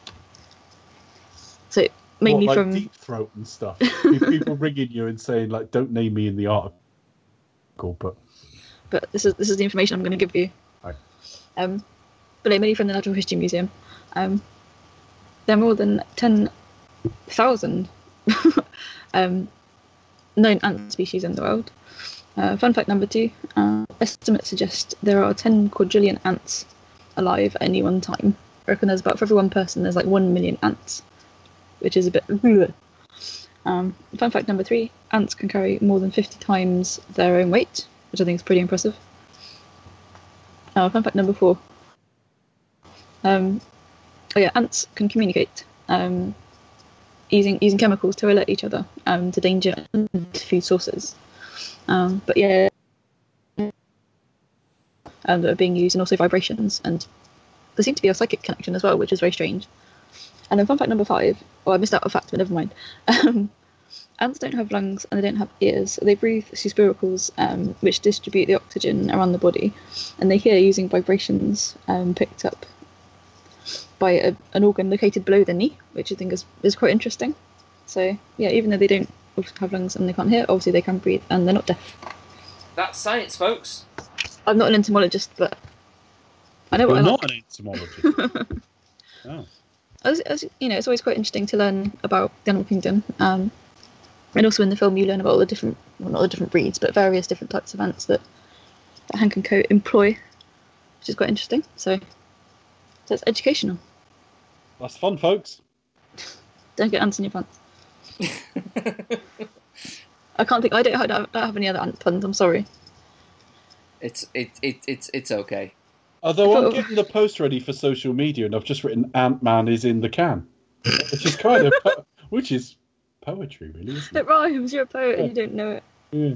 so mainly what, like from deep throat and stuff. People ringing you and saying like, "Don't name me in the article," but but this is this is the information I'm going to give you. Right. Um, but mainly from the Natural History Museum. Um, there are more than ten thousand um, known ant species in the world. Uh, fun fact number two: uh, estimates suggest there are ten quadrillion ants alive at any one time. I reckon there's about for every one person there's like one million ants, which is a bit. Um, fun fact number three: ants can carry more than fifty times their own weight, which I think is pretty impressive. Uh, fun fact number four. Um, oh yeah, ants can communicate um, using using chemicals to alert each other um, to danger and food sources. Um, but yeah, um, that are being used and also vibrations, and there seems to be a psychic connection as well, which is very strange. And then fun fact number five. Oh, I missed out a fact, but never mind. Um, ants don't have lungs and they don't have ears. They breathe through spiracles, um, which distribute the oxygen around the body, and they hear using vibrations um, picked up by a, an organ located below the knee, which I think is, is quite interesting. So yeah, even though they don't have lungs and they can't hear, obviously they can breathe and they're not deaf. That's science, folks. I'm not an entomologist, but I know what you're I not like. an entomologist. oh. As, as, you know, it's always quite interesting to learn about the animal kingdom. Um, and also in the film, you learn about all the different, well, not the different breeds, but various different types of ants that, that Hank and Co employ, which is quite interesting. So, so it's educational. That's fun, folks. Don't get ants in your pants. I can't think. I don't, I don't don't have any other ant puns. I'm sorry. It's it, it it's it's okay. Although I'm getting the post ready for social media, and I've just written "Ant Man is in the can," which is kind of, po- which is poetry, really, isn't It it? rhymes. You're a poet and you don't know it. Yeah.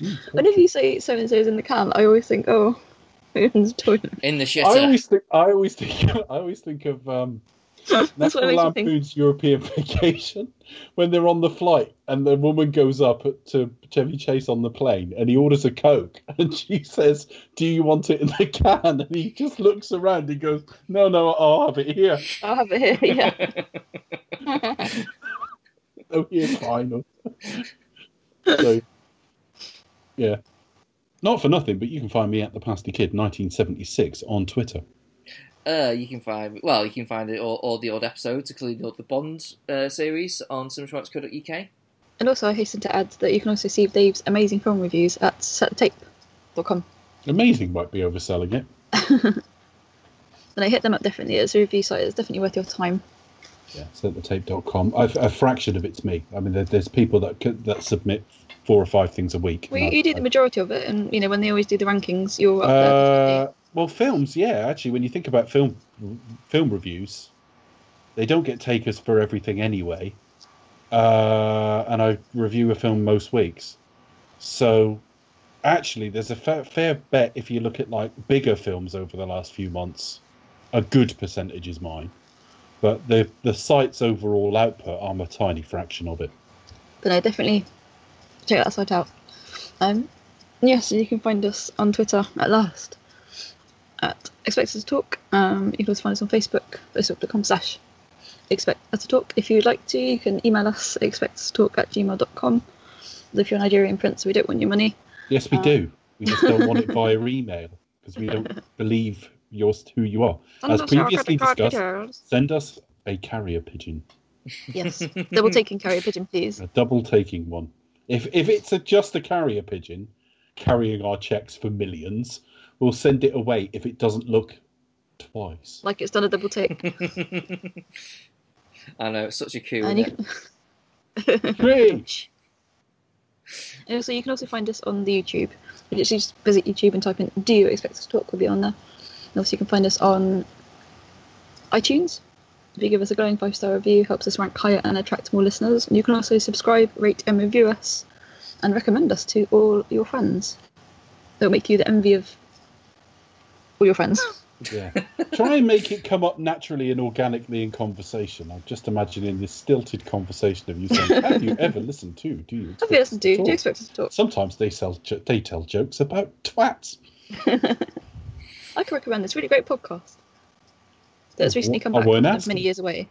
Mm, Whenever you say so and so is in the can, I always think, oh, in the toilet. In the I always think, I always think, I always think of um, That's what National it makes me think. Lampoon's European Vacation when they're on the flight and the woman goes up to Chevy Chase on the plane and he orders a Coke and she says, "Do you want it in the can?" And he just looks around. He goes, "No, no, I'll have it here." I'll have it here. Yeah. Oh, here's fine. so, yeah, not for nothing, but you can find me at the Pasty Kid 1976 on Twitter. Uh, you can find well, you can find it all, all the old episodes, including all the Bond uh, series on cinematronics.co.uk. And also, I hasten to add that you can also see Dave's amazing film reviews at settape.com. Amazing might be overselling it. And I hit them up definitely. It's a review site. It's definitely worth your time. Yeah, tape.com. I've, a fraction of it's me. I mean, there, there's people that could, that submit four or five things a week. Well, you, I- do the majority of it, and you know when they always do the rankings, you're up Uh, there. Well, films, yeah. Actually, when you think about film film reviews, they don't get takers for everything anyway. Uh, and I review a film most weeks, so actually, there's a fair, fair bet if you look at like bigger films over the last few months, a good percentage is mine. But the the site's overall output, I'm a tiny fraction of it. But I definitely check that site out. Um, yes, you can find us on Twitter at last at Expect Us to Talk. Um, you can also find us on Facebook, facebook.com slash Expect Us to Talk. If you'd like to, you can email us at expectustotalk at gmail.com. live your Nigerian prince. We don't want your money. Yes, we Uh. do. We just don't want it via email because we don't believe you're who you are. As previously discussed, send us a carrier pigeon, Yes, double taking carrier pigeon, please. a double taking one. If if it's a, just a carrier pigeon carrying our checks for millions, we'll send it away if it doesn't look twice. Like it's done a double take. I know, it's such a coup. and isn't you it? can... Great. So you can also find us on the YouTube. You literally just visit YouTube and type in "Do you expect us to talk?" We'll be on there. And also, you can find us on iTunes. If you give us a glowing five star review, helps us rank higher and attract more listeners. And you can also subscribe, rate, and review us, and recommend us to all your friends. It'll make you the envy of all your friends. Yeah. Try and make it come up naturally and organically in conversation. I'm just imagining this stilted conversation of you saying, "Have you ever listened to? Do you?" Have you listened to? talk?" Do you expect us to talk? Sometimes they sell jo- they tell jokes about twats. I can recommend this really great podcast that's recently come I back weren't from asking. many years away.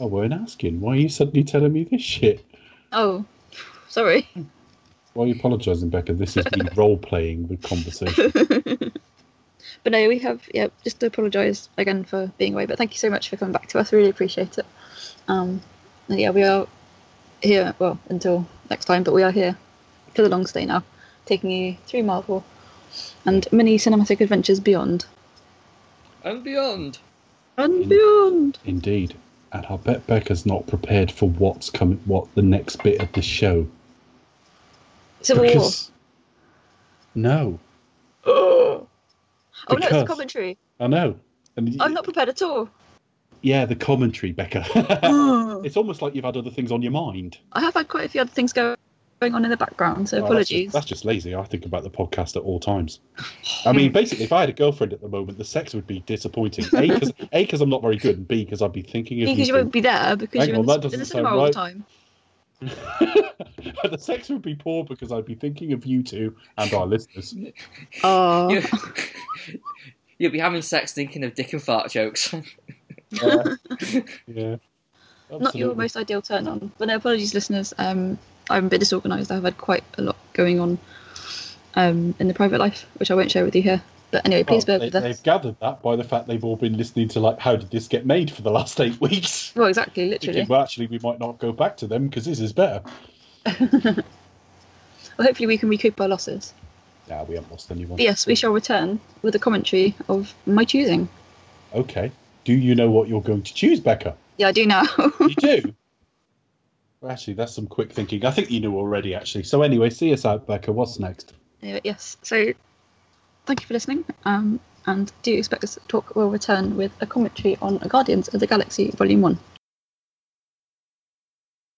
I weren't asking. Why are you suddenly telling me this shit? Oh, sorry. Why are you apologising, Becca? This is me role playing the conversation. But no, we have yeah. Just to apologise again for being away, but thank you so much for coming back to us. Really appreciate it. Um, and yeah, we are here well until next time, but we are here for the long stay now, taking you through Marvel and many cinematic adventures beyond And beyond. and beyond. Indeed. And I bet Becca's not prepared for what's coming, what the next bit of the show. Civil War. Because- No, Oh Oh, no, it's a commentary. I know. And I'm not prepared at all. Yeah, the commentary, Becca. it's almost like you've had other things on your mind. I have had quite a few other things go- going on in the background, so Oh, that's apologies. just- That's just, lazy. I think about the podcast at all times. I mean, basically, if I had a girlfriend at the moment, the sex would be disappointing. A, because I'm not very good, and B, because I'd be thinking of because you two. won't be there because Hang you're on, in the, in doesn't the sound cinema all the time. the sex would be poor because I'd be thinking of you two and our listeners. Oh, You- You'll be having sex thinking of dick and fart jokes. Yeah. yeah. not your most ideal turn on. But no, apologies, listeners. Um, I'm a bit disorganised. I've had quite a lot going on um, in the private life, which I won't share with you here. But anyway, please Well, bear they, with us. They've gathered that by the fact they've all been listening to like, how did this get made for the last eight weeks? Well, exactly, literally. Thinking, well, actually, we might not go back to them because this is better. Well, hopefully, we can recoup our losses. Yeah, we haven't lost anyone. But yes, we shall return with a commentary of my choosing. Okay. Do you know what you're going to choose, Becca? Yeah, I do now. You do. Well, actually, that's some quick thinking. I think you knew already, actually. So anyway, see us out, Becca. What's next? Anyway, yes. So, thank you for listening. Um, and do expect to talk. We'll return with a commentary on Guardians of the Galaxy Volume One.